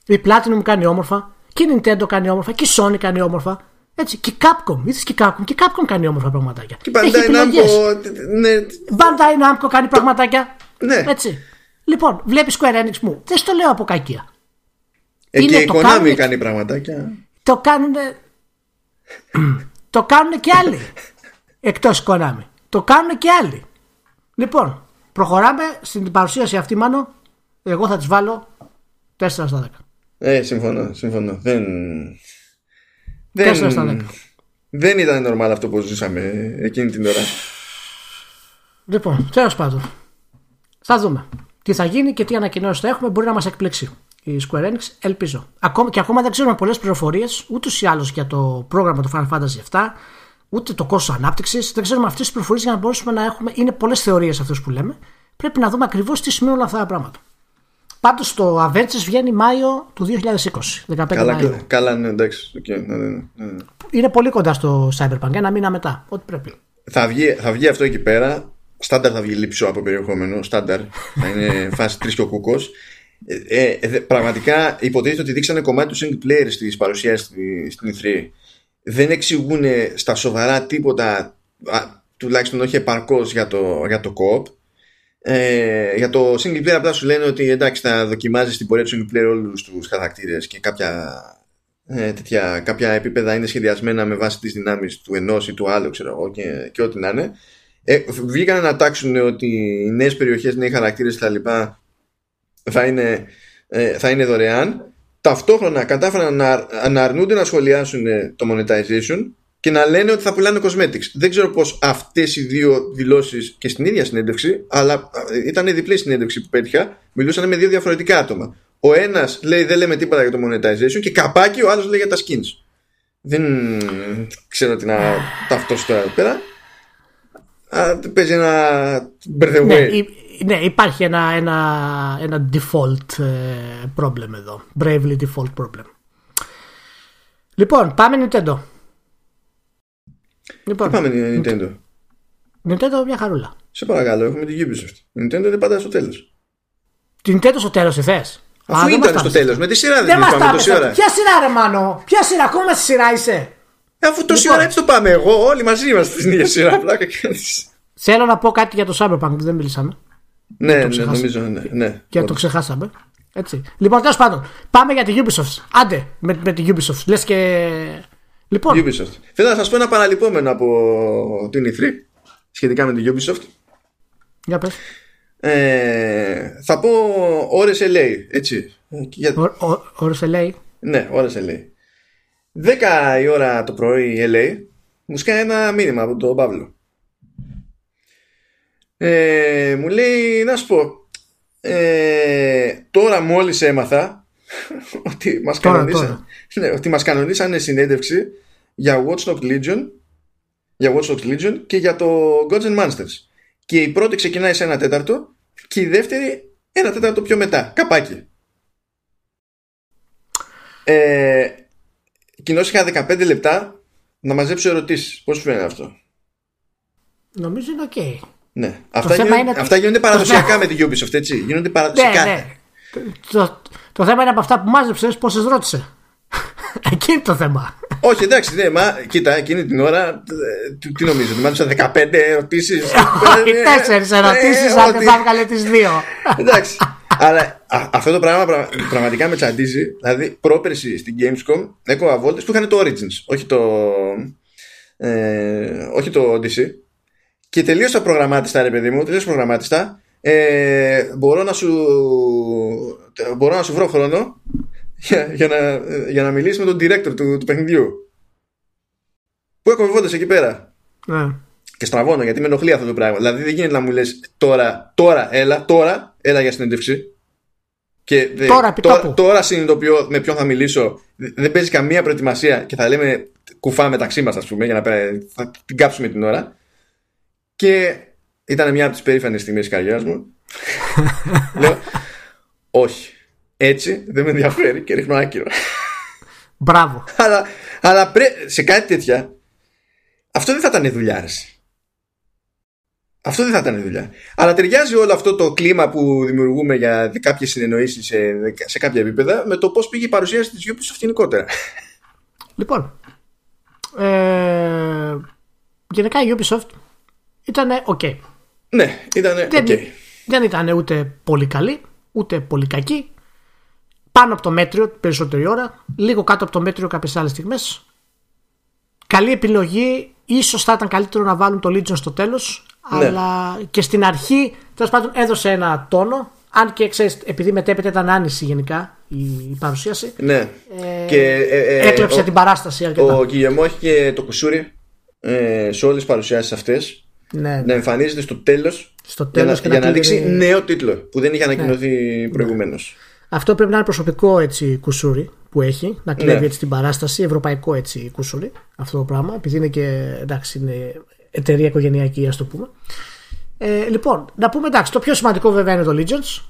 Η Platinum κάνει όμορφα, και η Nintendo κάνει όμορφα, και η Sony κάνει όμορφα. Έτσι, και η Capcom, είδες και η Capcom, και η Capcom κάνει όμορφα πραγματάκια. Και η Bandai Namco. Ναι. Bandai Namco κάνει πραγματάκια. Ναι. Έτσι. Λοιπόν, βλέπεις Square Enix μου. Δεν στο λέω από κακία. Ε, και η Konami κάνει πραγματάκια. Το κάνουν. [CLEARS THROAT] το κάνουν και άλλοι. Εκτός Konami. Το κάνουν και άλλοι. Λοιπόν, προχωράμε στην παρουσίαση αυτή, μάλλον. Εγώ θα τη βάλω 4 στα 10. Ε, συμφωνώ, συμφωνώ. Δεν. 4 στα 10. Δεν ήταν normal αυτό που ζούσαμε εκείνη την ώρα. Λοιπόν, τέλος πάντων. Θα δούμε τι θα γίνει και τι ανακοινώσεις θα έχουμε. Μπορεί να μας εκπλήξει η Square Enix, ελπίζω. Ακόμα, και ακόμα δεν ξέρουμε πολλές πληροφορίες ούτως ή άλλως για το πρόγραμμα του Final Fantasy VII, ούτε το κόστος ανάπτυξης. Δεν ξέρουμε αυτές τις πληροφορίες για να μπορέσουμε να έχουμε. Είναι πολλές θεωρίες αυτές που λέμε. Πρέπει να δούμε ακριβώς τι σημαίνουν αυτά τα πράγματα. Πάντως το Avengers βγαίνει Μάιο του 2020. 15 καλά, Μάιο. καλά, ναι, εντάξει. Okay, ναι, ναι, ναι. Είναι πολύ κοντά στο Cyberpunk, ένα μήνα μετά. Ό,τι πρέπει. Θα βγει, θα βγει αυτό εκεί πέρα. Στάνταρ θα βγει λείψο από περιεχόμενο. Στάνταρ. θα είναι [LAUGHS] φάση τρεις και ο κούκο. Ε, ε, πραγματικά υποτίθεται ότι δείξανε κομμάτι του single player στις παρουσιάσεις στην E3 δεν εξηγούν στα σοβαρά τίποτα α, τουλάχιστον όχι επαρκώς για το, για το co-op ε, για το single player απλά σου λένε ότι εντάξει θα δοκιμάζεις την πορεία του single player όλους τους χαρακτήρες και κάποια, ε, τέτοια, κάποια επίπεδα είναι σχεδιασμένα με βάση τις δυνάμεις του ενός ή του άλλου ξέρω εγώ και, και ό,τι να είναι. Ε, βγήκαν να τάξουν ότι οι νέες περιοχές, νέοι χαρακτήρες κτλ θα είναι, ε, θα είναι δωρεάν ταυτόχρονα κατάφεραν να, να αρνούνται να σχολιάσουν το monetization και να λένε ότι θα πουλάνε cosmetics. Δεν ξέρω πως αυτές οι δύο δηλώσεις και στην ίδια συνέντευξη, αλλά ε, ήταν διπλή συνέντευξη που πέτυχα, μιλούσαν με δύο διαφορετικά άτομα. Ο ένας λέει δεν λέμε τίποτα για το monetization και καπάκι ο άλλος λέει για τα skins. Δεν ξέρω τι να ταυτώσω τώρα πέρα. Α, παίζει ένα μπερδευέ. Ναι, ναι, υπάρχει ένα, ένα, ένα default ε, problem εδώ. Bravely default problem. Λοιπόν, πάμε Nintendo. Λοιπόν, Τι πάμε Nintendo; Nintendo μια χαρούλα. Σε παρακαλώ, έχουμε την Ubisoft. Nintendo είναι πάντα στο τέλος. Την Nintendo στο τέλος, θες; Αφού ήταν στο τέλος, με τη σειρά δεν, δεν πάμε τόση ώρα. Ποια σειρά, ρε Μάνο, ποια σειρά, ακόμα στη σειρά είσαι; Αφού τόση λοιπόν. ώρα έτσι το πάμε, εγώ, όλοι μαζί είμαστε στην ίδια σειρά. Θέλω να πω κάτι για το Cyberpunk που δεν μιλήσαμε. Ναι, ναι, νομίζω, ναι. ναι και το ξεχάσαμε. Έτσι. Λοιπόν, τέλος πάντων, πάμε για τη Ubisoft. Άντε με, με τη Ubisoft. Λες και. Λοιπόν. Ubisoft. Θέλω να σας πω ένα παραλυπόμενο από την E3 σχετικά με τη Ubisoft. Για πες. Ε, θα πω ώρες LA, έτσι. Για... Ώρες LA. Ναι, ώρες LA. 10 η ώρα το πρωί LA μου σκάει ένα μήνυμα από τον Παύλο. Ε, μου λέει να σου πω ε, τώρα μόλις έμαθα [LAUGHS] ότι μας, κανονίσαν, [LAUGHS] ναι, ότι μας κανονίσανε συνέντευξη για Watch Dogs Legion για Watch Dogs Legion και για το Gods and Monsters. Και η πρώτη ξεκινάει σε ένα τέταρτο και η δεύτερη ένα τέταρτο πιο μετά. Καπάκι. Ε, κοινώς είχα 15 λεπτά να μαζέψω ερωτήσεις. Πώς σου φαίνεται αυτό; Νομίζω είναι ok ναι. Αυτά, γίνονται, είναι... αυτά γίνονται παραδοσιακά με την Ubisoft, έτσι. Γίνονται παραδοσιακά. Ναι, ναι. Το, το, θέμα είναι από αυτά που μάζεψες, πόσε ρώτησε. [LAUGHS] Εκεί είναι το θέμα. Όχι, εντάξει, ναι, μα κοίτα, εκείνη την ώρα ε, τι νομίζω, [LAUGHS] ότι μάζεψα 15 ερωτήσεις. Όχι, τέσσερις ερωτήσεις, αν δεν θα έβγαλε τις δύο. [LAUGHS] Εντάξει. Αλλά αυτό το πράγμα πραγματικά με τσαντίζει. Δηλαδή, πρόπερση στην Gamescom έκοβα βόλτε που είχαν το Origins, όχι το. Ε, όχι το Odyssey και τελείωσα προγραμμάτιστα ρε παιδί μου, τελείωσα προγραμμάτιστα ε, μπορώ, να σου, μπορώ να σου βρω χρόνο για, για, να, για να μιλήσεις με τον director του, του παιχνιδιού που έχω εκεί πέρα; Ναι. και στραβώνω γιατί με ενοχλεί αυτό το πράγμα δηλαδή δεν γίνεται να μου λες τώρα, τώρα, έλα, τώρα έλα για συνέντευξη Και δε, Τώρα, επί τώρα, τόπου. τώρα συνειδητοποιώ με ποιον θα μιλήσω. Δεν παίζει καμία προετοιμασία και θα λέμε κουφά μεταξύ μας, ας πούμε, για να πέ- θα την κάψουμε την ώρα. Και ήταν μια από τις περήφανες στιγμές της καριέρας μου. [LAUGHS] Λέω, όχι. Έτσι δεν με ενδιαφέρει και ρίχνω άκυρο. Μπράβο. αλλά αλλά πρέ... σε κάτι τέτοια, αυτό δεν θα ήταν δουλειά. ρε. Αυτό δεν θα ήταν δουλειά. Αλλά ταιριάζει όλο αυτό το κλίμα που δημιουργούμε για κάποιες συνεννοήσεις σε, σε κάποια επίπεδα με το πώς πήγε η παρουσίαση της Ubisoft γενικότερα. Λοιπόν, ε, γενικά η Ubisoft ήταν ok. ναι, ήταν οκ. Δεν, δεν ήταν ούτε πολύ καλή, ούτε πολύ κακή. Πάνω από το μέτριο περισσότερη ώρα, λίγο κάτω από το μέτριο κάποιες άλλες στιγμές. Καλή επιλογή. Ίσως θα ήταν καλύτερο να βάλουν το Legion στο τέλος. Ναι. Αλλά και στην αρχή, τέλος πάντων, έδωσε ένα τόνο. Αν και ξέρεις, επειδή μετέπειτα ήταν άνηση γενικά η, η παρουσίαση. Ναι. Ε, και, ε, ε, έκλεψε ο- την παράσταση αρκετά. Ο Κιγεμό έχει και το κουσούρι ε, σε όλες τις παρουσιάσεις αυτές ναι, να εμφανίζεται στο τέλος Στο για, τέλος να, και για να να κλείνει- δείξει νέο τίτλο που δεν είχε ανακοινωθεί προηγουμένως. Αυτό πρέπει να είναι προσωπικό έτσι κουσούρι που έχει, να κλέβει Ναι. έτσι την παράσταση, ευρωπαϊκό έτσι κουσούρι αυτό το πράγμα, επειδή είναι και εντάξει, είναι εταιρεία οικογενειακή, ας το πούμε. Ε, λοιπόν, να πούμε εντάξει, το πιο σημαντικό βέβαια είναι το Legends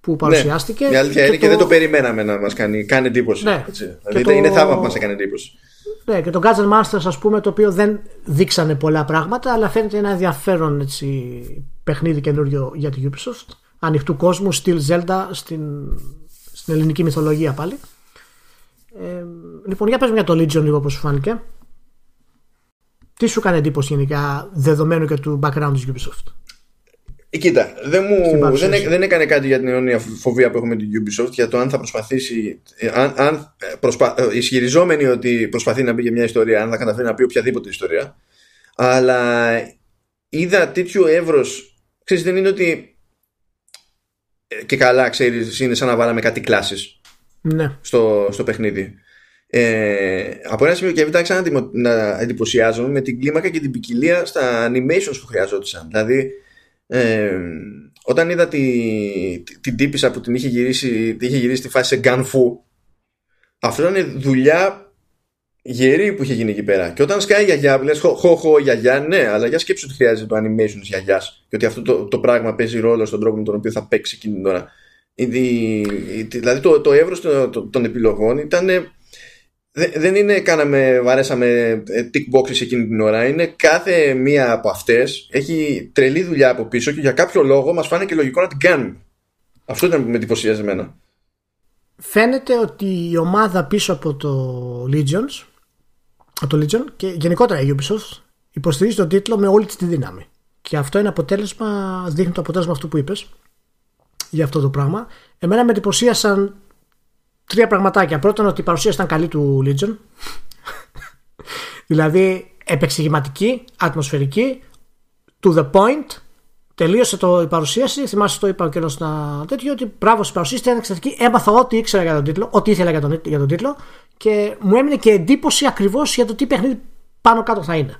που παρουσιάστηκε. Ναι. Η αλήθεια είναι και, δεν το περιμέναμε να μας κάνει, κάνει εντύπωση. Ναι. Έτσι. Και Δηλαδή το- είναι θαύμα που μας έκανε εντύπωση. Ναι, και το Gadget Masters, ας πούμε, το οποίο δεν δείξανε πολλά πράγματα, αλλά φαίνεται ένα ενδιαφέρον έτσι, παιχνίδι καινούριο για τη Ubisoft. Ανοιχτού κόσμου, στυλ Zelda στην, στην ελληνική μυθολογία πάλι. Ε, λοιπόν, για πες μου για το Legion λίγο πώς σου φάνηκε. Τι σου έκανε εντύπωση γενικά δεδομένου και του background της Ubisoft; Ε, κοίτα, δεν, Στην μου, δεν, παρουσίαση. έ- δεν έκανε κάτι για την αιώνια φοβία που έχουμε την Ubisoft για το αν θα προσπαθήσει. ε, Αν, αν ε, προσπα, ε, ισχυριζόμενοι ότι προσπαθεί να μπει για μια ιστορία, αν θα καταφέρει να πει οποιαδήποτε ιστορία. Αλλά είδα τέτοιο εύρος. Ξέρεις, δεν είναι ότι. ε, Και καλά, ξέρεις, είναι σαν να βάλαμε κάτι κλάσεις Ναι, στο, στο παιχνίδι. Ε, από ένα σημείο και μετά άρχισα να, εντυπω- να εντυπωσιάζομαι με την κλίμακα και την ποικιλία στα animations που χρειαζόντουσαν. Δηλαδή, ε, όταν είδα τη, τη- την τύπησα που την είχε γυρίσει, την είχε γυρίσει τη φάση σε γκανφού, αυτό ήταν δουλειά γερή που είχε γίνει εκεί πέρα. Και όταν σκάει η γιαγιά, λες, χω, χω, χω, γιαγιά, ναι, αλλά για σκέψου ότι χρειάζεται το animation της γιαγιάς. Και ότι αυτό το, το πράγμα παίζει ρόλο στον τρόπο με τον οποίο θα παίξει εκείνη την ώρα. Η- η- η- δηλαδή το, το εύρος των επιλογών ήταν. Δε- Δεν είναι κάναμε, βαρέσαμε ε, tick boxes εκείνη την ώρα. Είναι κάθε μία από αυτές έχει τρελή δουλειά από πίσω και για κάποιο λόγο μας φάνηκε λογικό να την κάνουμε. Αυτό ήταν που με εντυπωσίαζε εμένα. φαίνεται ότι η ομάδα πίσω από το Legions από το Legion και γενικότερα η Ubisoft υποστηρίζει τον τίτλο με όλη της τη δύναμη. Και αυτό είναι αποτέλεσμα, δείχνει το αποτέλεσμα αυτού που είπες για αυτό το πράγμα. Εμένα με εντυπωσίασαν τρία πραγματάκια. Πρώτον ότι η παρουσίαση ήταν καλή του Legion. δηλαδή επεξηγηματική, ατμοσφαιρική, to the point. Τελείωσε το, η παρουσίαση. Θυμάσαι το είπα ο καιρός να τέτοιο. Ότι μπράβο στην παρουσίαση ήταν εξαιρετική. Έμαθα ό,τι ήξερα για τον τίτλο, ό,τι ήθελα για τον, για τον τίτλο και μου έμεινε και εντύπωση ακριβώς για το τι παιχνίδι πάνω κάτω θα είναι.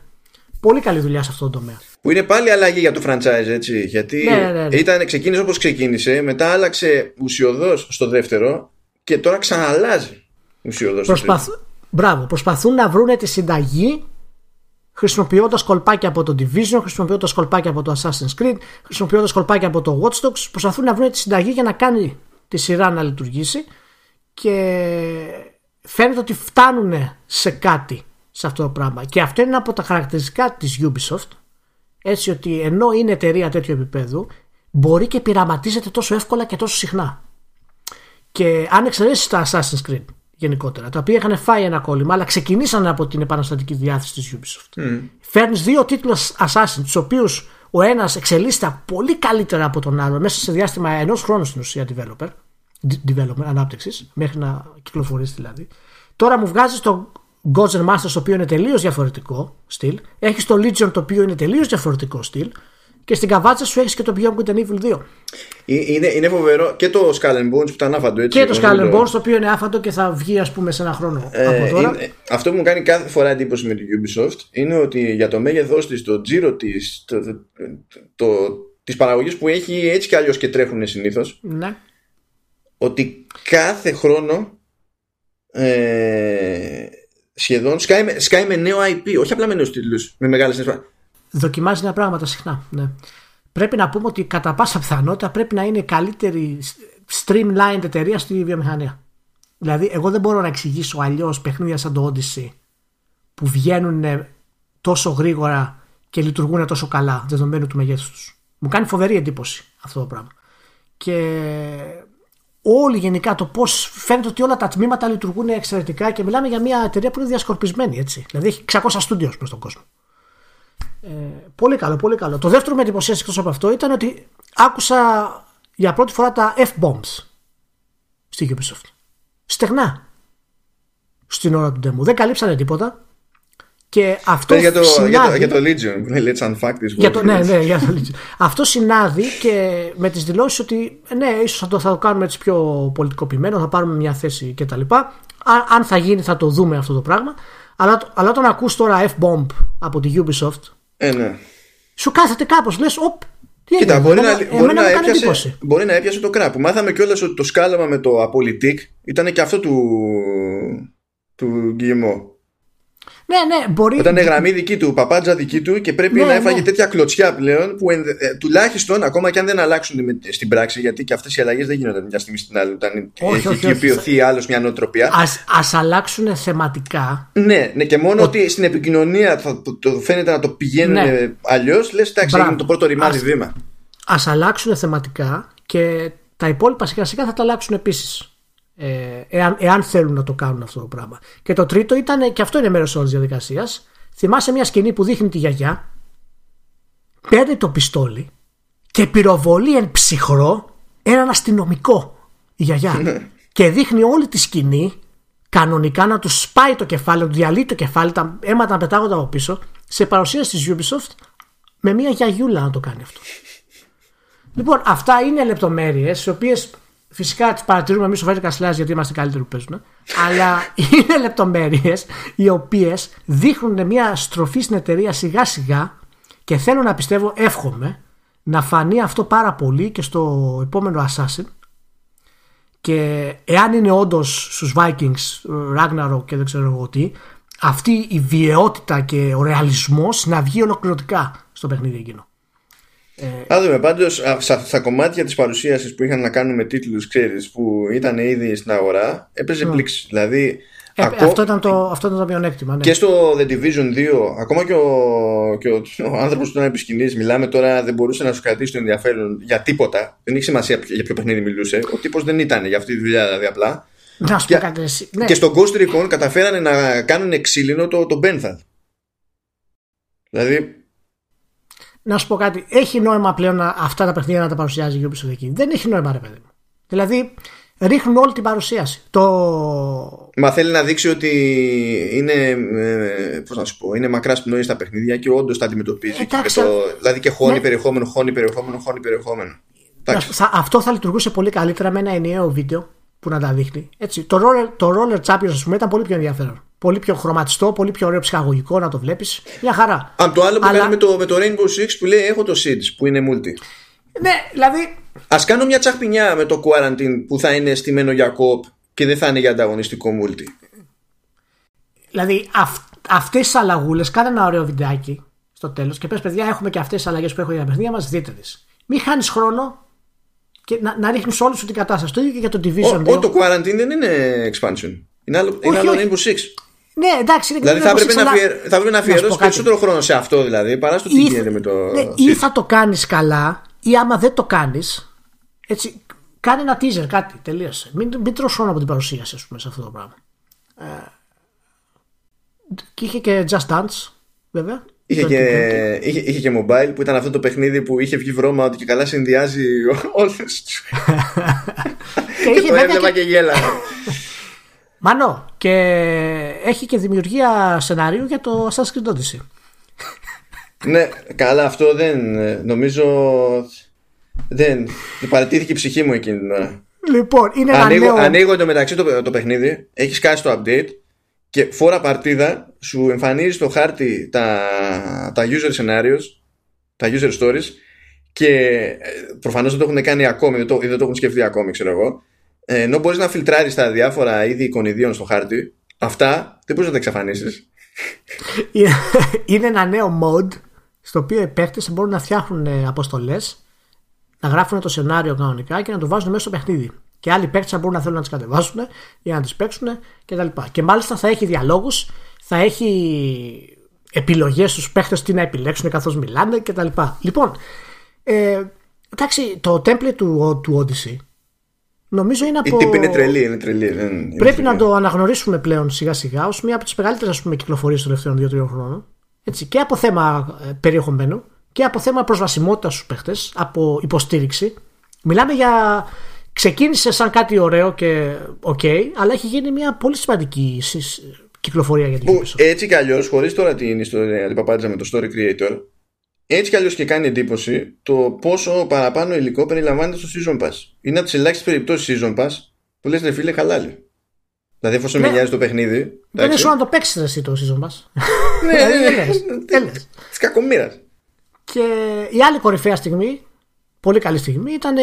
Πολύ καλή δουλειά σε αυτό το τομέα. Που είναι πάλι αλλαγή για το franchise, έτσι. Γιατί Ναι, ναι, ναι. Ήταν, ξεκίνησε όπως ξεκίνησε, μετά άλλαξε ουσιοδός στο δεύτερο και τώρα ξαναλάζει ουσιοδός στο τρίτο. Προσπαθ... Μπράβο, προσπαθούν να βρούνε τη συνταγή χρησιμοποιώντας κολπάκια από το Division, χρησιμοποιώντας κολπάκια από το Assassin's Creed, χρησιμοποιώντας κολπάκια από το Watch Dogs. Προσπαθούν να βρούνε τη συνταγή για να κάνει τη σειρά να λειτουργήσει και φαίνεται ότι φτάνουν σε κάτι σε αυτό το πράγμα. Και αυτό είναι ένα από τα χαρακτηριστικά της Ubisoft έτσι ότι ενώ είναι εταιρεία τέτοιου επίπεδου μπορεί και πειραματίζεται τόσο εύκολα και τόσο συχνά. Και αν εξαιρέσεις τα Assassin's Creed γενικότερα, τα οποία είχαν φάει ένα κόλλημα, αλλά ξεκινήσαν από την επαναστατική διάθεση της Ubisoft. Mm. Φέρνεις δύο τίτλους Assassin, τους οποίους ο ένας εξελίσσεται πολύ καλύτερα από τον άλλο μέσα σε διάστημα ενός χρόνου στην ουσία developer, de- development, ανάπτυξης, μέχρι να κυκλοφορήσει δηλαδή. Τώρα μου βγάζεις το Gods and Masters, το οποίο είναι τελείως διαφορετικό στυλ. Έχεις το Legion, το οποίο είναι τελείως διαφορετικό στυλ. Και στην καβάτσα σου έχεις και το Beyond Good and Evil 2. Ε, Είναι, είναι φοβερό και το Skull and Bones που ήταν άφαντο έτσι. Και το όπως Skull and το- Bones, το οποίο είναι άφαντο και θα βγει, ας πούμε, σε ένα χρόνο Ε, από τώρα. είναι- αυτό που μου κάνει κάθε φορά εντύπωση με την Ubisoft είναι ότι για το μέγεθός της, το τζίρο της, το, το, το, της παραγωγής που έχει έτσι κι αλλιώς και τρέχουν συνήθως Ναι. ότι κάθε χρόνο ε, σχεδόν σκάει με, σκάει με νέο IP, όχι απλά με νέους τίτλους, με μεγάλες Δοκιμάζει νέα πράγματα συχνά, ναι. Πρέπει να πούμε ότι κατά πάσα πιθανότητα πρέπει να είναι η καλύτερη streamlined εταιρεία στη βιομηχανία. Δηλαδή, εγώ δεν μπορώ να εξηγήσω αλλιώς παιχνίδια σαν το Odyssey που βγαίνουν τόσο γρήγορα και λειτουργούν τόσο καλά δεδομένου του μεγέθους τους. Μου κάνει φοβερή εντύπωση αυτό το πράγμα. Και όλοι γενικά το πώς φαίνεται ότι όλα τα τμήματα λειτουργούν εξαιρετικά και μιλάμε για μια εταιρεία που είναι διασκορπισμένη έτσι. Δηλαδή έχει 600 στούντιος προς τον κόσμο. Ε, πολύ καλό, πολύ καλό. Το δεύτερο με εντυπωσίασε εκτός από αυτό ήταν ότι άκουσα για πρώτη φορά τα F-bombs στη Ubisoft. Στεγνά. Στην ώρα του demo. Δεν καλύψανε τίποτα. Και αυτό για, το, συνάδει, για, το, για το Legion που είναι Let's Unfuck this για το, ναι, ναι, για το Legion. αυτό συνάδει και με τις δηλώσεις ότι ναι, ίσως θα το, θα το κάνουμε έτσι πιο πολιτικοποιημένο, θα πάρουμε μια θέση κτλ. Αν, αν θα γίνει θα το δούμε αυτό το πράγμα. Αλλά, αλλά όταν ακούς τώρα F-bomb από τη Ubisoft ε, ναι. σου κάθεται κάπως, λες, οπ, τι Κοίτα, μπορεί, να, μπορεί, να έπιασε, μπορεί να έπιασε το κράπ. Μάθαμε κιόλας ότι το σκάλαμα με το Apolitik ήταν και αυτό του, του Γκυμό. Ναι, ναι, μπορεί. Όταν είναι γραμμή δική του, παπάντζα δική του και πρέπει ναι, να έφαγε ναι. τέτοια κλωτσιά πλέον που ε, τουλάχιστον ακόμα και αν δεν αλλάξουν στην πράξη, γιατί και αυτές οι αλλαγές δεν γίνονται μια στιγμή στην άλλη, όταν όχι, έχει κυπιωθεί άλλος μια νοοτροπία. Α αλλάξουν θεματικά. Ναι, ναι, και μόνο ότι στην επικοινωνία θα, το, φαίνεται να το πηγαίνουν ναι. αλλιώς, λες, εντάξει, είναι το πρώτο ρημάδι βήμα. Α αλλάξουν θεματικά και τα υπόλοιπα σιγά σιγά θα τα αλλάξουν επίσης ε, εάν, εάν θέλουν να το κάνουν αυτό το πράγμα. Και το τρίτο ήταν, και αυτό είναι μέρος όλης τη διαδικασίας, θυμάσαι μια σκηνή που δείχνει τη γιαγιά, παίρνει το πιστόλι και πυροβολεί εν ψυχρό έναν αστυνομικό η γιαγιά. Ναι. και δείχνει όλη τη σκηνή κανονικά να του σπάει το κεφάλι, να του διαλύει το κεφάλι, τα αίματα να πετάγονται από πίσω, σε παρουσίαση της Ubisoft με μια γιαγιούλα να το κάνει αυτό. Λοιπόν, αυτά είναι λεπτομέρειες, οι οποίες Φυσικά τις παρατηρούμε εμείς ο Vertical Slice γιατί είμαστε καλύτεροι που παίζουν. Αλλά [LAUGHS] είναι λεπτομέρειες οι οποίες δείχνουν μια στροφή στην εταιρεία σιγά σιγά και θέλω να πιστεύω, εύχομαι, να φανεί αυτό πάρα πολύ και στο επόμενο Assassin. Και εάν είναι όντως στους Vikings, Ragnarok και δεν ξέρω εγώ τι, αυτή η βιαιότητα και ο ρεαλισμός να βγει ολοκληρωτικά στο παιχνίδι εκείνο. Θα δούμε πάντως στα κομμάτια της παρουσίασης που είχαν να κάνουν με τίτλους, ξέρεις, που ήταν ήδη στην αγορά, έπαιζε mm. πλήξη. Δηλαδή, ε, αυτό, ήταν το, αυτό ήταν το μειονέκτημα. Ναι. Και στο The Division 2, ακόμα και ο, και ο, ο άνθρωπος που ήταν επί μιλάμε τώρα, δεν μπορούσε να σου κρατήσει το ενδιαφέρον για τίποτα. Δεν είχε σημασία για ποιο παιχνίδι μιλούσε. Ο τύπος δεν ήταν για αυτή τη δουλειά, δηλαδή απλά. Να σου και, κάτι, ναι. και στο Ghost Recon καταφέρανε να κάνουν ξύλινο το, το Benthal. Δηλαδή, να σου πω κάτι, έχει νόημα πλέον αυτά τα παιχνίδια να τα παρουσιάζει η Ubisoft εκεί. Δεν έχει νόημα, ρε παιδί μου. Δηλαδή, ρίχνουν όλη την παρουσίαση. Το... Μα θέλει να δείξει ότι είναι, ε, πώς να σου πω, είναι μακρά πνοή στα παιχνίδια και όντως τα αντιμετωπίζει. Εντάξει, το, δηλαδή και χώνει ναι. περιεχόμενο, χώνει περιεχόμενο, χώνει περιεχόμενο. Θα, αυτό θα λειτουργούσε πολύ καλύτερα με ένα ενιαίο βίντεο που να τα δείχνει. Έτσι, το, roller, το Roller Champions, ας πούμε, ήταν πολύ πιο ενδιαφέρον πολύ πιο χρωματιστό, πολύ πιο ωραίο ψυχαγωγικό να το βλέπεις. Μια χαρά. Από το άλλο που Αλλά... κάνει με το, με το Rainbow Six που λέει έχω το Siege που είναι multi. Ναι, δηλαδή. Α κάνω μια τσαχπινιά με το Quarantine που θα είναι στημένο για κοπ και δεν θα είναι για ανταγωνιστικό multi. Δηλαδή αυ, αυτές τις αλλαγούλες, κάνε ένα ωραίο βιντεάκι στο τέλος και πες παιδιά, έχουμε και αυτές τις αλλαγές που έχω για τα παιχνίδια μας, δείτε τις. Μην χάνεις χρόνο και να, να ρίχνεις όλη σου την κατάσταση. Το ίδιο και για το Division. Ο, το Quarantine δεν είναι expansion. Είναι άλλο, όχι, είναι άλλο Rainbow Six. Ναι, εντάξει, είναι δηλαδή θα πρέπει, να αφιερ... θα πρέπει να αφιερώσεις περισσότερο χρόνο σε αυτό δηλαδή παρά στο τι γίνεται με το. Ναι, ή θα το κάνεις καλά, ή άμα δεν το κάνεις, έτσι, κάνει ένα teaser, κάτι, τελείωσε. Μην, μην τρως χρόνο από την παρουσίαση, ας πούμε, σε αυτό το πράγμα. Ε, και είχε και Just Dance, βέβαια. Είχε και, είχε, είχε και mobile που ήταν αυτό το παιχνίδι που είχε βγει βρώμα ότι και καλά συνδυάζει όλες του. [LAUGHS] και, και το έβλεπα και, και γέλα. [LAUGHS] Μανώ, και έχει και δημιουργία σενάριου για το Assassin's Creed Odyssey. ναι, καλά, αυτό δεν νομίζω. Δεν. Παρατήθηκε η ψυχή μου εκείνη την ώρα. Λοιπόν, είναι ένα ανοίγω, νέο... ανοίγω το μεταξύ το, το παιχνίδι, έχει κάσει το update και φορά παρτίδα σου εμφανίζει στο χάρτη τα, τα user scenarios, τα user stories και ε, προφανώς δεν το έχουν κάνει ακόμη, δεν το, δεν το έχουν σκεφτεί ακόμη, ξέρω εγώ ε, ενώ μπορείς να φιλτράρεις τα διάφορα είδη εικονιδίων στο χάρτη, αυτά δεν μπορείς να τα εξαφανίσεις. Είναι ένα νέο mode στο οποίο οι παίχτες μπορούν να φτιάχνουν ε, αποστολές, να γράφουν το σενάριο κανονικά και να το βάζουν μέσα στο παιχνίδι. Και άλλοι παίχτες θα μπορούν να θέλουν να τις κατεβάσουν ή να τις παίξουν κτλ. Και, και μάλιστα θα έχει διαλόγους, θα έχει επιλογές στους παίχτες τι να επιλέξουν καθώς μιλάνε κτλ. Λοιπόν, ε, εντάξει, το template του, του Odyssey νομίζω είναι από. Η τύπη είναι τρελή, είναι τρελή. Δεν, πρέπει να το αναγνωρίσουμε πλέον σιγά σιγά ως μία από τις μεγαλύτερες κυκλοφορίες των τελευταίων 2-3 χρόνων. Έτσι, και από θέμα ε, περιεχομένου και από θέμα προσβασιμότητας στους παίχτες, από υποστήριξη. Μιλάμε για. Ξεκίνησε σαν κάτι ωραίο και ok, okay, αλλά έχει γίνει μια πολύ σημαντική κυκλοφορία για την Ubisoft. Έτσι κι αλλιώς, χωρίς τώρα την ιστορία την παπάντζα με το Story Creator, έτσι κι αλλιώς και κάνει εντύπωση το πόσο παραπάνω υλικό περιλαμβάνεται στο Season Pass. Είναι από τις ελάχιστες περιπτώσεις Season Pass που λες, ρε φίλε, χαλάλι. Δηλαδή, εφόσον ναι. με το παιχνίδι. Δεν είναι να το παίξεις εσύ το Season Pass. ναι, [LAUGHS] ναι, ναι. Της κακομοίρας. Και η άλλη κορυφαία στιγμή, πολύ καλή στιγμή, ήταν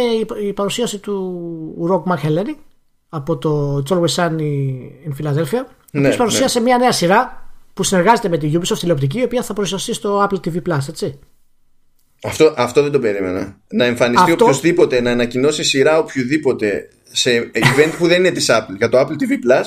η παρουσίαση του Rock McHelleny από το It's Always Sunny in Philadelphia ναι, που παρουσίασε μια νέα σειρά που συνεργάζεται με τη Ubisoft τηλεοπτική, η οποία θα παρουσιαστεί στο Apple TV Plus, έτσι. Αυτό, αυτό δεν το περίμενα. Να εμφανιστεί αυτό... οποιοδήποτε, να ανακοινώσει σειρά οποιοδήποτε σε event που δεν είναι της Apple για το Apple TV Plus.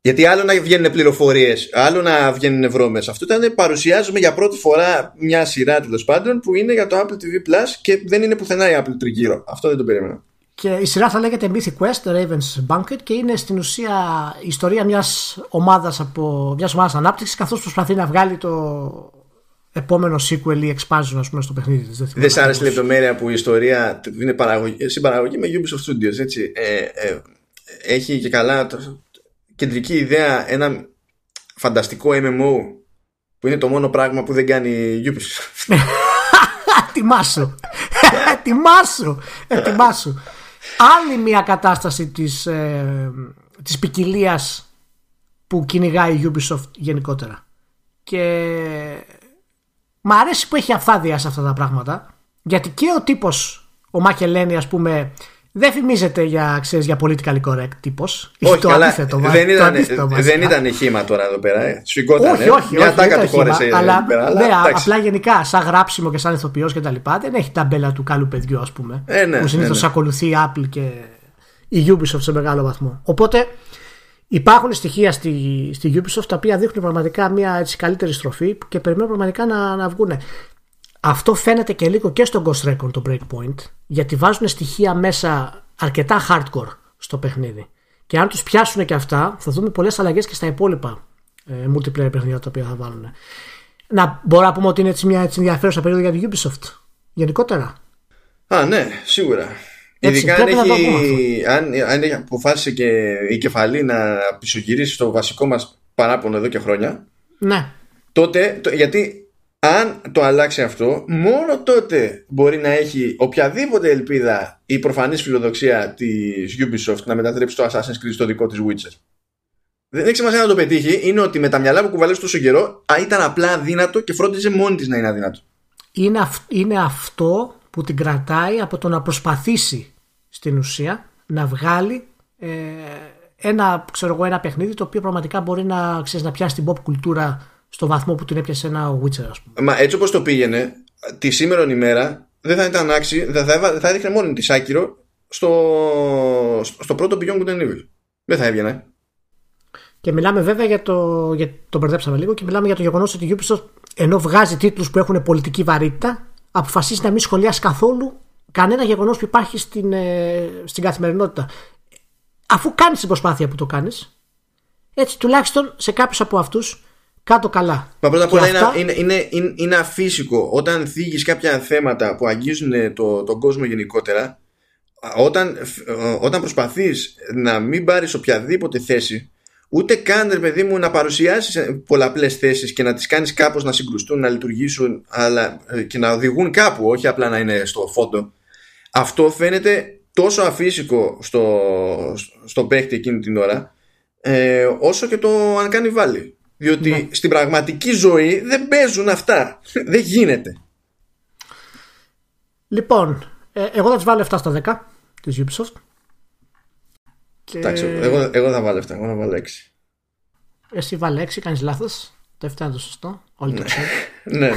Γιατί άλλο να βγαίνουν πληροφορίες, άλλο να βγαίνουν βρώμες. Αυτό ήταν παρουσιάζουμε για πρώτη φορά μια σειρά τέλος πάντων που είναι για το Apple TV Plus και δεν είναι πουθενά η Apple τριγύρω. Αυτό δεν το περίμενα. Και η σειρά θα λέγεται Mythic Quest, The Raven's Banquet και είναι στην ουσία η ιστορία μιας ομάδας, από, μιας ομάδας ανάπτυξης καθώς προσπαθεί να βγάλει το επόμενο sequel ή expansion ας πούμε, στο παιχνίδι της. Δεν σ' άρεσε η λεπτομέρεια που η ιστορία είναι παραγωγή, συμπαραγωγή με Ubisoft Studios έτσι. Ε, ε, έχει και καλά το, κεντρική ιδέα ένα φανταστικό MMO που είναι το μόνο πράγμα που δεν κάνει η Ubisoft. [LAUGHS] Ετοιμάσου. [LAUGHS] Ετοιμάσου. Ετοιμάσου άλλη μια κατάσταση της, ε, της ποικιλίας που κυνηγάει η Ubisoft γενικότερα. Και μ' αρέσει που έχει αφθάδεια σε αυτά τα πράγματα γιατί και ο τύπος, ο Μάκελένη ας πούμε δεν φημίζεται για, ξέρεις, για political correct τύπος. Όχι, το καλά, αντίθετο, δεν, ήταν, αντίθετο, δεν ήταν χήμα τώρα εδώ πέρα. Ε. Σφιγγόταν. Όχι, όχι. Μια τάκα του χώρεσε. Αλλά, πέρα, αλλά, ναι, απλά γενικά, σαν γράψιμο και σαν ηθοποιός και τα λοιπά, δεν έχει ταμπέλα του καλού παιδιού, ας πούμε. Ε, ναι, που συνήθως ναι, ναι. ακολουθεί η Apple και η Ubisoft σε μεγάλο βαθμό. Οπότε υπάρχουν στοιχεία στη, στη Ubisoft τα οποία δείχνουν πραγματικά μια έτσι, καλύτερη στροφή και περιμένουν πραγματικά να, να βγουν. Αυτό φαίνεται και λίγο και στο Ghost Recon το Breakpoint, γιατί βάζουν στοιχεία μέσα αρκετά hardcore στο παιχνίδι. Και αν τους πιάσουν και αυτά, θα δούμε πολλές αλλαγές και στα υπόλοιπα ε, multiplayer παιχνίδια τα οποία θα βάλουν. Να μπορώ να πούμε ότι είναι έτσι μια έτσι ενδιαφέρουσα περίοδο για την Ubisoft. Γενικότερα. Α, ναι, σίγουρα. Έτσι, Ειδικά αν έχει, αν, αν έχει αποφάσισε και η κεφαλή να πισωγυρίσει στο βασικό μας παράπονο εδώ και χρόνια. Ναι. Τότε, το, γιατί αν το αλλάξει αυτό, μόνο τότε μπορεί να έχει οποιαδήποτε ελπίδα η προφανής φιλοδοξία της Ubisoft να μετατρέψει το Assassin's Creed στο δικό της Witcher. Δεν έχει σημασία να το πετύχει, είναι ότι με τα μυαλά που κουβαλέσει τόσο καιρό ήταν απλά αδύνατο και φρόντιζε μόνη της να είναι αδύνατο. Είναι, είναι αυτό που την κρατάει από το να προσπαθήσει στην ουσία να βγάλει ε, ένα, ξέρω εγώ, ένα παιχνίδι το οποίο πραγματικά μπορεί να, ξέρεις, να πιάσει την pop κουλτούρα στο βαθμό που την έπιασε ένα Witcher, ας πούμε. Μα έτσι όπως το πήγαινε, τη σήμερα ημέρα δεν θα ήταν άξι, θα, θα, θα έδειχνε μόνο της άκυρο στο, στο πρώτο Beyond Good and Evil. Δεν θα έβγαινε. Και μιλάμε βέβαια για το. Για, το μπερδέψαμε λίγο και μιλάμε για το γεγονός ότι η Ubisoft ενώ βγάζει τίτλους που έχουν πολιτική βαρύτητα, αποφασίζει να μην σχολιάσει καθόλου κανένα γεγονός που υπάρχει στην, ε, στην καθημερινότητα. Αφού κάνεις την προσπάθεια που το κάνεις, έτσι τουλάχιστον σε κάποιους από αυτούς κάτω καλά. Μα πρώτα απ' όλα είναι, είναι, είναι, είναι, είναι αφύσικο όταν θίγεις κάποια θέματα που αγγίζουν το, τον κόσμο γενικότερα όταν, όταν προσπαθείς να μην πάρεις οποιαδήποτε θέση ούτε καν ρε παιδί μου να παρουσιάσεις πολλαπλές θέσεις και να τις κάνεις κάπως να συγκρουστούν, να λειτουργήσουν αλλά, ε, και να οδηγούν κάπου όχι απλά να είναι στο φόντο αυτό φαίνεται τόσο αφύσικο στο, στο παίχτη εκείνη την ώρα ε, όσο και το αν κάνει βάλει διότι ναι. στην πραγματική ζωή δεν παίζουν αυτά. [LAUGHS] δεν γίνεται. Λοιπόν, ε, εγώ θα τις βάλω 7 στα 10 της Ubisoft. Εντάξει, εγώ, εγώ θα βάλω 7, εγώ θα βάλω 6. Εσύ βάλε 6, κάνεις λάθος. Το 7 είναι το σωστό. Όλοι το ξέρουν. [LAUGHS] ναι. [LAUGHS]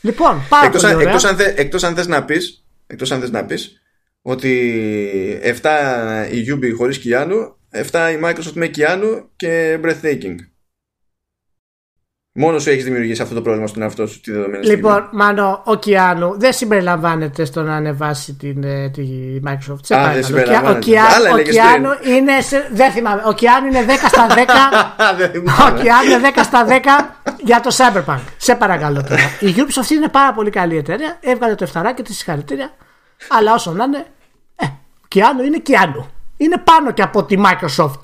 λοιπόν, πάρα εκτός, πολύ αν, ωραία. εκτός, αν, θε- εκτός αν θες να πεις εκτός αν θες να πεις ότι 7 η Ubi χωρίς Κιάνου 7 η Microsoft με Κιάνου και Breathtaking Μόνος σου έχεις δημιουργήσει αυτό το πρόβλημα στον εαυτό σου τη δεδομένη Λοιπόν, Μάνο, ο Κιάνου δεν συμπεριλαμβάνεται στο να ανεβάσει την, ε, τη Microsoft. Σε Α, δεν παρακαλώ. Ο Κιά- συμπεριλαμβάνεται. Ο, Κιά- Άλλα ο έλεγες Κιάνου είναι. Σε, δεν θυμάμαι. Ο Κιάνου είναι 10 στα 10. [LAUGHS] Δεν ο θυμάμαι. Κιάνου είναι 10 στα 10 για το Cyberpunk. Σε παρακαλώ τώρα. Η Ubisoft είναι πάρα πολύ καλή εταιρεία. Έβγαλε το εφταράκι της συγχαρητήρια. Αλλά όσο να είναι. Ε, ο Κιάνου είναι Κιάνου. Είναι πάνω και από τη Microsoft.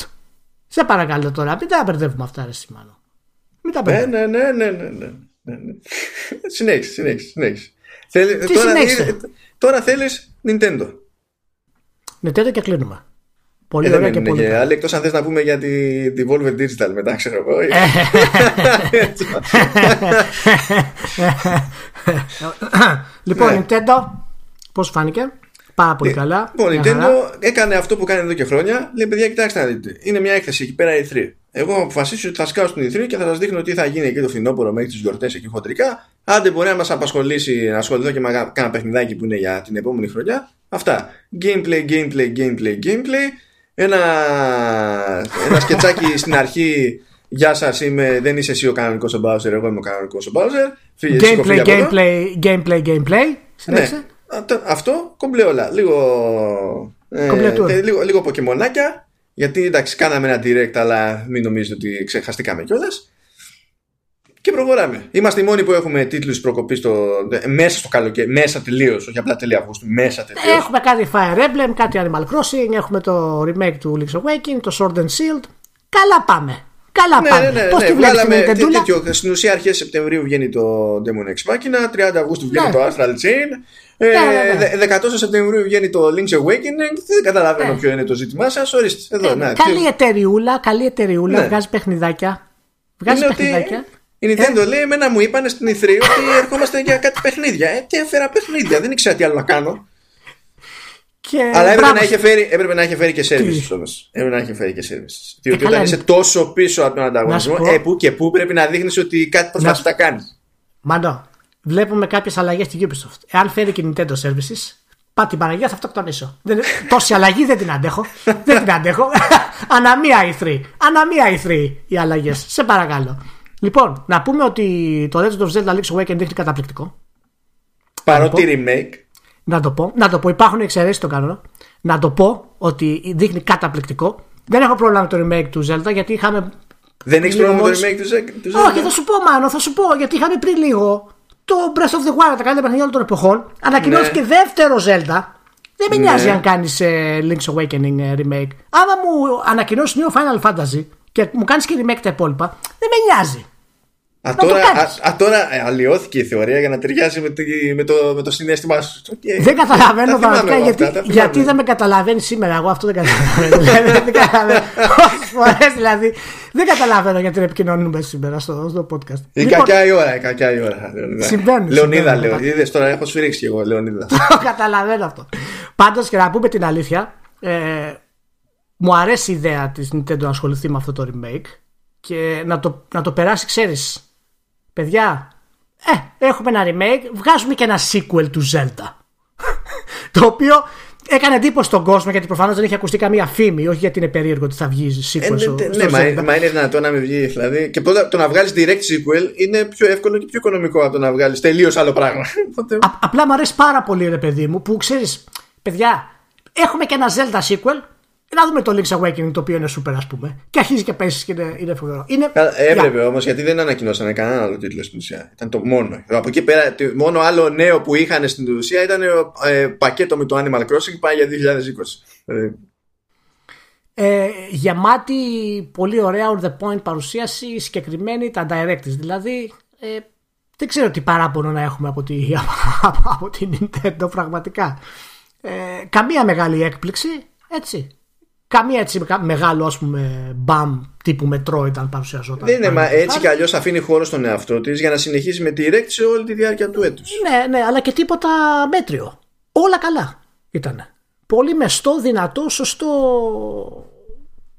Σε παρακαλώ τώρα. Μην τα μπερδεύουμε αυτά, ρε Σιμάνο. Μην τα Ναι, μπερδεύουμε. ναι, ναι, ναι, ναι, ναι, ναι, ναι. Συνέχισε, συνέχισε, συνέχισε. Θέλει- Τι τώρα, συνέχισε; τώρα θέλεις Nintendo. Nintendo και κλείνουμε. Πολύ Ε, δεν ωραία και είναι πολύ και καλά. άλλοι εκτός αν θες να πούμε για τη Devolver Digital μετά ξέρω εγώ. [LAUGHS] Ε, λοιπόν, Nintendo, πώς φάνηκε; Πάρα πολύ καλά. Λοιπόν, η Μια χαρά. Nintendo έκανε αυτό που κάνει εδώ και χρόνια. Λέει, παιδιά, κοιτάξτε να δείτε. Είναι μια έκθεση εκεί πέρα η 3. Εγώ αποφασίσω ότι θα σκάω στην E3 και θα σας δείχνω τι θα γίνει εκεί το φθινόπωρο μέχρι τις γιορτές εκεί χοντρικά. Άντε μπορεί να μας απασχολήσει να ασχοληθώ και με κάνα παιχνιδάκι που είναι για την επόμενη χρονιά. Αυτά. Gameplay, gameplay, gameplay, gameplay. Ένα, ένα σκετσάκι [LAUGHS] στην αρχή. Γεια σας, είμαι, δεν είσαι εσύ ο κανονικός ο Bowser, εγώ είμαι ο κανονικός ο Bowser. Φύγε, σήκω, φύγε Gameplay, από εδώ. gameplay, gameplay, gameplay. Συνέχισε. Ναι. Αυτό- Αυτό κομπλέ όλα. Λίγο. Ε, Κομπλέ tour. τε- λίγο, λίγο ποκεμονάκια. Γιατί εντάξει, κάναμε ένα direct, αλλά μην νομίζετε ότι ξεχαστήκαμε κιόλας. Και προχωράμε. Είμαστε οι μόνοι που έχουμε τίτλους προκοπής στο, μέσα στο καλοκαίρι. Μέσα τελείως, όχι απλά τέλη Αυγούστου. Μέσα τελείως. Έχουμε κάτι Fire Emblem, κάτι Animal Crossing, έχουμε το remake του Link's Awakening, το Sword and Shield. Καλά πάμε. Καλά Ναι, πάμε. ναι, ναι, Πώς ναι. τη βλέπεις την Βγάλαμε τέ- Nintendo? τέτοιο. Στην ουσία, αρχές Σεπτεμβρίου βγαίνει το Demon X Machina, 30 Αυγούστου βγαίνει Ναι. το Astral Chain. Ε, Ναι, ναι, ναι. δε- 14 Σεπτεμβρίου βγαίνει το Link's Awakening. Δεν καταλαβαίνω Ναι. ποιο είναι το ζήτημά σας. Ορίστε, εδώ. Ε, να, καλή εταιριούλα, καλή εταιριούλα, Ναι. βγάζει παιχνιδάκια. Βγάζει είναι ότι παιχνιδάκια. η Nintendo λέει: Εμένα μου είπαν στην E3 ότι ερχόμαστε για κάτι παιχνίδια. Ε, τι έφερα παιχνίδια, δεν ήξερα τι άλλο να κάνω. Και Αλλά έπρεπε μπράβο να, είχε σου. φέρει, έπρεπε να είχε φέρει και services όμω. Έπρεπε να είχε φέρει και services. Διότι καλά, όταν είσαι είναι- τόσο πίσω από τον ανταγωνισμό, Να σου πω- ε, που και που πρέπει να δείχνεις ότι κάτι προσπαθεί να κάνεις. Μαντώ, βλέπουμε κάποιες αλλαγές στη Ubisoft. Εάν φέρει και Nintendo Services, πά την Παναγία θα αυτοκτονήσω. Δεν, τόση αλλαγή δεν την αντέχω. δεν την αντέχω. [LAUGHS] Ανά μία E3. Ανά μία E3 οι αλλαγές. Σε παρακαλώ. Λοιπόν, να πούμε ότι το Legend of Zelda Link's Awakening δείχνει καταπληκτικό. Παρότι remake. Να το πω. Να το πω. Υπάρχουν εξαιρέσεις στο κανόνα. Να το πω ότι δείχνει καταπληκτικό. Δεν έχω πρόβλημα με το remake του Zelda γιατί είχαμε. Δεν έχεις Λίγο πρόβλημα με το μόλις- remake του Zelda- του Zelda; Όχι, θα σου πω, Μάνο, θα σου πω. Γιατί είχαμε πριν λίγο το Breath of the Wild, τα καλύτερα παιχνίδια όλων των εποχών. Ανακοινώθηκε Ναι. δεύτερο Zelda. Δεν με Ναι. νοιάζει αν κάνεις Link's Awakening ε, remake. Άμα μου ανακοινώσεις νέο Final Fantasy και μου κάνεις και remake τα υπόλοιπα, δεν με νοιάζει. Α, το τώρα, κάνεις. α, α, τώρα ε, αλλοιώθηκε η θεωρία για να ταιριάζει με, τη- με, το, με το συνέστημά σου. Ε, Δεν καταλαβαίνω τα θυμάμαι πραγματικά εγώ γιατί, αυτά, τα θυμάμαι. γιατί δεν με καταλαβαίνει σήμερα. Εγώ αυτό δεν καταλαβαίνω. [LAUGHS] δηλαδή, δεν καταλαβαίνω. Όσες φορές δηλαδή δεν καταλαβαίνω γιατί επικοινωνούμε σήμερα στο, στο podcast. Η Λοιπόν, κακιά η ώρα, η κακιά η ώρα. Λεωνίδα. Συμβαίνουν, Λεωνίδα, συμβαίνουν. λέω. Είδες τώρα, έχω σφυρίξει κι εγώ, Λεωνίδα. [LAUGHS] Το καταλαβαίνω αυτό. Πάντως και να πούμε την αλήθεια, ε, μου αρέσει η ιδέα της Nintendo να ασχοληθεί με αυτό το remake και να το, να το περάσει, ξέρεις. Παιδιά, ε, έχουμε ένα remake, βγάζουμε και ένα sequel του Zelda. [LAUGHS] το οποίο έκανε εντύπωση στον κόσμο γιατί προφανώς δεν έχει ακουστεί καμία φήμη, όχι γιατί είναι περίεργο ότι θα βγει sequel Ε, ναι, στο, ναι, στο ναι, μα, Zelda. μα είναι δυνατόν να μην βγει. Δηλαδή, και πρώτα το να βγάλεις direct sequel είναι πιο εύκολο και πιο οικονομικό από το να βγάλεις τελείως άλλο πράγμα. [LAUGHS] [LAUGHS] Οπότε, Α- απλά μου αρέσει πάρα πολύ, ρε παιδί μου, που ξέρεις, παιδιά, έχουμε και ένα Zelda sequel. Να δούμε το Link's Awakening το οποίο είναι super, ας πούμε. Και αρχίζει και πέσει και είναι, είναι φοβερό. Είναι, Καλά, Έπρεπε όμως γιατί δεν ανακοινώσανε κανένα άλλο τίτλο στην ουσία. Ήταν το μόνο. Από εκεί πέρα, το μόνο άλλο νέο που είχαν στην ουσία ήταν ε, πακέτο με το Animal Crossing πάει για 2020. Ε, ε, γεμάτη, πολύ ωραία on the point παρουσίαση, συγκεκριμένη τα directives. Δηλαδή, ε, δεν ξέρω τι παράπονο να έχουμε από, τη, [LAUGHS] από, από την Nintendo πραγματικά. Ε, καμία μεγάλη έκπληξη, έτσι. Καμία έτσι κα- μεγάλο ας πούμε μπαμ τύπου Metroid αν παρουσιαζόταν. δεν είναι, μα Παραδείγματος έτσι χάρη. κι αλλιώς αφήνει χώρο στον εαυτό της για να συνεχίσει με direct σε όλη τη διάρκεια του έτους. Ναι, ναι, αλλά και τίποτα μέτριο. Όλα καλά ήταν. πολύ μεστό, δυνατό, σωστό.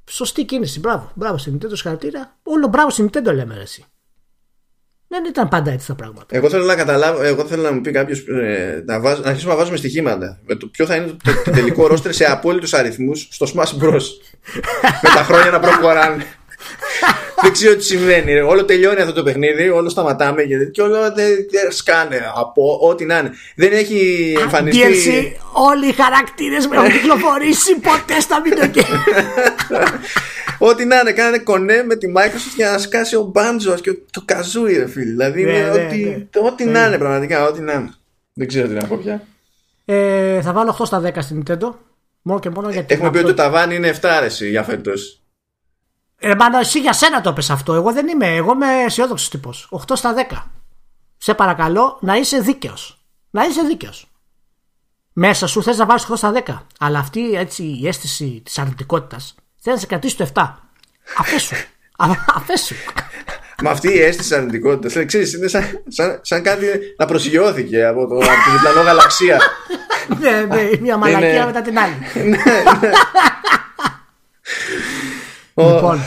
Σωστή κίνηση. Μπράβο. Μπράβο στην Nintendo, συγχαρητήρια. Όλο μπράβο στην Nintendo λέμε ρε, εσύ. Δεν ήταν πάντα έτσι τα πράγματα. Εγώ θέλω να καταλάβω, εγώ θέλω να μου πει κάποιος ε, να, βάζ, να αρχίσουμε να βάζουμε στοιχήματα. Με το ποιο θα είναι το, το, το τελικό ρόστρε σε απόλυτους αριθμούς στο Smash Bros. [LAUGHS] με τα χρόνια να προχωράνε. [LAUGHS] δεν ξέρω τι συμβαίνει. Όλο τελειώνει αυτό το παιχνίδι, όλο σταματάμε και όλο δεν σκάνε από ό,τι να είναι. Δεν έχει εμφανιστεί. DLC, όλοι οι χαρακτήρες με έχουν κυκλοφορήσει ποτέ στα βίντεο [LAUGHS] Ό,τι να είναι, κάνανε κονέ με τη Microsoft για να σκάσει ο Μπάντζο και το Καζούι, ρε φίλε. Δηλαδή, Ναι, ναι, ό,τι, ναι. ό,τι να είναι, πραγματικά, ό,τι να είναι. Δεν ξέρω τι να πω πια. Ε, θα βάλω 8 στα 10 στην Nintendo. Μόνο και μόνο γιατί. Έχουμε πει αυτό- ότι το ταβάνι είναι 7 αρέσει για φέτος. Ε, μάλλον εσύ για σένα το πες αυτό. Εγώ δεν είμαι. Εγώ είμαι αισιόδοξος τύπος. 8 στα 10. Σε παρακαλώ να είσαι δίκαιος. Να είσαι δίκαιος. Μέσα σου θες να βάλεις 8 στα 10. Αλλά αυτή έτσι, η αίσθηση της αρνητικότητας θέλει να σε κρατήσει το 7. Αφέσου. Α- [LAUGHS] Αφέσου. Με αυτή η αίσθηση αρνητικότητας, ξέρεις, είναι σαν, σαν, σαν κάτι να προσγειώθηκε από, το, από την διπλανό γαλαξία. [LAUGHS] ναι, ναι, μια μαλακία Είναι- μετά την άλλη. Ο- [LAUGHS] λοιπόν.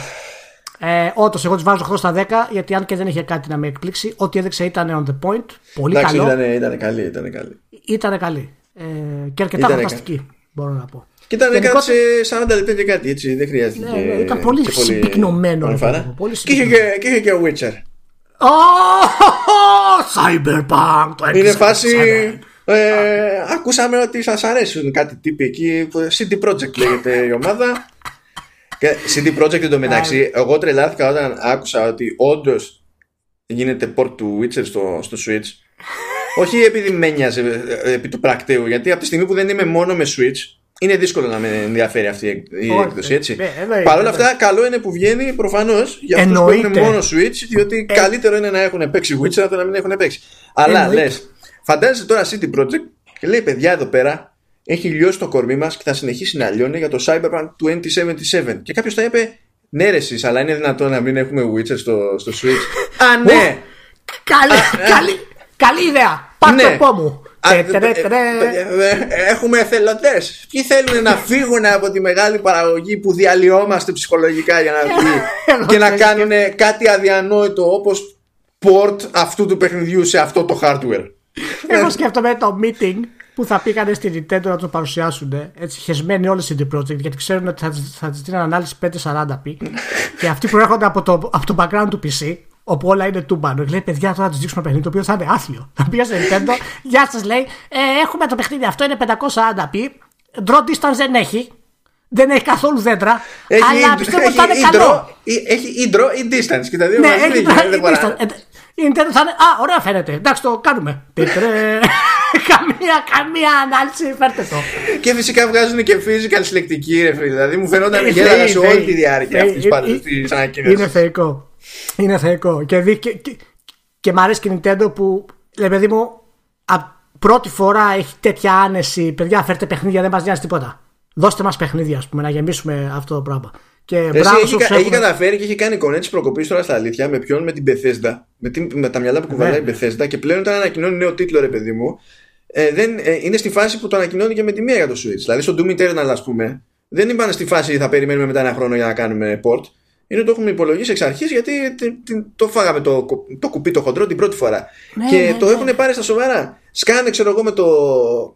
Ε, Όντως, εγώ τη βάζω 8 στα 10 γιατί αν και δεν είχε κάτι να με εκπλήξει, ό,τι έδειξε ήταν on the point. Πολύ Εντάξει, καλό. ήταν, ήταν καλή, ήταν καλή. Ήταν καλή. Ε, και αρκετά Ήτανε φανταστική, μπορώ να πω. Και ήταν Γενικότερα- κάτι σε 40 λεπτά και κάτι, έτσι. Δεν χρειάζεται. Ναι, και- ναι, ήταν πολύ και συμπυκνωμένο, πανεφάρα. ρε παιδί μου, πολύ Και είχε και, και είχε και ο Witcher. Oh, Cyberpunk! Το Είναι έκλεισα, φάση. Cyberpunk. Ε, ακούσαμε ότι σας αρέσουν κάτι τύποι εκεί. που CD Projekt λέγεται η ομάδα. Και CD Projekt εντωμεταξύ, εγώ τρελάθηκα όταν άκουσα ότι όντως γίνεται port του Witcher στο, στο Switch. [LAUGHS] Όχι επειδή με νοιάζε ε, επί του πρακτέου, γιατί από τη στιγμή που δεν είμαι μόνο με Switch, είναι δύσκολο να με ενδιαφέρει αυτή η εκ- η Όχι, έκδοση, έτσι. ε, εννοείται, Παρ' όλα εννοείται. αυτά, καλό είναι που βγαίνει προφανώς για αυτούς που Εννοείται. έχουν μόνο Switch, διότι καλύτερο είναι να έχουν παίξει Witcher από το να μην έχουν παίξει. Αλλά Εννοείται. λες, φαντάζεσαι τώρα CD Projekt και λέει: Παιδιά, εδώ πέρα έχει λιώσει το κορμί μας και θα συνεχίσει να λιώνει για το Cyberpunk 2077. Και κάποιος θα είπε: Ναι, ρε, εσείς, αλλά είναι δυνατόν να μην έχουμε Witcher στο, στο Switch. [LAUGHS] Α, ναι! Καλή, καλή, καλή ιδέα. Πάρ' το Ναι. από μου. Α, Τε, τε, τε, τε. ε, ε, Έχουμε εθελοντές. Ποιοι θέλουν να φύγουν από τη μεγάλη παραγωγή που διαλυόμαστε ψυχολογικά για να βγει [LAUGHS] και να κάνουν κάτι αδιανόητο όπως port αυτού του παιχνιδιού σε αυτό το hardware. Εγώ σκέφτομαι το meeting που θα πήγανε στη Nintendo να το παρουσιάσουν έτσι χεσμένοι όλες οι CD Projekt γιατί ξέρουν ότι θα, τις- θα τη δίνουν ανάλυση 540p και αυτοί προέρχονται από το, από το background του PC όπου όλα είναι τούμπανο. Και λέει παιδιά τώρα να τους δείξουμε ένα παιχνίδι το οποίο θα είναι άθλιο. Θα πήγα στη Nintendo, γεια σας λέει, ε, έχουμε το παιχνίδι αυτό είναι 540p, draw distance δεν έχει, δεν έχει καθόλου δέντρα, αλλά πιστεύω ότι θα είναι ή καλό. draw, ή- έχει ή draw ή distance. Και τα δύο Ναι, μαζί έχει δεν draw γίνεται, δεν distance. χωράνε. Ε, Η Nintendo θα είναι. Α, ωραία φαίνεται. Εντάξει, το κάνουμε. Τιτρε. [LAUGHS] καμία, καμία ανάλυση, φέρτε το. Και φυσικά βγάζουν και physical συλλεκτική ρε φίλε. Δηλαδή μου φαινόταν Ε, γέλαγα θεοί, σε θεοί. όλη τη διάρκεια Θεοί. αυτής Ε, ε, τη ανακοίνωσης. Είναι θεϊκό. Είναι θεϊκό. Και, δει, και, και, και μ' αρέσει και η Nintendo που, λέει παιδί μου, α, πρώτη φορά έχει τέτοια άνεση. Παιδιά, φέρτε παιχνίδια, δεν μας νοιάζει τίποτα. Δώστε μας παιχνίδια, ας πούμε, να γεμίσουμε αυτό το πράγμα. Και Εσύ μπράβο έχει, σε κα- όσους έχει έχουν- καταφέρει και έχει κάνει κονέ της προκοπής τώρα στα αλήθεια με ποιον, με την Bethesda. Με, την, με τα μυαλά που κουβαλάει η Ναι. Bethesda και πλέον όταν ανακοινώνει νέο τίτλο, ρε παιδί μου, ε, δεν, ε, είναι στη φάση που το ανακοινώνει και με τη μία για το Switch. Δηλαδή στο Doom Eternal, ας πούμε, δεν είπαν στη φάση θα περιμένουμε μετά ένα χρόνο για να κάνουμε port. Είναι το έχουμε υπολογίσει εξ αρχής γιατί τε- τε- το φάγαμε το, κο- το κουπί το χοντρό την πρώτη φορά. Ναι, και ναι, το ναι. έχουν πάρει στα σοβαρά. Σκάνε, ξέρω εγώ, με το,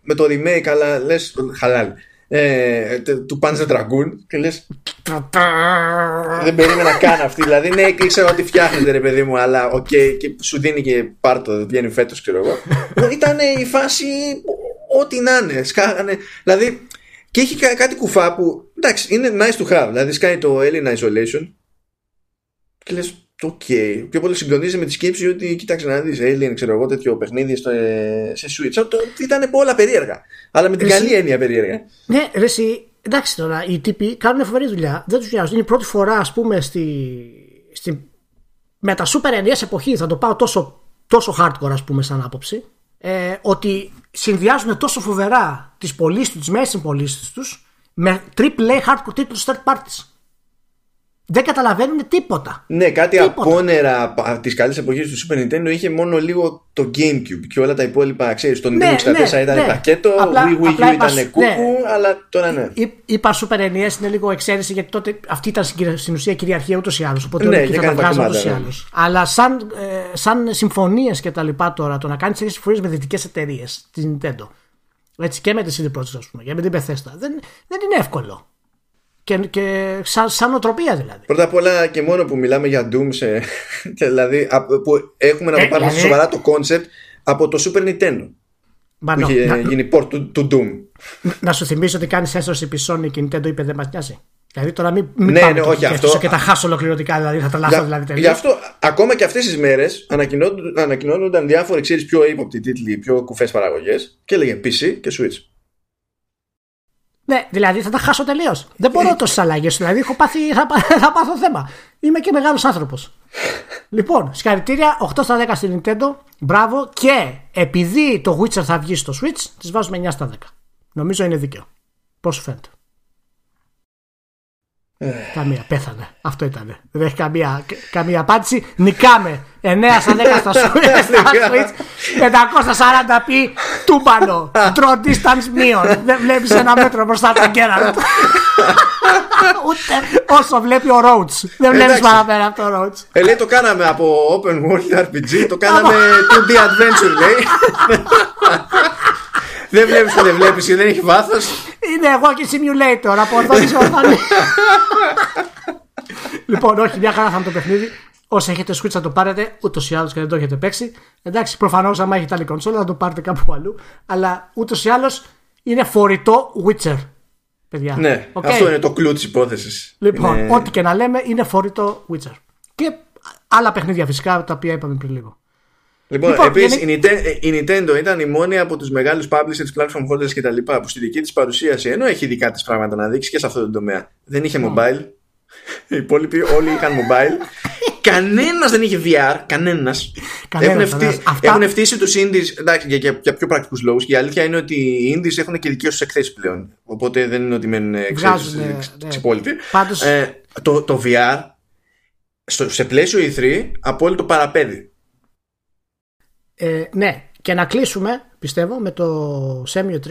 με το remake, αλλά λες. Χαλάλ. Ε, τε- του Panzer Dragoon και λες δεν περίμενα καν αυτή. Δηλαδή, ναι, ήξερα ότι φτιάχνετε, ρε παιδί μου, αλλά οκ, και σου δίνει και πάρτο, βγαίνει φέτος, ξέρω εγώ. Ήταν η φάση ό,τι να είναι. Σκάγανε. Δηλαδή, και έχει κα- κάτι κουφά που εντάξει, είναι nice to have. Δηλαδή, σκάει το Alien Isolation και λες, οκ. Πιο πολύ συγκλονίζει με τη σκέψη ότι κοίταξε να δεις Alien, ξέρω εγώ, τέτοιο παιχνίδι στο, ε, σε Switch. Το- Ήταν όλα περίεργα. Αλλά με την Εσύ- καλή έννοια περίεργα. Ναι, ρε, εσύ, εντάξει τώρα, οι τύποι κάνουν φοβερή δουλειά. Δεν τους νοιάζει. Είναι η πρώτη φορά, ας πούμε, στη, στη, με τα super NES εποχή, θα το πάω τόσο, τόσο hardcore, ας πούμε, σαν άποψη, ε, ότι συνδυάζουν τόσο φοβερά τις πωλήσεις τους, τις μέση πωλήσεις τους, με AAA hardcore τίτλου third parties. Δεν καταλαβαίνουν τίποτα. Ναι, κάτι Τίποτα. απόνερα τη καλή εποχή του Super Nintendo είχε μόνο λίγο το GameCube και όλα τα υπόλοιπα, ξέρεις. Το Nintendo Ναι, 64 ναι, ήταν ναι. πακέτο, Απλά- Wii, Wii απλά U είπα- ήταν κούκου, ναι. αλλά τώρα ναι. Εί- Είπα Super NES είναι λίγο εξαίρεση γιατί τότε αυτή ήταν στην κυριε- στην ουσία κυριαρχία ούτως ή άλλως. Οπότε Ναι, όλοι εκεί και θα τα κάνει τα βγάζουν κομμάτια, ούτως ή ναι. άλλως. Αλλά σαν, ε, σαν συμφωνίες και τα λοιπά τώρα, το να κάνεις τέτοιες συμφωνίες με δυτικές εταιρείες, τη Nintendo, έτσι και με τη CD Projekt, ας πούμε, και με την Bethesda, δεν, δεν είναι εύκολο. Και, και σαν, σαν νοοτροπία δηλαδή. Πρώτα απ' όλα και μόνο που μιλάμε για Doom, σε, [LAUGHS] και δηλαδή α- που έχουμε να το Ε, πάρουμε δηλαδή- σοβαρά το concept από το Super Nintendo. Μα, Που νο, είχε να, γίνει port του, του Doom. να σου θυμίσω ότι κάνεις ένστρωση επί Sony και η Nintendo είπε δεν μας νοιάζει. Δηλαδή τώρα μην, μην Ναι, πάμε ναι, το όχι, και αυτό- και τα χάσω ολοκληρωτικά, δηλαδή θα τρελαθώ Για- δηλαδή Γι' τελείως. αυτό ακόμα και αυτές τις μέρες ανακοινώνονταν, ανακοινώνονταν διάφοροι ξέρεις, πιο ύποπτοι τίτλοι, πιο κουφές παραγωγές και έλεγε PC και Switch. Ναι, δηλαδή θα τα χάσω τελείως. Δεν μπορώ τόσες αλλαγές. Δηλαδή έχω πάθει, θα, πά- θα πάθω θέμα. Είμαι και μεγάλος άνθρωπος. λοιπόν, συγχαρητήρια 8 στα 10 στην Nintendo. Μπράβο. Και επειδή το Witcher θα βγει στο Switch, τη βάζουμε 9 στα 10. Νομίζω είναι δίκαιο. Πώς σου φαίνεται; Καμία, πέθανε. Αυτό ήταν. Δεν έχει καμία, καμία απάντηση. Νικάμε 9 στα 10 στα Switch. στα Switch 540p τούμπανο. [LAUGHS] Draw distance μείον. Δεν βλέπεις ένα μέτρο μπροστά τα κέρατα. [LAUGHS] Ούτε όσο βλέπει ο Roach. Δεν βλέπεις Εντάξει. παραπέρα από το Roach. Ε, λέει το κάναμε από Open World [LAUGHS] RPG, το κάναμε 2D Adventure λέει. Δεν βλέπεις που δεν βλέπεις και δεν έχει βάθος. Είναι εγώ και simulator από οθόνη σε οθόνη. λοιπόν, όχι, μια χαρά θα είναι το παιχνίδι. Όσοι έχετε Switch θα το πάρετε, ούτως ή άλλως και δεν το έχετε παίξει. Εντάξει, προφανώς άμα έχετε άλλη κονσόλα θα το πάρετε κάπου αλλού. Αλλά ούτως ή άλλως είναι φορητό Witcher. Παιδιά. Ναι, Οκ. αυτό είναι το κλου της υπόθεσης. Λοιπόν, Είναι- ό,τι και να λέμε είναι φορητό Witcher. Και άλλα παιχνίδια φυσικά τα οποία είπαμε πριν λίγο. Λοιπόν, Λοιπόν, επίσης γενι- η, Ninte- η Nintendo ήταν η μόνη από τους μεγάλους publishers, platform holders και τα λοιπά που στη δική της παρουσίαση, ενώ έχει δικά της πράγματα να δείξει και σε αυτό το τομέα, δεν είχε mobile. Οι υπόλοιποι όλοι είχαν mobile. [LAUGHS] Κανένας δεν είχε VR, κανένας. Κανένας, Έχουν, κανένας. φτύ- Αυτά- έχουν φτύσει τους indies, εντάξει, για, για, για πιο πρακτικούς λόγους. Και η αλήθεια είναι ότι οι indies έχουν και δικές τους εκθέσεις πλέον. Οπότε δεν είναι ότι μένουν εξαίρεσεις Βγάζουνε, εξ- ναι. ξυπόλοιποι. Πάντως- Ε, το, το VR στο, σε πλαίσιο E3 απόλυτο παραπέδι. Ε, ναι, και να κλείσουμε, πιστεύω, με το Semio 3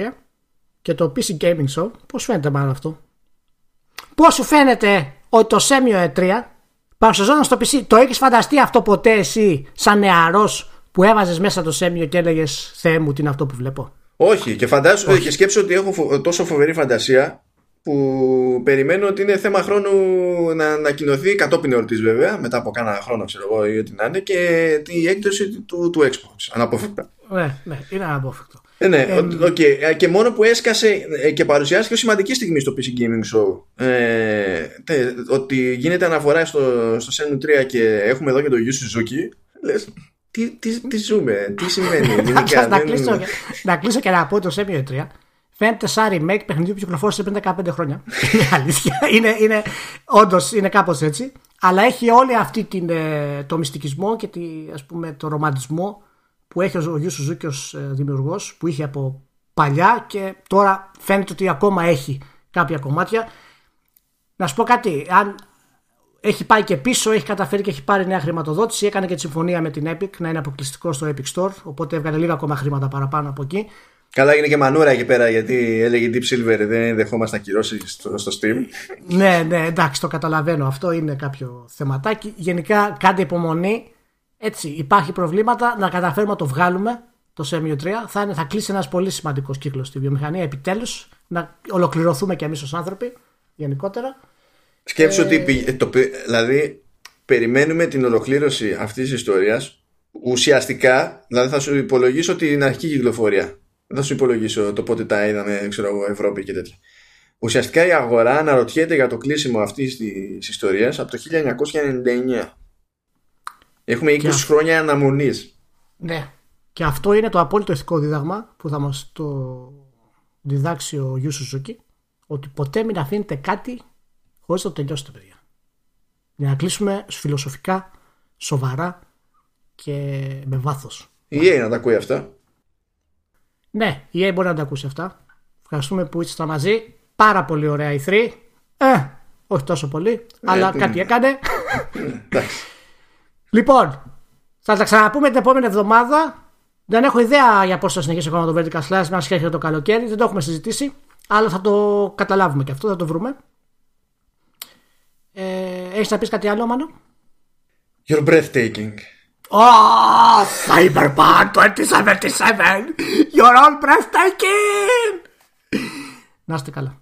και το PC Gaming Show. Πώς φαίνεται μάλλον αυτό; Πώς σου φαίνεται ότι το Semio 3 παρουσιαζόταν στο PC. Το έχεις φανταστεί αυτό ποτέ εσύ, σαν νεαρός, που έβαζες μέσα το Semio και έλεγες Θεέ μου, τι είναι αυτό που βλέπω. Όχι, και φαντάσου και σκέψω ότι έχω φο- τόσο φοβερή φαντασία που περιμένω ότι είναι θέμα χρόνου να ανακοινωθεί κατόπιν εορτής βέβαια, μετά από κάνα χρόνο ξέρω εγώ ή ό,τι να είναι και η έκδοση του, του Xbox, αναπόφευκτα. Ναι, ναι, είναι αναπόφευκτο. Ε, ναι, ο- οκ. Ε, και μόνο που έσκασε ε, και παρουσιάστηκε ως σημαντική στιγμή στο PC Gaming Show ε, τε- ότι γίνεται αναφορά στο, στο Shenmue 3 και έχουμε εδώ και το Yu Suzuki λες, τι, τι, τι ζούμε, τι σημαίνει [LAUGHS] γενικά, να, δεν- κλείσω, να κλείσω και να πω το Shenmue 3 φαίνεται σαν remake παιχνιδιού που κυκλοφόρησε πριν 15 χρόνια. [LAUGHS] είναι αλήθεια. Είναι, είναι, Όντως είναι κάπως έτσι. Αλλά έχει όλη αυτή την, ε, το μυστικισμό και τη, ας πούμε, το ρομαντισμό που έχει ο Γιου Σουζούκη ως ε, δημιουργός που είχε από παλιά και τώρα φαίνεται ότι ακόμα έχει κάποια κομμάτια. Να σου πω κάτι, αν έχει πάει και πίσω, έχει καταφέρει και έχει πάρει νέα χρηματοδότηση. Έκανε και τη συμφωνία με την Epic να είναι αποκλειστικό στο Epic Store. Οπότε έβγαλε λίγα ακόμα χρήματα παραπάνω από εκεί. Καλά έγινε και μανούρα εκεί πέρα γιατί έλεγε Deep Silver δεν δεχόμαστε να κυρώσει στο, στο Steam. ναι, ναι, εντάξει, το καταλαβαίνω. Αυτό είναι κάποιο θεματάκι. Γενικά, κάντε υπομονή. Έτσι, υπάρχει προβλήματα να καταφέρουμε να το βγάλουμε το Semio 3. Θα, είναι, θα κλείσει ένας πολύ σημαντικός κύκλος στη βιομηχανία. Επιτέλους, να ολοκληρωθούμε κι εμείς ως άνθρωποι γενικότερα. Σκέψου ότι πη- το, πη- δηλαδή περιμένουμε την ολοκλήρωση αυτής της ιστορίας ουσιαστικά, δηλαδή θα σου υπολογίσω την αρχική κυκλοφορία. Δεν θα σου υπολογίσω το πότε τα είδαμε, ξέρω εγώ, Ευρώπη και τέτοια. Ουσιαστικά η αγορά αναρωτιέται για το κλείσιμο αυτής της ιστορίας από το 1999. Έχουμε 20 Και αυτό- χρόνια αναμονής. Ναι. Και αυτό είναι το απόλυτο ηθικό δίδαγμα που θα μας το διδάξει ο Γιου Σουζούκη ότι ποτέ μην αφήνετε κάτι χωρίς να το τελειώσετε παιδιά. Για να κλείσουμε φιλοσοφικά, σοβαρά και με βάθος. Η EA να τα ακούει αυτά. Ναι, η EA μπορεί να τα ακούσει αυτά. Ευχαριστούμε που ήσασταν μαζί. Πάρα πολύ ωραία η 3. Ε, Όχι τόσο πολύ, αλλά τι- κάτι έκανε. Εντάξει. λοιπόν, θα τα ξαναπούμε την επόμενη εβδομάδα. Δεν έχω ιδέα για πώς θα συνεχίσει ακόμα το Vertical Slice, μια και έρχεται το καλοκαίρι. Δεν το έχουμε συζητήσει, αλλά θα το καταλάβουμε και αυτό, θα το βρούμε. Ε, Έχεις να πεις κάτι άλλο, Μάνο; You're breathtaking. Oh, Cyberpunk 2077! You're all breathtaking! Να είστε καλά.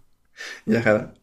Γεια χαρά.